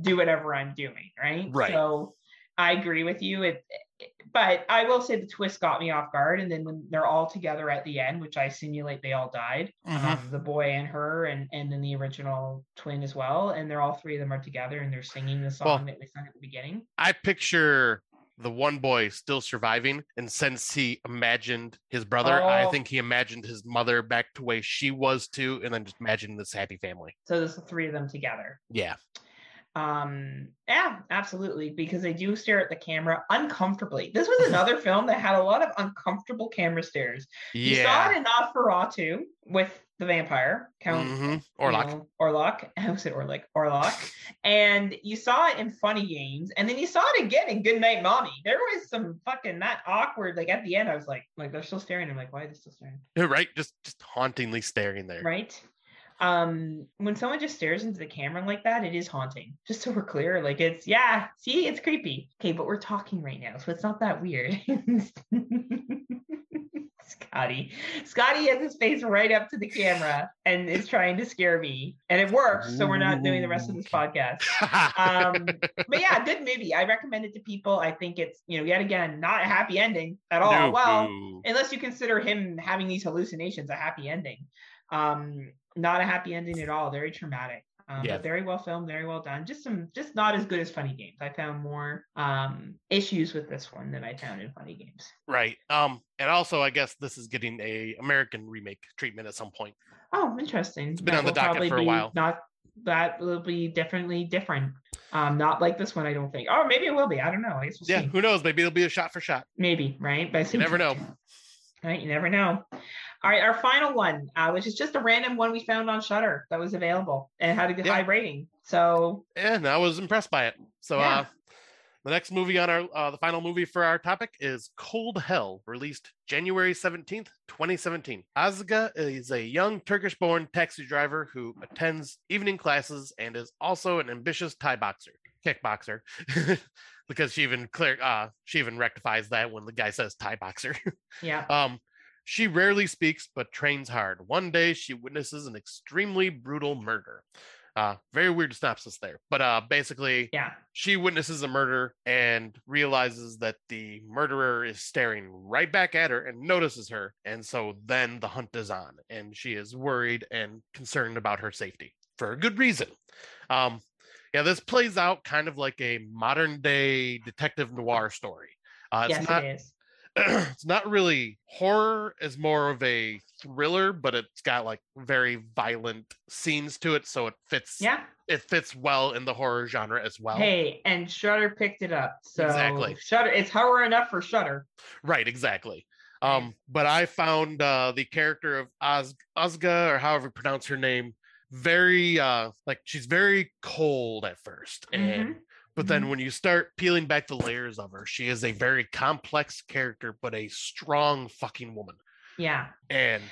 do whatever I'm doing, right? Right. So I agree with you. It, but I will say the twist got me off guard. And then when they're all together at the end, which I simulate they all died, Mhm. um, the boy and her, and and then the original twin as well, and they're all three of them are together and they're singing the song Well- that we sang at the beginning. I picture the one boy still surviving, and since he imagined his brother, I Oh. think he imagined his mother back to way she was too, and then just imagined this happy family. So there's the three of them together. Yeah. Um, yeah, absolutely, because they do stare at the camera uncomfortably. This was another *laughs* film that had a lot of uncomfortable camera stares. You saw Yeah. it in Nosferatu with the vampire, Count hmm you Orlok. know, Orlok. *laughs* I was it Orlok, Orlok. and you saw it in Funny Games, and then you saw it again in Good Night Mommy. There was some fucking that awkward. Like at the end, I was like, like they're still staring. I'm like, why are they still staring? *laughs* Right? Just just hauntingly staring there. Right. Um, when someone just stares into the camera like that, it is haunting. Just so we're clear, like it's yeah. See, it's creepy. Okay, but we're talking right now, so it's not that weird. *laughs* *laughs* Scotty. Scotty has his face right up to the camera and is trying to scare me. And it works, so we're not doing the rest of this podcast. *laughs* Um, but yeah, good movie. I recommend it to people. I think it's, you know, yet again, not a happy ending at all. No, well, boo. unless you consider him having these hallucinations a happy ending. Um, not a happy ending at all. Very traumatic. Um, Yeah. but very well filmed, very well done. Just some, just not as good as Funny Games. I found more um issues with this one than I found in Funny Games. right. Um, and also I guess this is getting a American remake treatment at some point. Oh, interesting. It's been on the docket for a while. Not that will be definitely different. Um, not like this one, I don't think. Or maybe it will be. I don't know. I guess we'll Yeah, see. who knows? Maybe it'll be a shot for shot. Maybe, right? But You never know. Right, you never know. All right, our final one, uh, which is just a random one we found on Shudder that was available and had a good Yeah. high rating. So And I was impressed by it. So Yeah. uh The next movie on our, uh, the final movie for our topic is Cold Hell, released January 17th, 2017. Azga is a young Turkish born taxi driver who attends evening classes and is also an ambitious Thai boxer, kickboxer. *laughs* because she even clear uh she even rectifies that when the guy says Thai boxer. *laughs* Yeah. Um, she rarely speaks but trains hard. One day, she witnesses an extremely brutal murder. Uh, very weird synopsis there, but uh, basically, Yeah. she witnesses a murder and realizes that the murderer is staring right back at her and notices her, and so then the hunt is on, and she is worried and concerned about her safety for a good reason. Um, yeah, this plays out kind of like a modern day detective noir story. Uh, it's yes, not it is. *clears throat* it's not really horror it's more of a thriller but it's got like very violent scenes to it so it fits Yeah. it fits well in the horror genre as well Hey, and Shudder picked it up. So Exactly. Shudder, it's horror enough for Shudder. right exactly um but i found uh the character of Oz ozga or however you pronounce her name very uh like she's very cold at first and but then when you start peeling back the layers of her she is a very complex character but a strong fucking woman Yeah. and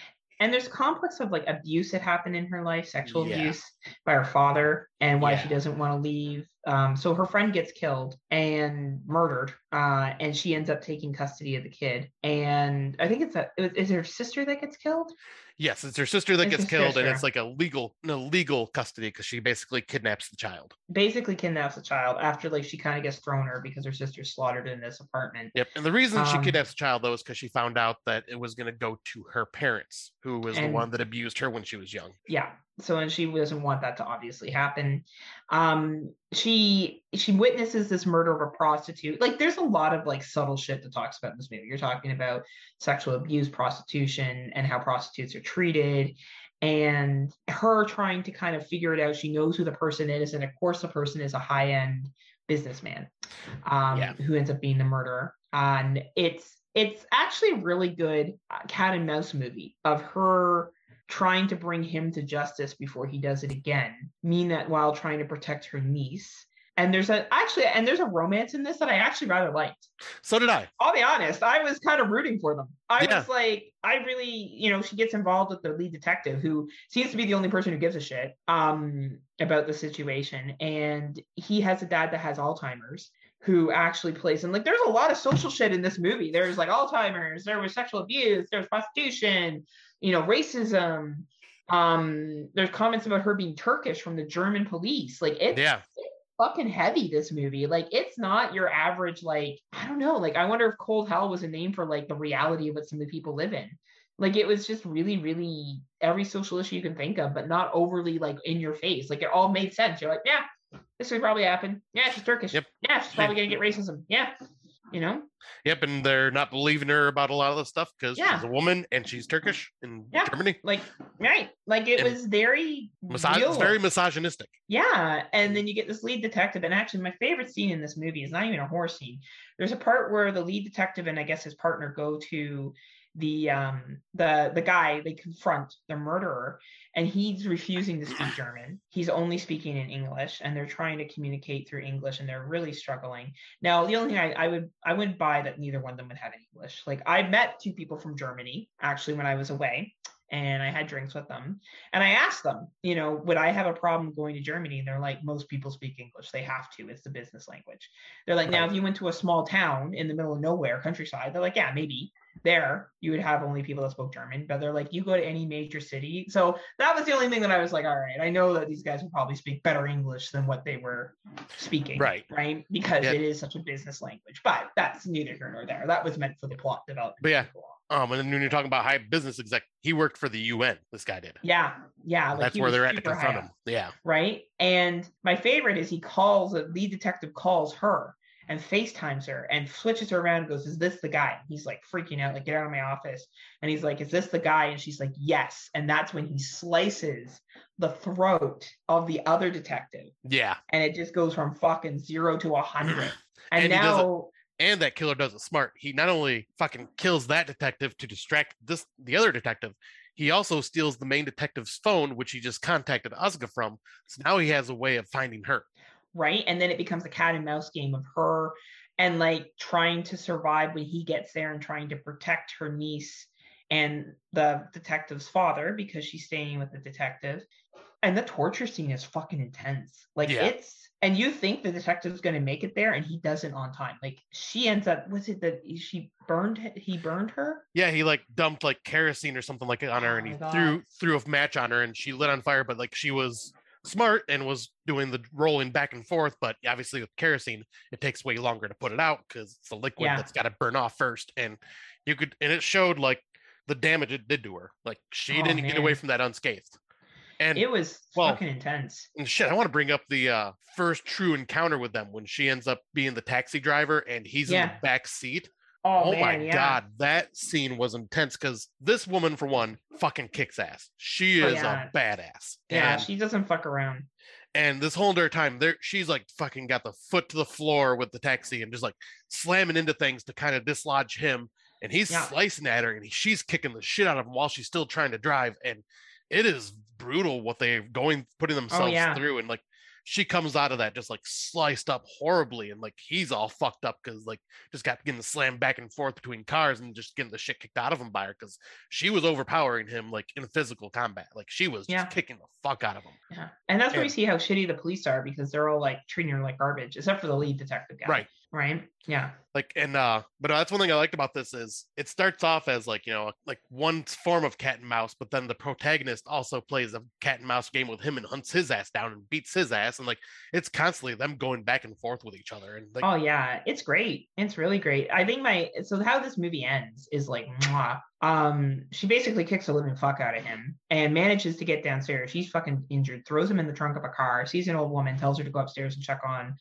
And there's complex of like abuse that happened in her life, sexual Yeah. abuse by her father, and why she doesn't want to leave. Um, so her friend gets killed and murdered, uh, and she ends up taking custody of the kid. And I think it's a is is her sister that gets killed? Yes, it's her sister that It's gets killed, and it's like a legal, no legal custody because she basically kidnaps the child. Basically kidnaps the child after like she kind of gets thrown her because her sister's slaughtered in this apartment. Yep. And the reason she Um, kidnaps the child though is because she found out that it was going to go to her parents, who was the one that abused her when she was young. yeah so and she doesn't want that to obviously happen um she she witnesses this murder of a prostitute like there's a lot of like subtle shit that talks about in this movie you're talking about sexual abuse prostitution and how prostitutes are treated and her trying to kind of figure it out. She knows who the person is and of course the person is a high-end businessman um Yeah. who ends up being the murderer. And it's it's actually a really good uh, cat and mouse movie of her trying to bring him to justice before he does it again. Mean that while trying to protect her niece and there's a actually and there's a romance in this that i actually rather liked. So did I. i'll be honest i was kind of rooting for them. I Yeah. was like i really you know she gets involved with the lead detective who seems to be the only person who gives a shit um about the situation. And he has a dad that has alzheimer's who actually plays and like there's a lot of social shit in this movie. There's like alzheimer's there was sexual abuse there's prostitution you know racism. Um there's comments about her being turkish from the german police. Like it's Yeah. Fucking heavy this movie. Like it's not your average like i don't know like i wonder if cold hell was a name for like the reality of what some of the people live in. Like it was just really really every social issue you can think of but not overly like in your face. Like it all made sense. You're like yeah this would probably happen. Yeah she's turkish. Yep. yeah she's probably gonna get racism. Yeah you know Yep. And they're not believing her about a lot of the stuff because Yeah. she's a woman and she's Turkish in Yeah. Germany. like right like it And was very it's very misogynistic. Yeah, and mm. then you get this lead detective, and actually, my favorite scene in this movie is not even a horror scene. There's a part where the lead detective and I guess his partner go to the um the the guy they confront the murderer and he's refusing to speak german he's only speaking in english and they're trying to communicate through english and they're really struggling now the only thing I, I would i wouldn't buy that neither one of them would have english like i met two people from germany actually when i was away and I had drinks with them. And I asked them, you know, would I have a problem going to Germany? And they're like, most people speak English. They have to. It's the business language. They're like, now, if you went to a small town in the middle of nowhere, countryside, they're like, yeah, maybe there you would have only people that spoke German. But they're like, you go to any major city. So that was the only thing that I was like, all right, I know that these guys will probably speak better English than what they were speaking. Right. Right. Because Yeah. it is such a business language. But that's neither here nor there. That was meant for the plot development. But yeah. Um, and then when you're talking about high business exec, he worked for the UN. This guy did. Yeah. Yeah. like That's where they're at to confront him. Yeah. right? And my favorite is he calls the lead detective calls her and FaceTimes her and switches her around and goes, Is this the guy? He's like freaking out, like, get out of my office. And he's like, Is this the guy? And she's like, Yes. And that's when he slices the throat of the other detective. Yeah. And it just goes from fucking zero to a hundred. *clears throat* And, And he does it- now And that killer does it smart. He not only fucking kills that detective to distract this the other detective, he also steals the main detective's phone, which he just contacted Ozga from. So now he has a way of finding her. Right? And then it becomes a cat and mouse game of her and like trying to survive when he gets there and trying to protect her niece and the detective's father because she's staying with the detective. And the torture scene is fucking intense. Like Yeah. it's and you think the detective's going to make it there and he doesn't on time. Like she ends up was it that she burned he burned her? Yeah, he like dumped like kerosene or something like it on her, Oh and he oh my threw threw a match on her, and she lit on fire. But like she was smart and was doing the rolling back and forth. But obviously with kerosene, it takes way longer to put it out because it's a liquid Yeah. that's got to burn off first. And you could, and it showed like the damage it did to her. Like she Oh, didn't get away from that unscathed. And It was well, fucking intense. and shit, I want to bring up the uh, first true encounter with them when she ends up being the taxi driver and he's in the back seat. Oh, Oh, man, my yeah. god, that scene was intense because this woman, for one, fucking kicks ass. She Oh, is yeah. a badass. Yeah, and, she doesn't fuck around. and this whole entire time, there she's like fucking got the foot to the floor with the taxi and just like slamming into things to kind of dislodge him. And he's Yeah. slicing at her and he, she's kicking the shit out of him while she's still trying to drive. And it is brutal what they're going putting oh, themselves Oh, through. And like she comes out of that just like sliced up horribly and like he's all fucked up because like just got getting slammed back and forth between cars and just getting the shit kicked out of him by her because she was overpowering him like in physical combat like she was Yeah. just kicking the fuck out of him Yeah. And that's where we And- see how shitty the police are because they're all like treating her like garbage, except for the lead detective guy. right Right. Yeah. like and uh but that's one thing i liked about this is it starts off as like you know like one form of cat and mouse but then the protagonist also plays a cat and mouse game with him and hunts his ass down and beats his ass and like it's constantly them going back and forth with each other and like oh yeah. It's great. It's really great. I think my so how this movie ends is like mwah. Um, she basically kicks a living fuck out of him and manages to get downstairs. She's fucking injured, throws him in the trunk of a car, sees an old woman, tells her to go upstairs and check on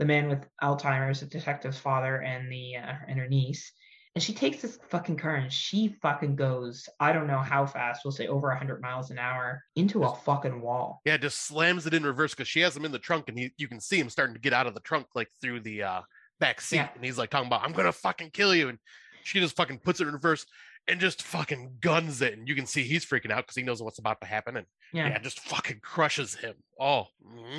the man with Alzheimer's, the detective's father, and the uh, and her niece. And she takes this fucking car and she fucking goes, I don't know how fast, we'll say over 100 miles an hour into a fucking wall. yeah just slams it in reverse because she has him in the trunk and he you can see him starting to get out of the trunk like through the uh back seat Yeah. and he's like talking about i'm gonna fucking kill you and she just fucking puts it in reverse and just fucking guns it and you can see he's freaking out because he knows what's about to happen and Yeah. yeah, just fucking crushes him oh.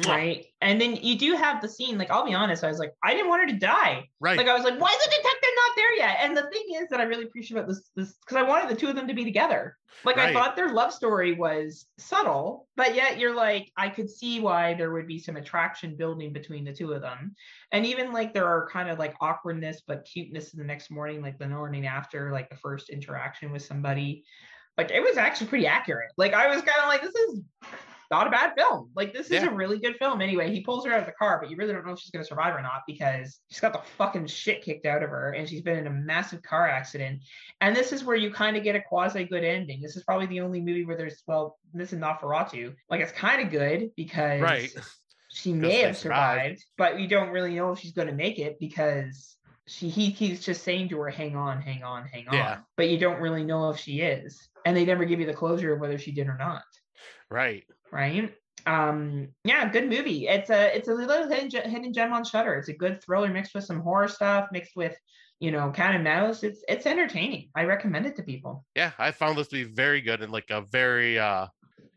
Right. And then you do have the scene, like, I'll be honest, I was like, I didn't want her to die. right Like, I was like, why is the detective not there yet? And the thing is that I really appreciate about this, this, because I wanted the two of them to be together. Like, I thought their love story was subtle, but yet you're like, I could see why there would be some attraction building between the two of them. And even like there are kind of like awkwardness, but cuteness in the next morning, like the morning after, like the first interaction with somebody. Like, it was actually pretty accurate. Like, I was kind of like, this is not a bad film. Like this is Yeah. a really good film. Anyway, he pulls her out of the car, but you really don't know if she's gonna survive or not because she's got the fucking shit kicked out of her, and she's been in a massive car accident. And this is where you kind of get a quasi good ending. This is probably the only movie where there's well, this is not Nosferatu. Like it's kind of good because Right. she may have survived. survived, but you don't really know if she's gonna make it because. She, he keeps just saying to her, "Hang on, hang on, hang on," Yeah. but you don't really know if she is, and they never give you the closure of whether she did or not right right? Um, yeah, good movie. It's a it's a little hidden, hidden gem on Shudder. It's a good thriller mixed with some horror stuff, mixed with you know cat and mouse. It's it's entertaining. I recommend it to people. yeah i found this to be very good and like a very uh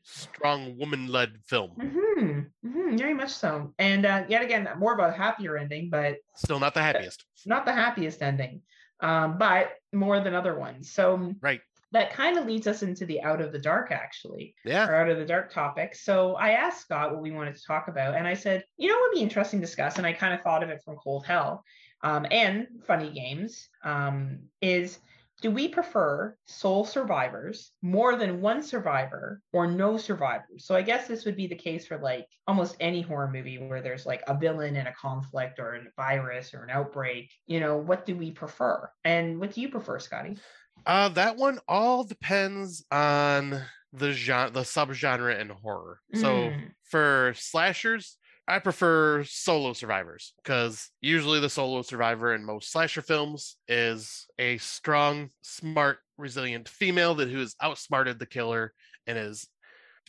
strong woman-led film hmm hmm very much so. And uh, yet again, more of a happier ending, but still not the happiest not the happiest ending, um, but more than other ones. So right that kind of leads us into the out of the dark, actually. yeah or out of the dark topic. So I asked Scott what we wanted to talk about, and I said, you know, what would be interesting to discuss, and I kind of thought of it from Cold Hell um, and Funny Games um, is. Do we prefer sole survivors, more than one survivor, or no survivors? So I guess this would be the case for like almost any horror movie where there's like a villain and a conflict or a virus or an outbreak. You know, what do we prefer? And what do you prefer, Scotty? Uh, that one all depends on the genre, the subgenre in horror. So Mm. for slashers, I prefer solo survivors because usually the solo survivor in most slasher films is a strong, smart, resilient female that who has outsmarted the killer and is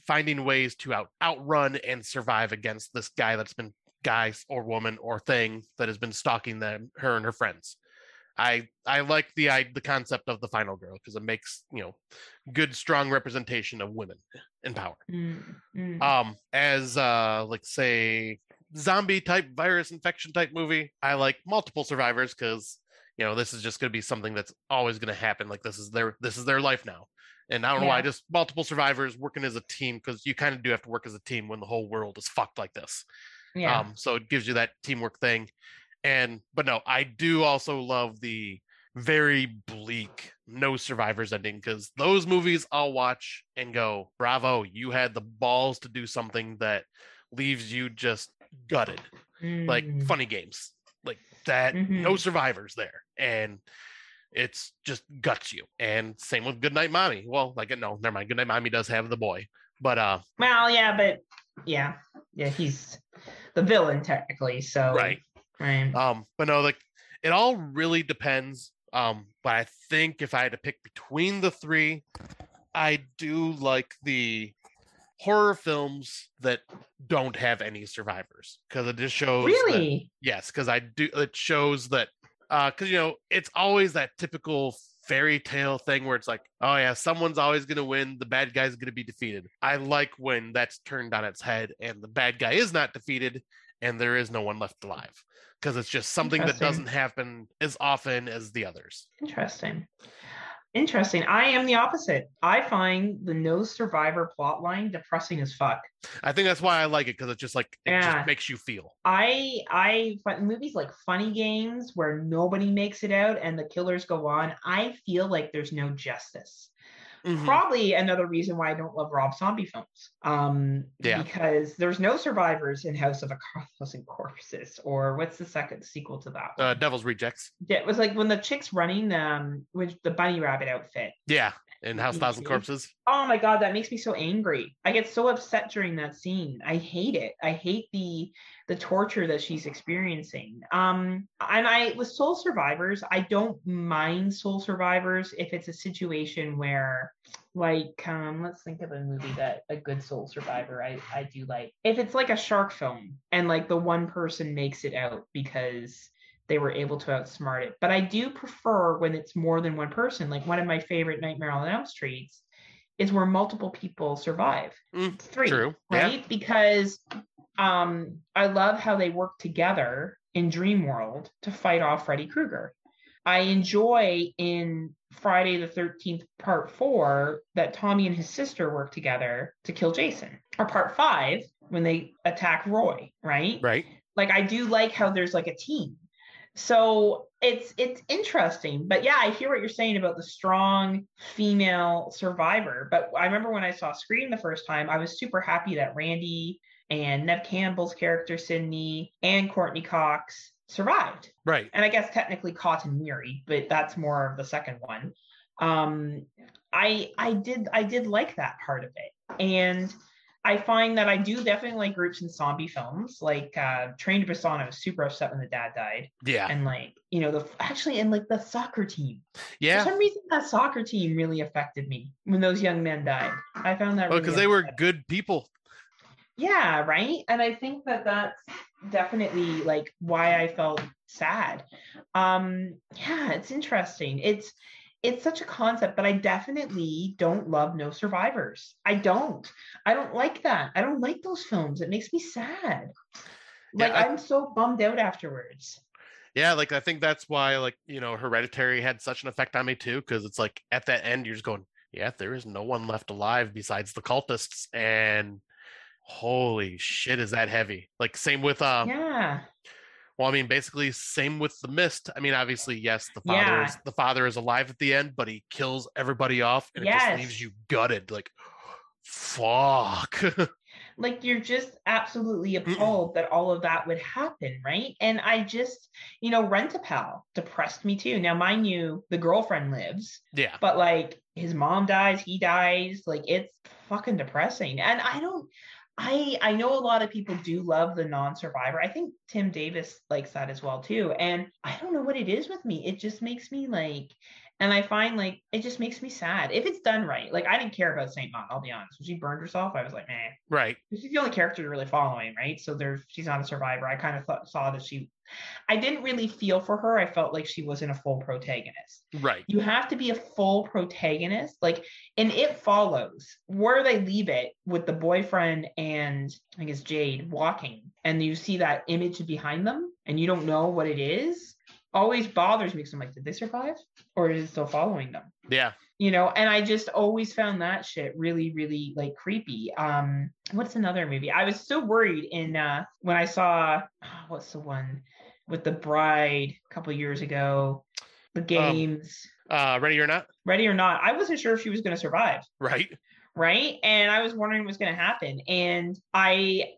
finding ways to out outrun and survive against this guy that's been guy or woman or thing that has been stalking them, her and her friends. I I like the I, the concept of the final girl because it makes you know good strong representation of women in power. Mm, mm. Um, as uh like say zombie type virus infection type movie, I like multiple survivors because you know this is just going to be something that's always going to happen. Like this is their this is their life now. And I don't know why, just multiple survivors working as a team because you kind of do have to work as a team when the whole world is fucked like this. Yeah. Um, so it gives you that teamwork thing. And but no, I do also love the very bleak no survivors ending because those movies I'll watch and go, bravo, you had the balls to do something that leaves you just gutted. Like Mm. funny games. Like that, no Mhm. survivors there. And it's just guts you. And same with Goodnight Mommy. Well, like no, never mind. Goodnight Mommy does have the boy. But uh Well, yeah, but yeah, yeah, he's the villain technically. So right. Right. Um, but no, like it all really depends. Um, but I think if I had to pick between the three, I do like the horror films that don't have any survivors because it just shows that- really? yes, because I do it shows that uh because you know it's always that typical fairy tale thing where it's like, oh yeah, someone's always gonna win, the bad guy's gonna be defeated. I like when that's turned on its head and the bad guy is not defeated and there is no one left alive. Because it's just something that doesn't happen as often as the others. Interesting. Interesting. I am the opposite. I find the no survivor plotline depressing as fuck. I think that's why I like it because it's just like it Yeah. just makes you feel. I I find movies like funny games where nobody makes it out and the killers go on. I feel like there's no justice. Mhm. Probably another reason why I don't love Rob Zombie films. Um, Yeah. because there's no survivors in House of a Thousand Corpses, or what's the second sequel to that? Uh. Devil's Rejects. Yeah, it was like when the chick's running um with the bunny rabbit outfit. Yeah. And House Thousand? Corpses. Oh my god, that makes me so angry. I get so upset during that scene. I hate it. I hate the the torture that she's experiencing. Um and I with sole survivors, I don't mind sole survivors if it's a situation where like um let's think of a movie that a good sole survivor I I do like. If it's like a shark film and like the one person makes it out because they were able to outsmart it. But I do prefer when it's more than one person. Like one of my favorite Nightmare on Elm Streets is where multiple people survive. Mm, Three, True. Yeah. right? Because um, I love how they work together in Dream World to fight off Freddy Krueger. I enjoy in Friday the 13th, part four, that Tommy and his sister work together to kill Jason. Or part five, when they attack Roy, right? Right. like I do like how there's like a team. So it's it's interesting. But yeah, I hear what you're saying about the strong female survivor. But I remember when I saw Scream the first time, I was super happy that Randy and Neve Campbell's character Sidney and Courteney Cox survived. Right. And I guess technically Cotton Weary, but that's more of the second one. Um I I did I did like that part of it. And I find that I do definitely like groups in zombie films, like uh, Train to Busan. I was super upset when the dad died, Yeah. and like you know the actually and like the soccer team. Yeah. For some reason, that soccer team really affected me when those young men died. I found that Well, really because they were good people. Yeah, right. And I think that that's definitely like why I felt sad. Um yeah, it's interesting. It's it's such a concept, but I definitely don't love No Survivors. I don't. I don't like that. I don't like those films. It makes me sad. Yeah, Like I- I'm so bummed out afterwards. Yeah, like I think that's why, like you know, Hereditary had such an effect on me too, because it's like at that end you're just going, yeah, there is no one left alive besides the cultists, and holy shit, is that heavy? Like same with um, yeah. Well, I mean, basically same with the mist. I mean, obviously, yes, the father Yeah. is the father is alive at the end, but he kills everybody off, and it just leaves you gutted, like *gasps* fuck. *laughs* like you're just absolutely appalled that all of that would happen, right? And I just, you know, Rent a Pal depressed me too. Now, mind you, the girlfriend lives, yeah, but like his mom dies, he dies, like it's fucking depressing. And I don't I I know a lot of people do love the non-survivor. I think Tim Davis likes that as well too. And I don't know what it is with me. It just makes me like and I find like it just makes me sad if it's done right. Like I didn't care about Saint Maud, I'll be honest. When she burned herself, I was like, man, right. she's the only character you're really following, right? So there's she's not a survivor. I kind of thought, saw that she I didn't really feel for her. I felt like she wasn't a full protagonist. Right. You have to be a full protagonist. Like, and it follows where they leave it with the boyfriend and I guess Jade walking, and you see that image behind them, and you don't know what it is. Always bothers me because I'm like, did they survive, or is it still following them? Yeah. you know and i just always found that shit really really like creepy. Um what's another movie? I was so worried in uh when i saw *sighs* what's the one with the bride a couple years ago? The games. Uh, ready or not? ready or not. I wasn't sure if she was going to survive. Right. right? And i was wondering what's going to happen. And i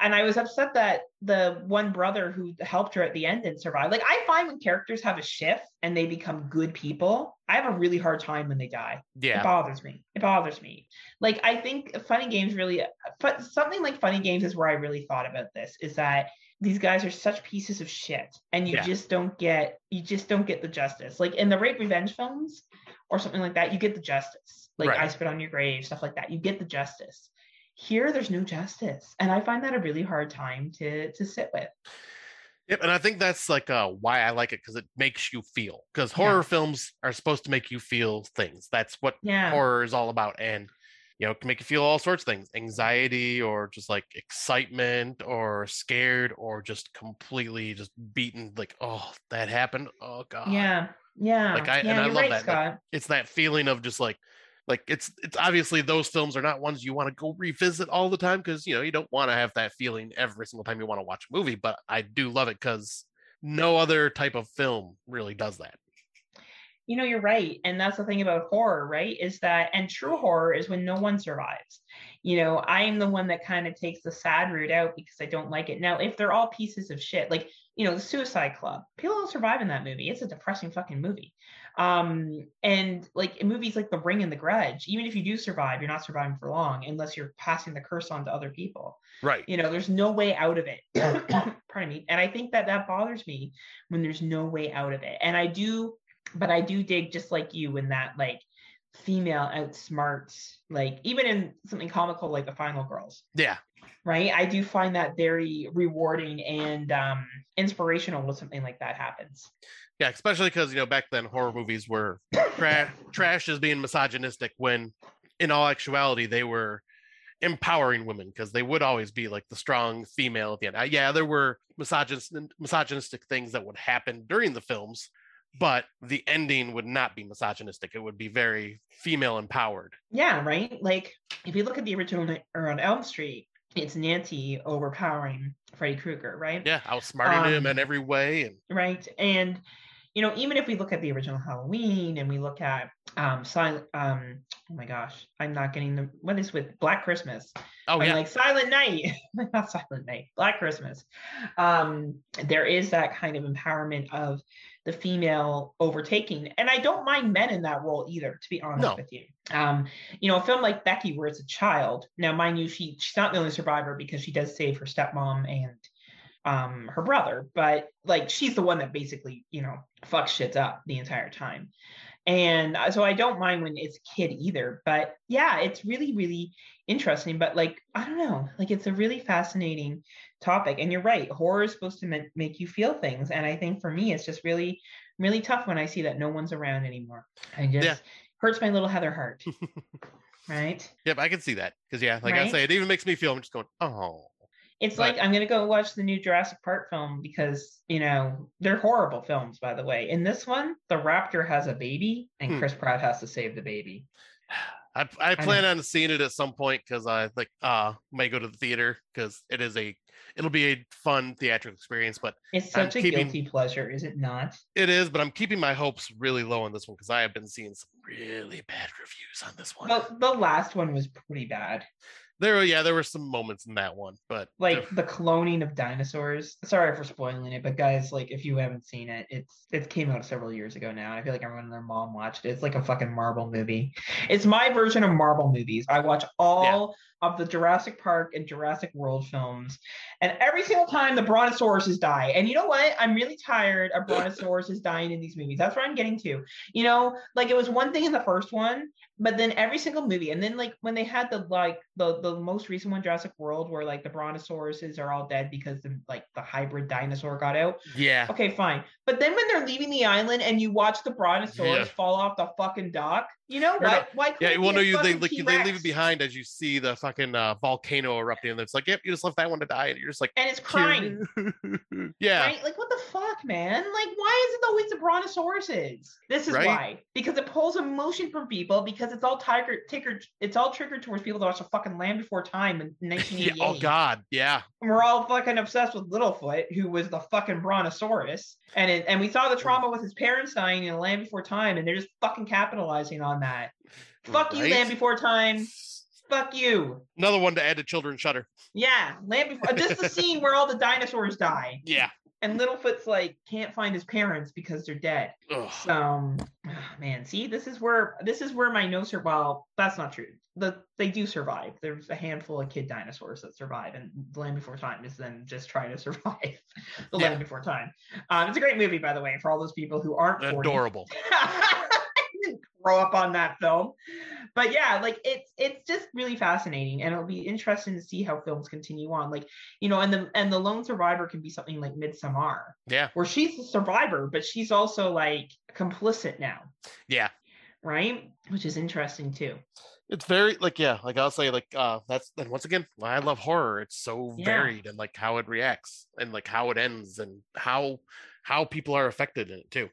and i was upset that the one brother who helped her at the end didn't survive like i find when characters have a shift and they become good people i have a really hard time when they die Yeah, it bothers me. It bothers me. Like I think funny games really, but something like funny games is where I really thought about this. Is that these guys are such pieces of shit, and you Yeah. just don't get, you just don't get the justice. Like in the rape revenge films or something like that, you get the justice. Like Right. I spit on your grave, stuff like that. You get the justice. Here, there's no justice, and I find that a really hard time to to sit with. Yep, and I think that's like uh, why I like it because it makes you feel. Because Yeah. horror films are supposed to make you feel things. That's what Yeah. horror is all about, and you know, it can make you feel all sorts of things: anxiety, or just like excitement, or scared, or just completely just beaten. Like, oh, that happened. Oh god. yeah. Yeah. Like, I- and I love right, that, like, It's that feeling of just like, like it's it's obviously those films are not ones you want to go revisit all the time because you know you don't want to have that feeling every single time you want to watch a movie. But I do love it because no other type of film really does that. you know you're right and that's the thing about horror right is that and true horror is when no one survives you know i'm the one that kind of takes the sad route out because i don't like it now if they're all pieces of shit like you know the suicide club people don't survive in that movie it's a depressing fucking movie um and like in movies like the ring and the grudge even if you do survive you're not surviving for long unless you're passing the curse on to other people. Right. you know there's no way out of it. *coughs* Pardon me. And i think that that bothers me when there's no way out of it. And i do but i do dig just like you in that like female outsmarts like even in something comical like the final girls Yeah. right i do find that very rewarding and um inspirational when something like that happens Yeah. Especially because you know back then horror movies were tra- *laughs* trash as being misogynistic when in all actuality they were empowering women because they would always be like the strong female at the end. Uh, yeah, there were misogynist misogynistic things that would happen during the films, but the ending would not be misogynistic. It would be very female empowered. yeah right? Like if you look at the original Nightmare on elm street it's nancy overpowering freddy krueger right? Yeah, outsmarting him Um, in every way, and right? And you know even if we look at the original halloween and we look at um silent um oh my gosh i'm not getting the what is with black christmas? Oh I'm yeah, like silent night *laughs* not silent night black christmas. Um there is that kind of empowerment of the female overtaking. And i don't mind men in that role either to be honest No. with you. Um you know a film like becky where it's a child now mind you she she's not the only survivor because she does save her stepmom and um her brother but like she's the one that basically you know fucks shit up the entire time. And uh, so i don't mind when it's a kid either but yeah it's really really interesting but like i don't know like it's a really fascinating topic and you're right horror is supposed to ma- make you feel things and i think for me it's just really really tough when i see that no one's around anymore i just Yeah. hurts my little heather heart *laughs* right yep, I can see that because yeah, like I Right? say, it even makes me feel. I'm just going, oh, It's But- like I'm gonna go watch the new Jurassic Park film because you know they're horrible films, by the way. In this one, the raptor has a baby, and Hmm. Chris Pratt has to save the baby. *sighs* I, I plan on seeing it at some point because I like uh may go to the theater because it is a it'll be a fun theatrical experience, but It's I'm such a keeping- guilty pleasure, is it not? it is. But I'm keeping my hopes really low on this one because I have been seeing some really bad reviews on this one. The the last one was pretty bad. There, were- yeah, there were some moments in that one, but Like the cloning of dinosaurs. Sorry for spoiling it, but guys, like if you haven't seen it, it's it came out several years ago now. I feel like everyone and their mom watched it. It's like a fucking Marvel movie. It's my version of Marvel movies. I watch all of the Jurassic Park and Jurassic World films. And every single time the brontosauruses die. And you know what? I'm really tired of brontosauruses dying in these movies. That's what I'm getting to. You know, like it was one thing in the first one, but then every single movie, and then like when they had the like the the most recent one, Jurassic World, where like the brontosauruses are all dead because the like the hybrid dinosaur got out. Yeah. Okay, fine. But then when they're leaving the island and you watch the brontosaurus Yeah. fall off the fucking dock, you know what? Why? Yeah, well, no, you they like they leave it behind as you see the fucking uh, volcano erupting, and it's like, yep, you just left that one to die, and you're just like, And it's crying. *laughs* yeah, Right? Like, what the fuck, man? Like, why is it always the brontosauruses? This is Right? why. Because it pulls emotion from people because it's all tiger triggered it's all triggered towards people that watch a fucking Land Before Time in *laughs* yeah. 1988. Oh God, yeah, And we're all fucking obsessed with Littlefoot, who was the fucking brontosaurus. And it, and we saw the trauma with his parents dying in Land Before Time, and they're just fucking capitalizing on that. Fuck you, Land Before Time. Fuck you. Another one to add to Children's Shudder. Yeah, Land Before. This is the *laughs* scene where all the dinosaurs die, Yeah. and Littlefoot's like can't find his parents because they're dead. Ugh. So, ah, man, see, this is where this is where my no sur. Well, that's not true. The they do survive. There's a handful of kid dinosaurs that survive, and The Land Before Time is them just trying to *laughs* survive. the Yeah. Land Before Time. Um, it's a great movie, by the way, for all those people who aren't 40. Adorable. *laughs* didn't grow up on that film but yeah like it's it's just really fascinating and it'll be interesting to see how films continue on like you know and the and the lone survivor can be something like Midsommar Yeah. where she's a survivor but she's also like complicit now Yeah. right which is interesting too It's very like yeah, like I'll say like uh that's and once again why I love horror. It's so Yeah. varied and like how it reacts and like how it ends and how how people are affected in it too.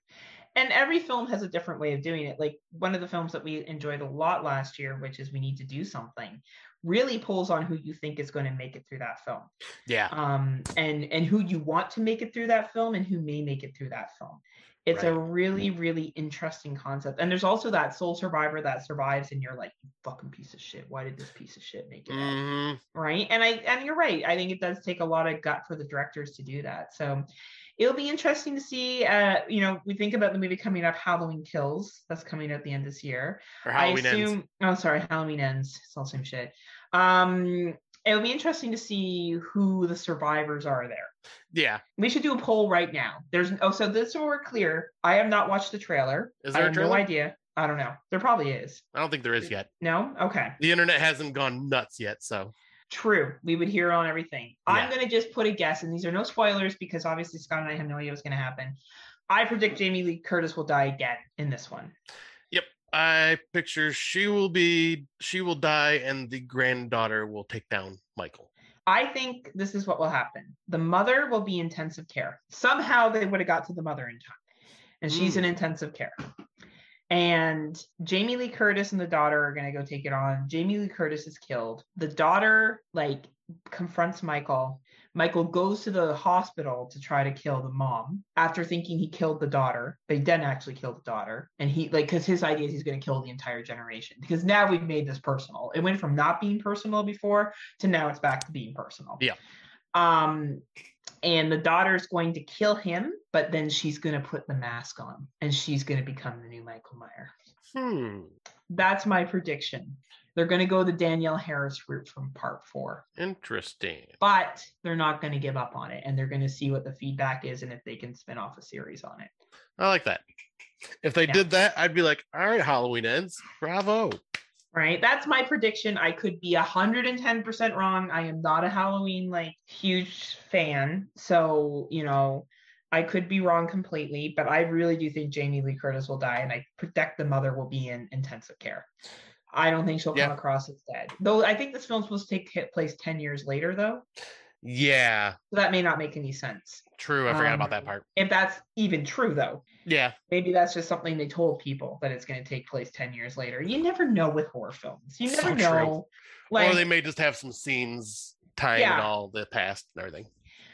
And every film has a different way of doing it like one of the films that we enjoyed a lot last year which is we need to do something really pulls on who you think is going to make it through that film Yeah. um, and and who you want to make it through that film and who may make it through that film. It's a really really interesting concept, and there's also that sole survivor that survives, and you're like, you fucking piece of shit. Why did this piece of shit make it? out?" Mhm. Right? And I and you're right. I think it does take a lot of gut for the directors to do that. So it'll be interesting to see. Uh, you know, we think about the movie coming up, Halloween Kills. That's coming out the end of this year. Or Halloween I ends. assume. Oh, sorry, Halloween ends. It's all the same shit. Um, it'll be interesting to see who the survivors are there. Yeah. We should do a poll right now. There's oh, so this so we're clear. I have not watched the trailer. Is I there a have no idea. I don't know. There probably is. I don't think there is yet. No? Okay. The internet hasn't gone nuts yet, so True. We would hear on everything. I'm gonna just put a guess, and these are no spoilers because obviously Scott and I have no idea what's gonna happen. I predict Jamie Lee Curtis will die again in this one. Yep. I picture she will be she will die and the granddaughter will take down Michael. I think this is what will happen. The mother will be intensive care. Somehow they would have got to the mother in time. And she's in hmm. intensive care. And Jamie Lee Curtis and the daughter are going to go take it on. Jamie Lee Curtis is killed. The daughter like confronts Michael. Michael goes to the hospital to try to kill the mom after thinking he killed the daughter. They then actually kill the daughter. And he like cuz his idea is he's going to kill the entire generation because now we've made this personal. It went from not being personal before to now it's back to being personal. Yeah. Um, and the daughter's going to kill him, but then she's going to put the mask on and she's going to become the new Michael Meyer. Hmm. That's my prediction. They're going to go the Danielle Harris route from part four, Interesting. but they're not going to give up on it and they're going to see what the feedback is and if they can spin off a series on it. I like that. If they Yeah. did that, I'd be like, all right, Halloween ends. Bravo. Right. That's my prediction. I could be 110% wrong. I am not a Halloween like huge fan. So, you know, I could be wrong completely, but I really do think Jamie Lee Curtis will die and I predict the mother will be in intensive care. I don't think she'll Yeah. come across as dead. Though I think this film's supposed to take place 10 years later though. Yeah. So that may not make any sense. True. I forgot about Um, that part. If that's even true though. Yeah. Maybe that's just something they told people that it's going to take place 10 years later. You never know with horror films. You never true. know. Like, or they may just have some scenes tying Yeah. in all the past and everything.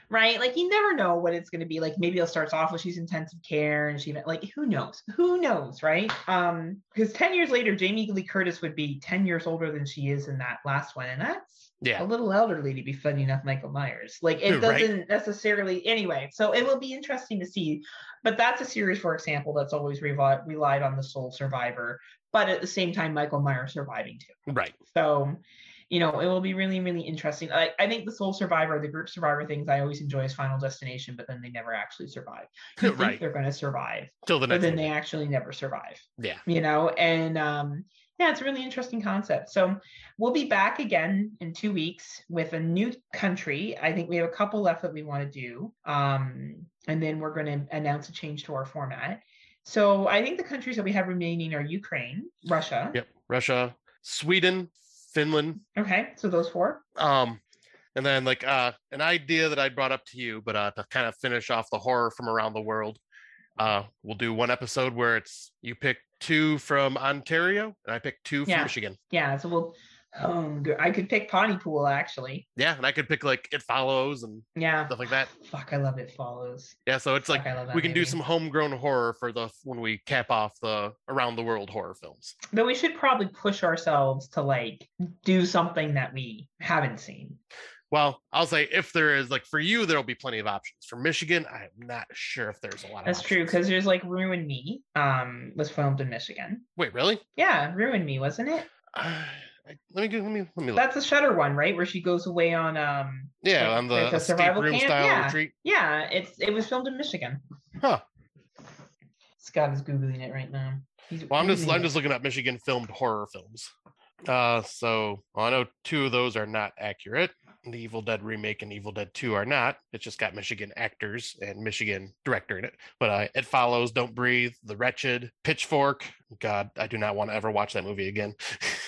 right? Like you never know what it's going to be. Like maybe it starts off with she's intensive care and she like who knows? Who knows, right? Um, because 10 years later, Jamie Lee Curtis would be 10 years older than she is in that last one, and that's Yeah. a little elderly to be funny enough Michael Myers. Like it doesn't necessarily anyway. So it will be interesting to see. But that's a series, for example, that's always revi- relied on the sole survivor, but at the same time, Michael Myers surviving too. Right. So you know, it will be really, really interesting. I, I think the sole survivor, the group survivor things, I always enjoy as Final Destination, but then they never actually survive. You think they're going to survive, Till the but then they actually never survive. Yeah. You know, and um, yeah, it's a really interesting concept. So we'll be back again in two weeks with a new country. I think we have a couple left that we want to do, um, and then we're going to announce a change to our format. So I think the countries that we have remaining are Ukraine, Russia. Yep. Russia, Sweden, Finland. Okay, so those four. Um, and then like uh an idea that I brought up to you, but uh to kind of finish off the horror from around the world. Uh we'll do one episode where it's you pick two from Ontario and I picked two from Yeah. Michigan. Yeah, so we'll. Um. I could pick Pontypool actually. Yeah, and I could pick like It Follows and Yeah. stuff like that. *sighs* Fuck, I love it. Follows. Yeah, so it's like Fuck, that we can do some homegrown horror for the when we cap off the around the world horror films. But we should probably push ourselves to like do something that we haven't seen. Well, I'll say if there is like for you, there'll be plenty of options. For Michigan, I'm not sure if there's a lot of That's true because there's like Ruin Me. Um, was filmed in Michigan. Wait, really? Yeah, Ruin Me, wasn't it? *sighs* Uh, let me go. Let me let me look. That's a Shudder one, right? Where she goes away on um. yeah, like- on the like survival room camp? style Yeah. retreat. Yeah, it's it was filmed in Michigan. Huh. Scott is googling it right now. He's Well, I'm just I'm it. just looking up Michigan filmed horror films. Uh, so well, I know two of those are not accurate. The Evil Dead remake and Evil Dead 2 are not. It's just got Michigan actors and Michigan director in it. But uh, it follows Don't Breathe, The Wretched, Pitchfork. God, I do not want to ever watch that movie again.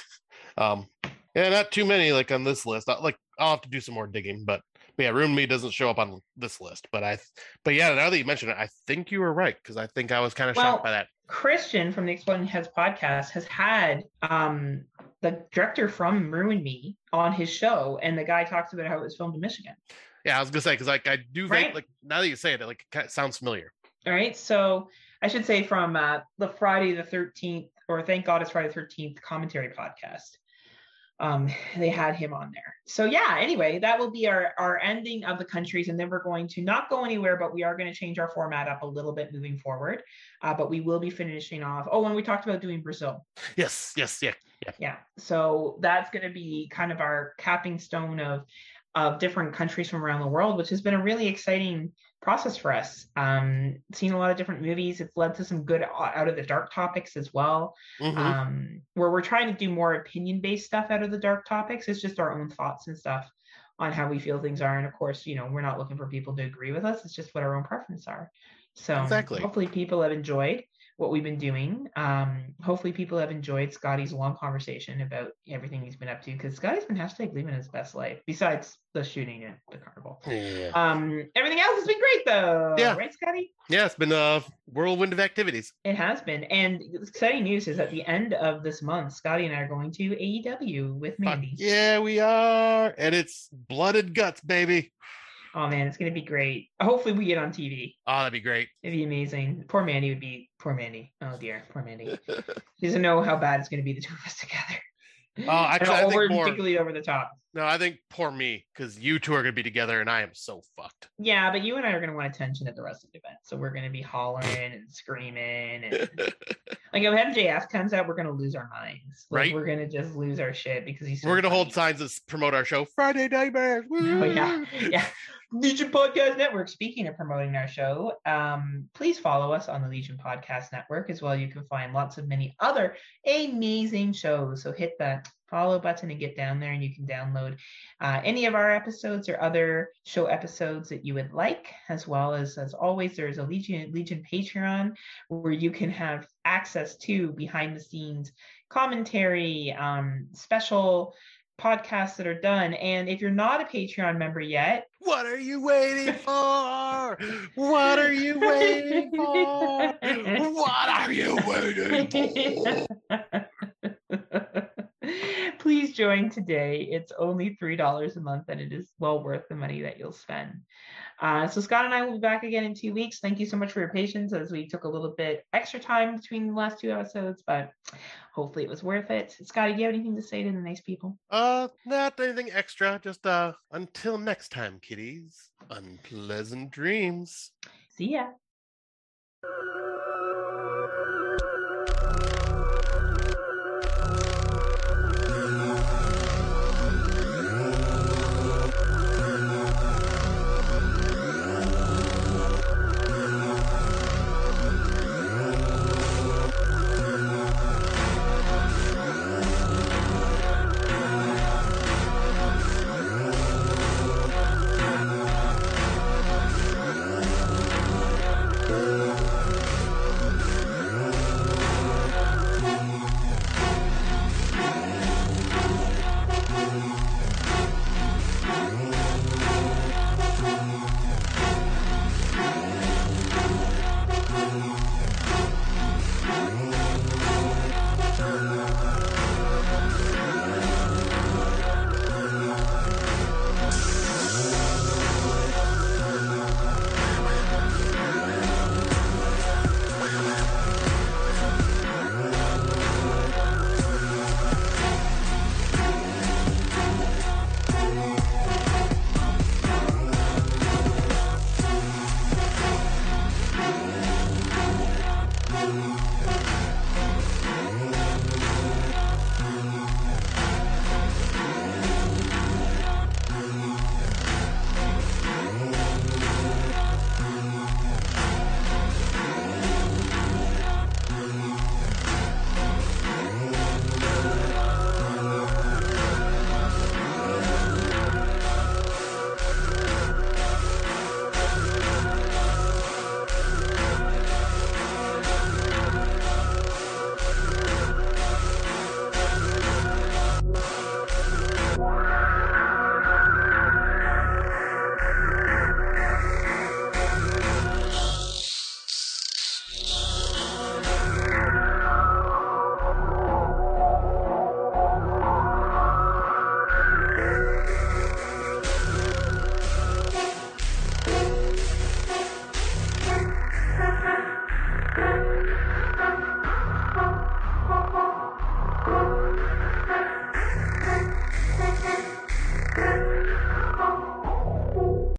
*laughs* um, yeah, not too many like on this list. I, like I'll have to do some more digging, but, but yeah, Ruin Me doesn't show up on this list. But I, but yeah, now that you mention it, I think you were right because I think I was kind of Well, shocked by that. Christian from the Exploding Heads podcast has had um the director from Ruin Me on his show, and the guy talks about how it was filmed in Michigan. Yeah, I was gonna say because like I do Right. think like now that you say it, it like it sounds familiar. All right, so I should say from uh, the Friday the Thirteenth, or Thank God It's Friday the Thirteenth commentary podcast. Um, they had him on there. So yeah. Anyway, that will be our our ending of the countries, and then we're going to not go anywhere, but we are going to change our format up a little bit moving forward. Uh, but we will be finishing off. Oh, and we talked about doing Brazil. Yes, yes, yeah. Yeah. So that's going to be kind of our capping stone of of different countries from around the world, which has been a really exciting process for us. Um, seen a lot of different movies. It's led to some good out of the dark topics as well. Mhm. Um, where we're trying to do more opinion based stuff out of the dark topics. It's just our own thoughts and stuff on how we feel things are. And of course, you know, we're not looking for people to agree with us. It's just what our own preferences are. So Exactly. hopefully people have enjoyed what we've been doing. Um, hopefully people have enjoyed Scotty's long conversation about everything he's been up to because Scotty's been hashtag living his best life besides the shooting at the carnival. yeah. Um, everything else has been great though. Yeah. Right, Scotty? yeah, it's been a whirlwind of activities. It has been. And exciting news is at the end of this month, Scotty and I are going to AEW with Fuck Mandy. yeah, we are, and it's blood and guts, baby. Oh man, it's gonna be great. Hopefully we get on TV. Oh, that'd be great. It'd be amazing. Poor Mandy would be poor Mandy. Oh dear, poor Mandy. *laughs* She doesn't know how bad it's gonna be the two of us together. Oh, actually, I *laughs* And think over, more- particularly over the top. No, I think poor me because you two are gonna be together, and I am so fucked. Yeah, but you and I are gonna want attention at the rest of the event. So we're gonna be hollering and screaming and *laughs* like if MJF comes out, we're gonna lose our minds. Like, Right. We're gonna just lose our shit because he's so We're gonna funny. hold signs that s- promote our show Friday Nightmares. Oh yeah, yeah. Legion Podcast Network. Speaking of promoting our show, um, please follow us on the Legion Podcast Network as well. You can find lots of many other amazing shows. So hit the follow button and get down there, and you can download uh, any of our episodes or other show episodes that you would like, as well as as always, there is a Legion Legion Patreon where you can have access to behind the scenes commentary, um, special podcasts that are done. And if you're not a Patreon member yet, What are you waiting for? What are you waiting for? *laughs* What are you waiting for? *laughs* please join today. It's only $3 a month and it is well worth the money that you'll spend. Uh, so, Scott and I will be back again in two weeks. Thank you so much for your patience as we took a little bit extra time between the last two episodes, but hopefully it was worth it. Scotty, do you have anything to say to the nice people? Uh, not anything extra. Just uh, until next time, kiddies. Unpleasant dreams. See ya.